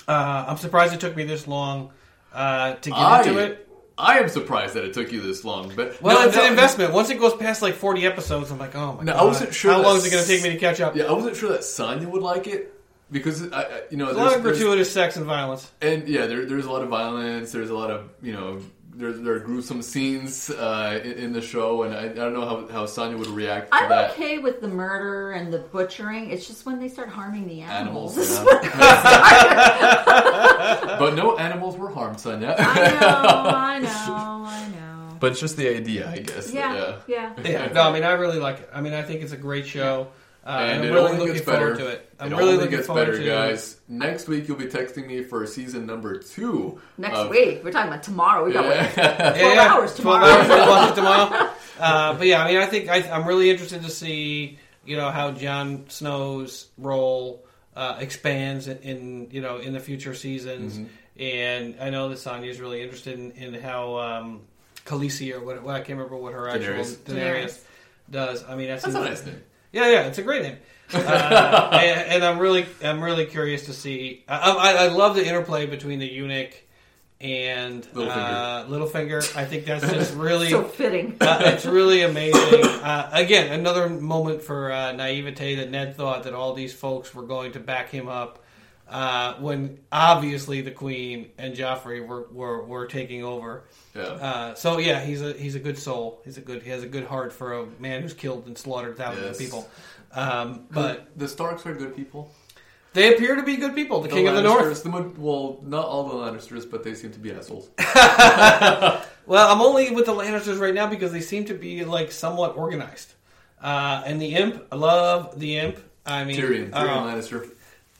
Uh, I'm surprised it took me this long uh, to get I, into it. I am surprised that it took you this long, but Well, no, it's no, an investment. Once it goes past like 40 episodes, I'm like, oh my No, I wasn't sure How long is it going to take me to catch up? Yeah, I wasn't sure that Sonya would like it because I, I you know, There's a lot of gratuitous sex and violence. and yeah, there, there's a lot of violence. There's a lot of you know, there, there are gruesome scenes uh, in, in the show, and I, I don't know how, how Sonya would react to I'm that. okay with the murder and the butchering. It's just when they start harming the animals. Animals, yeah. but no animals were harmed, Sonya. I know, I know, I know. but it's just the idea, I guess. Yeah, yeah. Yeah, no, I mean, I really like it. I mean, I think it's a great show, uh, and, And I'm it really only looking gets forward better. to it. I'm it really only looking gets forward better, to guys. Next week you'll be texting me for season number two. Next of- week. We're talking about tomorrow. We got like Yeah. 12 hours tomorrow. 12 hours we'll watch it tomorrow. Uh, but yeah, I mean, I think I, I'm really interested to see, you know, how Jon Snow's role uh, expands in, in, you know, in the future seasons. Mm-hmm. And I know that Sonya's really interested in, in how um, Khaleesi or what, well, I can't remember what her actual Daenerys. Daenerys, Daenerys. does. I mean, that's, That's a nice name. Yeah, yeah, it's a great name. uh, and, and I'm really, I'm really curious to see. I, I, I love the interplay between the eunuch and Littlefinger. uh, Littlefinger. I think that's just really, So fitting. uh, it's really amazing. Uh, again, another moment for uh, naivete that Ned thought that all these folks were going to back him up uh, when obviously the Queen and Joffrey were, were, were taking over. Yeah. Uh, so yeah, he's a he's a good soul. He's a good he has a good heart for a man who's killed and slaughtered thousands Yes. of people. Um, but the Starks are good people. they appear to be good people. The, King of the North. The, well, not all the Lannisters, but they seem to be assholes. Well, I'm only with the Lannisters right now because they seem to be like somewhat organized. Uh, and the Imp, I love the Imp. I mean, Tyrion, Tyrion uh, Lannister.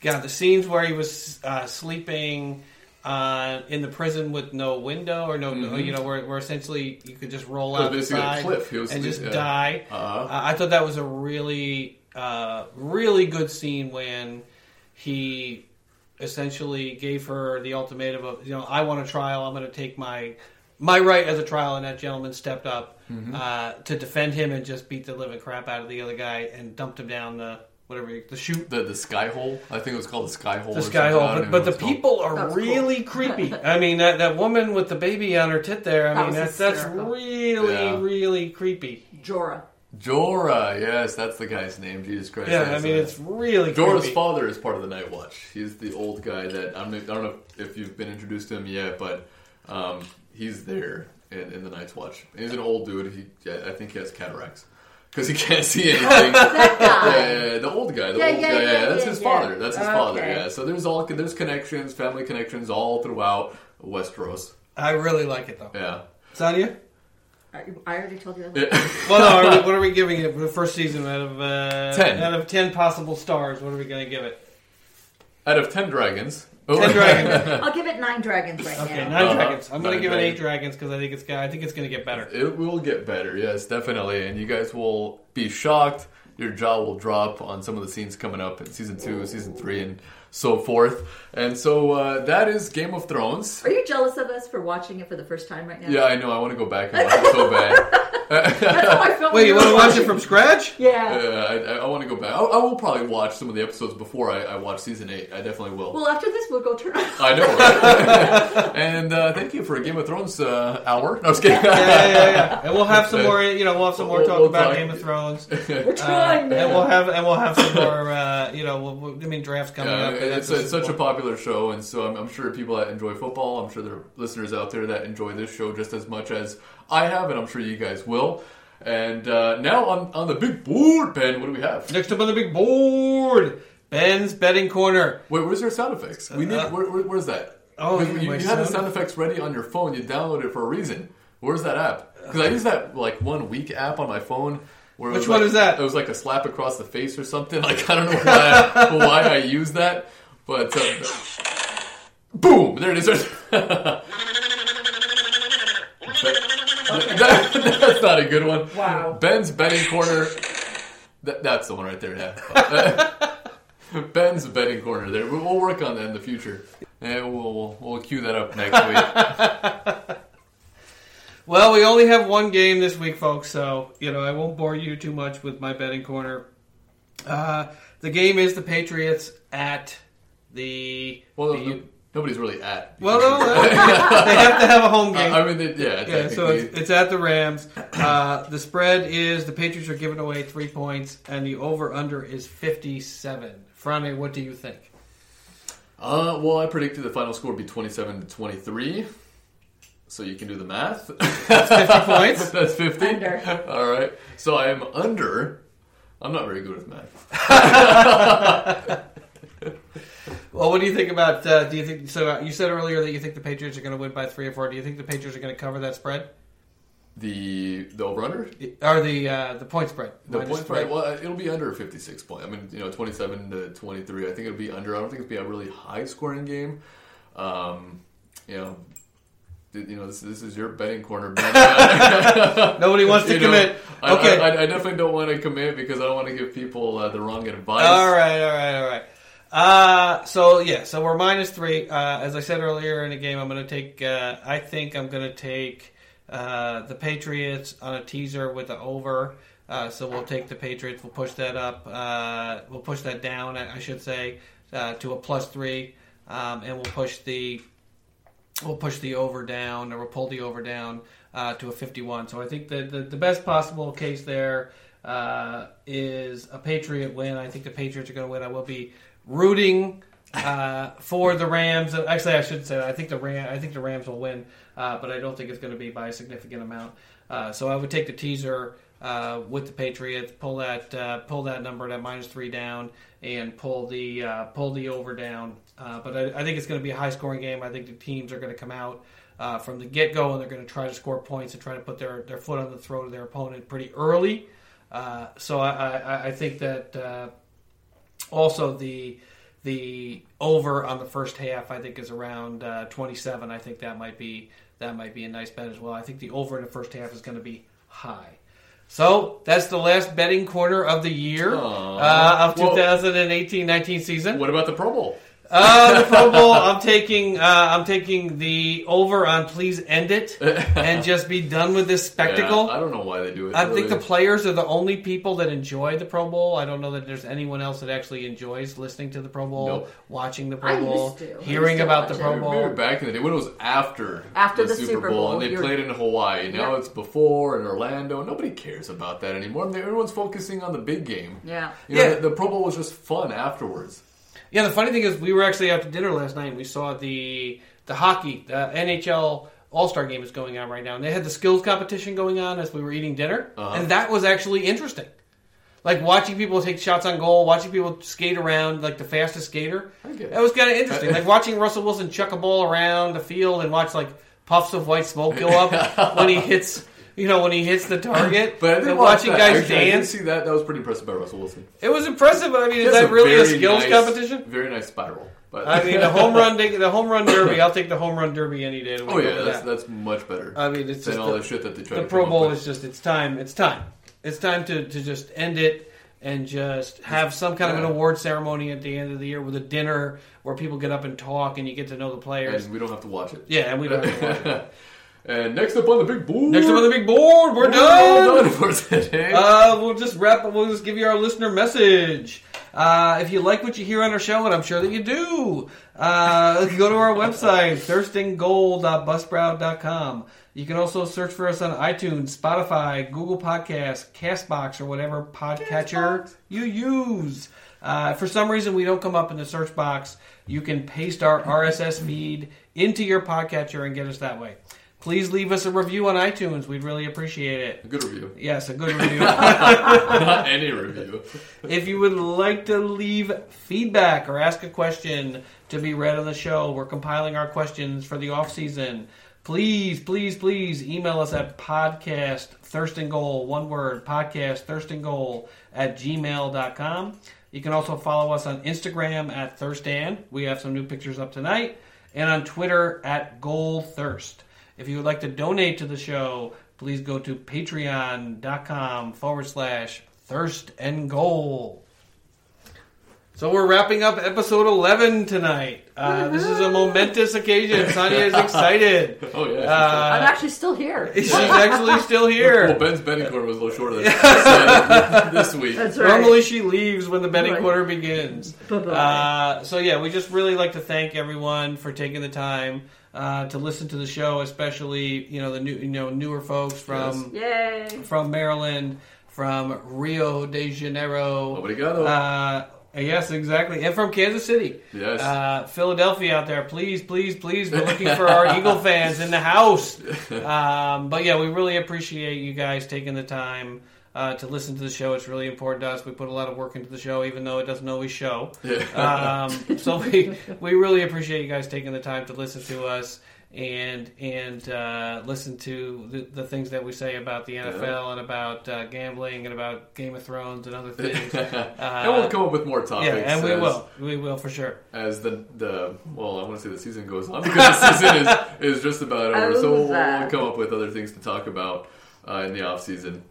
God, the scenes where he was uh, sleeping uh, in the prison with no window or no, Mhm. you know, where, where essentially you could just roll out the side cliff. He was and sleep- just yeah. die. Uh-huh. Uh, I thought that was a really, uh, really good scene when he essentially gave her the ultimatum of, you know, I want a trial. I'm going to take my my right as a trial, and that gentleman stepped up Mm-hmm. uh, to defend him and just beat the living crap out of the other guy and dumped him down the whatever you, the shoot The the sky hole. I think it was called the sky hole. The or sky something. hole, but, but the what it's called. people are was really creepy. I mean, that, that woman with the baby on her tit there. I That mean, was that's that's really Yeah. really creepy. Jorah. Jorah. Yes, that's the guy's name. Jesus Christ. Yeah, I mean, a- it's really Jorah's creepy. father is part of the Night Watch. He's the old guy that I'm, I don't know if you've been introduced to him yet, but um, he's there in, in the Night's Watch. He's an old dude. He, I think he has cataracts because he can't see anything. That guy. Yeah, yeah, yeah, the old guy. The Yeah, old yeah, guy. yeah, Yeah, that's his yeah. father. That's his father. Okay. Yeah. So there's all there's connections, family connections all throughout Westeros. I really like it though. Yeah. Sonya? I I already told you that. Yeah. Well, no. Are we, what are we giving it for the first season out of uh, Ten. Out of ten possible stars, what are we going to give it? Out of ten dragons. Ten dragons. I'll give it nine dragons right Okay, now. nine Uh-huh. dragons. I'm going to Nine give it eight dragons. dragons because I think it's gonna. I think it's going to get better. It will get better, yes, definitely. And you guys will be shocked. Your jaw will drop on some of the scenes coming up in season two, season three, and so forth. And so uh, that is Game of Thrones. Are you jealous of us for watching it for the first time right now? Yeah, I know. I want to go back and watch it so bad. That's how I felt. Wait, you want to watch it from scratch? Yeah. Yeah, I, I, I want to go back. I, I will probably watch some of the episodes before I, I watch season eight. I definitely will. Well, after this, we'll go turn on. I know, right? and uh, thank you for a Game of Thrones uh, hour. No, I was kidding. Yeah, yeah, yeah, yeah. And we'll have some more. You know, we'll have some more We'll- talk we'll about talk- Game of Thrones. We're Uh, trying and we'll have and we'll have some more. Uh, you know, we'll, we'll- I mean, drafts coming Yeah, up. And it's, it's such a popular show, and so I'm, I'm sure people that enjoy football, I'm sure there are listeners out there that enjoy this show just as much as I have, and I'm sure you guys will. And uh, now on, on the big board, Ben, what do we have? Next up on the big board, Ben's betting corner. Wait, where's your sound effects? We need. Uh, where, where, where's that? Oh, you, my you had the sound- sound effects ready on your phone. You downloaded it for a reason. Where's that app? Because I use that like one week app on my phone. Where Which was one like- is that? It was like a slap across the face or something. Like I don't know why I, why I use that, but uh, boom, there it is. That- that's not a good one. Wow. Ben's betting corner. That, that's the one right there. Yeah. Ben's betting corner there. We'll we'll work on that in the future. And we'll, we'll, we'll cue that up next week. Well, we only have one game this week, folks, so you know I won't bore you too much with my betting corner. Uh, the game is the Patriots at the. Well, the- no- nobody's really at. well, no, no, they have to have a home game. I mean, they, yeah, yeah, so it's, it's at the Rams. Uh, the spread is the Patriots are giving away three points, and the over under is fifty-seven. Franny, what do you think? Uh, well, I predicted the final score would be 27 to 23. So you can do the math. That's Fifty points. That's 50. Under. All right. So I am under. I'm not very good with math. Well, what do you think about? Uh, do you think so? Uh, you said earlier that you think the Patriots are going to win by three or four. Do you think the Patriots are going to cover that spread The the over under or the uh, the point spread? the Minus point point spread. Well, it'll be under 56 point. I mean, you know, 27 to 23. I think it'll be under. I don't think it'll be a really high scoring game. Um, you know. You know, this, this is your betting corner. Nobody wants to You commit. I, Okay. I, I definitely don't want to commit because I don't want to give people uh, the wrong advice. All right, all right, all right. Uh, so yeah, so we're minus three. Uh, as I said earlier in the game, I'm going to take. Uh, I think I'm going to take uh, the Patriots on a teaser with the over. Uh, so we'll take the Patriots. We'll push that up. Uh, we'll push that down. I I should say uh, to a plus three, um, and we'll push the we'll push the over down or we'll pull the over down uh, to a 51. So I think the, the, the best possible case there uh, is a Patriot win. I think the Patriots are going to win. I will be rooting uh, for the Rams. Actually, I should say that. I think the Ram I think the Rams will win, uh, but I don't think it's going to be by a significant amount. Uh, so I would take the teaser uh, with the Patriots, pull that uh, pull that number that minus three down, and pull the uh, pull the over down. Uh, but I, I think it's going to be a high scoring game. I think the teams are going to come out uh, from the get go and they're going to try to score points and try to put their, their foot on the throat of their opponent pretty early. Uh, so I, I, I think that uh, also the the over on the first half I think is around uh, 27. I think that might be that might be a nice bet as well. I think the over in the first half is going to be high. So that's the last betting quarter of the year uh, of Well- 2018-19 season. What about the Pro Bowl? Uh, the Pro Bowl. I'm taking. Uh, I'm taking the over on. Please end it and just be done with this spectacle. Yeah, I don't know why they do it. I think the players are the only people that enjoy the Pro Bowl. I don't know that there's anyone else that actually enjoys listening to the Pro Bowl, Nope. watching the Pro I Bowl, hearing about the Pro it. Maybe Bowl. back in the day when it was after After the, the Super Super Bowl, Bowl, and they you're- played in Hawaii. Now Yep. it's before in Orlando. Nobody cares about that anymore. Everyone's focusing on the big game. Yeah. You know, Yeah. the, the Pro Bowl was just fun afterwards. Yeah, the funny thing is, we were actually out to dinner last night. and We saw the the hockey, the NHL All Star game is going on right now, and they had the skills competition going on as we were eating dinner, Uh-huh. and that was actually interesting. Like watching people take shots on goal, watching people skate around like the fastest skater. I get it. That was kind of interesting. like watching Russell Wilson chuck a ball around the field and watch like puffs of white smoke go up when he hits. You know when he hits the target, But I and watch watching that. guys I dance. see that. That was pretty impressive by Russell Wilson. It was impressive. but I mean, is that really a very skills nice- competition? Very nice spiral. But I mean, the home run, the home run derby. I'll take the home run derby any day. oh yeah, over that's that. that's much better I mean, it's than just all the, the shit that they try the to Pro come up Bowl with. is just it's time. It's time. It's time to, to just end it and just have some kind of an award ceremony at the end of the year with a dinner where people get up and talk and you get to know the players. and we don't have to watch it. yeah, and we don't. Have to watch it. and next up on the big board, Next up on the big board, we're We're done. all done for today. Uh, we'll just wrap. We'll just give you our listener message. Uh, if you like what you hear on our show, and I'm sure that you do, uh, go to our website, thirstandgoal.buzzsprout.com. You can also search for us on iTunes, Spotify, Google Podcasts, Castbox, or whatever podcatcher you use. Uh, for some reason, we don't come up in the search box. You can paste our RSS feed into your podcatcher and get us that way. Please leave us a review on iTunes. We'd really appreciate it. a good review, Yes, a good review. not any review. if you would like to leave feedback or ask a question to be read on the show, we're compiling our questions for the off season. Please, please, please email us at podcast thirst and goal, one word, podcast thirst and goal at gmail.com. You can also follow us on Instagram at thirstan. We have some new pictures up tonight. And on Twitter at goal thirst. If you would like to donate to the show, please go to patreon.com forward slash thirst and goal. So we're wrapping up episode 11 tonight. Uh, this is a momentous occasion. Sonya is excited. Oh yeah. Uh, I'm actually still here. She's actually still here. well. Ben's betting quarter was a little shorter than this week. That's right. Normally she leaves when the betting Right. quarter begins. Uh, so yeah, we just really like to thank everyone for taking the time uh, to listen to the show, especially you know the new you know newer folks from Yay! from Maryland, from Rio de Janeiro. Obrigado. Uh, yes, exactly, and from Kansas City. Yes. Uh, Philadelphia out there, please, please, please. We're looking for our Eagle fans in the house. Um, but yeah, we really appreciate you guys taking the time uh, to listen to the show. It's really important to us. We put a lot of work into the show, even though it doesn't always show. Um, so we we really appreciate you guys taking the time to listen to us and and uh, listen to the, the things that we say about the NFL and about uh, gambling and about Game of Thrones and other things. and we'll come up with more topics. yeah, and we as, will, we will for sure. as the the well, I want to say the season goes on because the season is, is just about over. so we'll, we'll come up with other things to talk about uh, in the off season.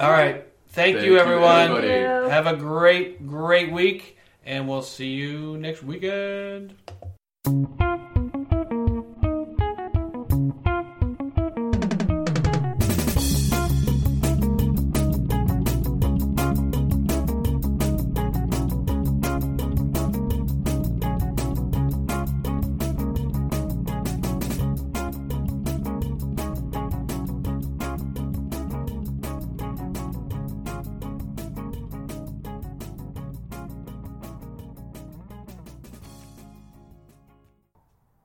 All right. Thank, Thank you, you, everyone. you. Have a great, great week, and we'll see you next weekend.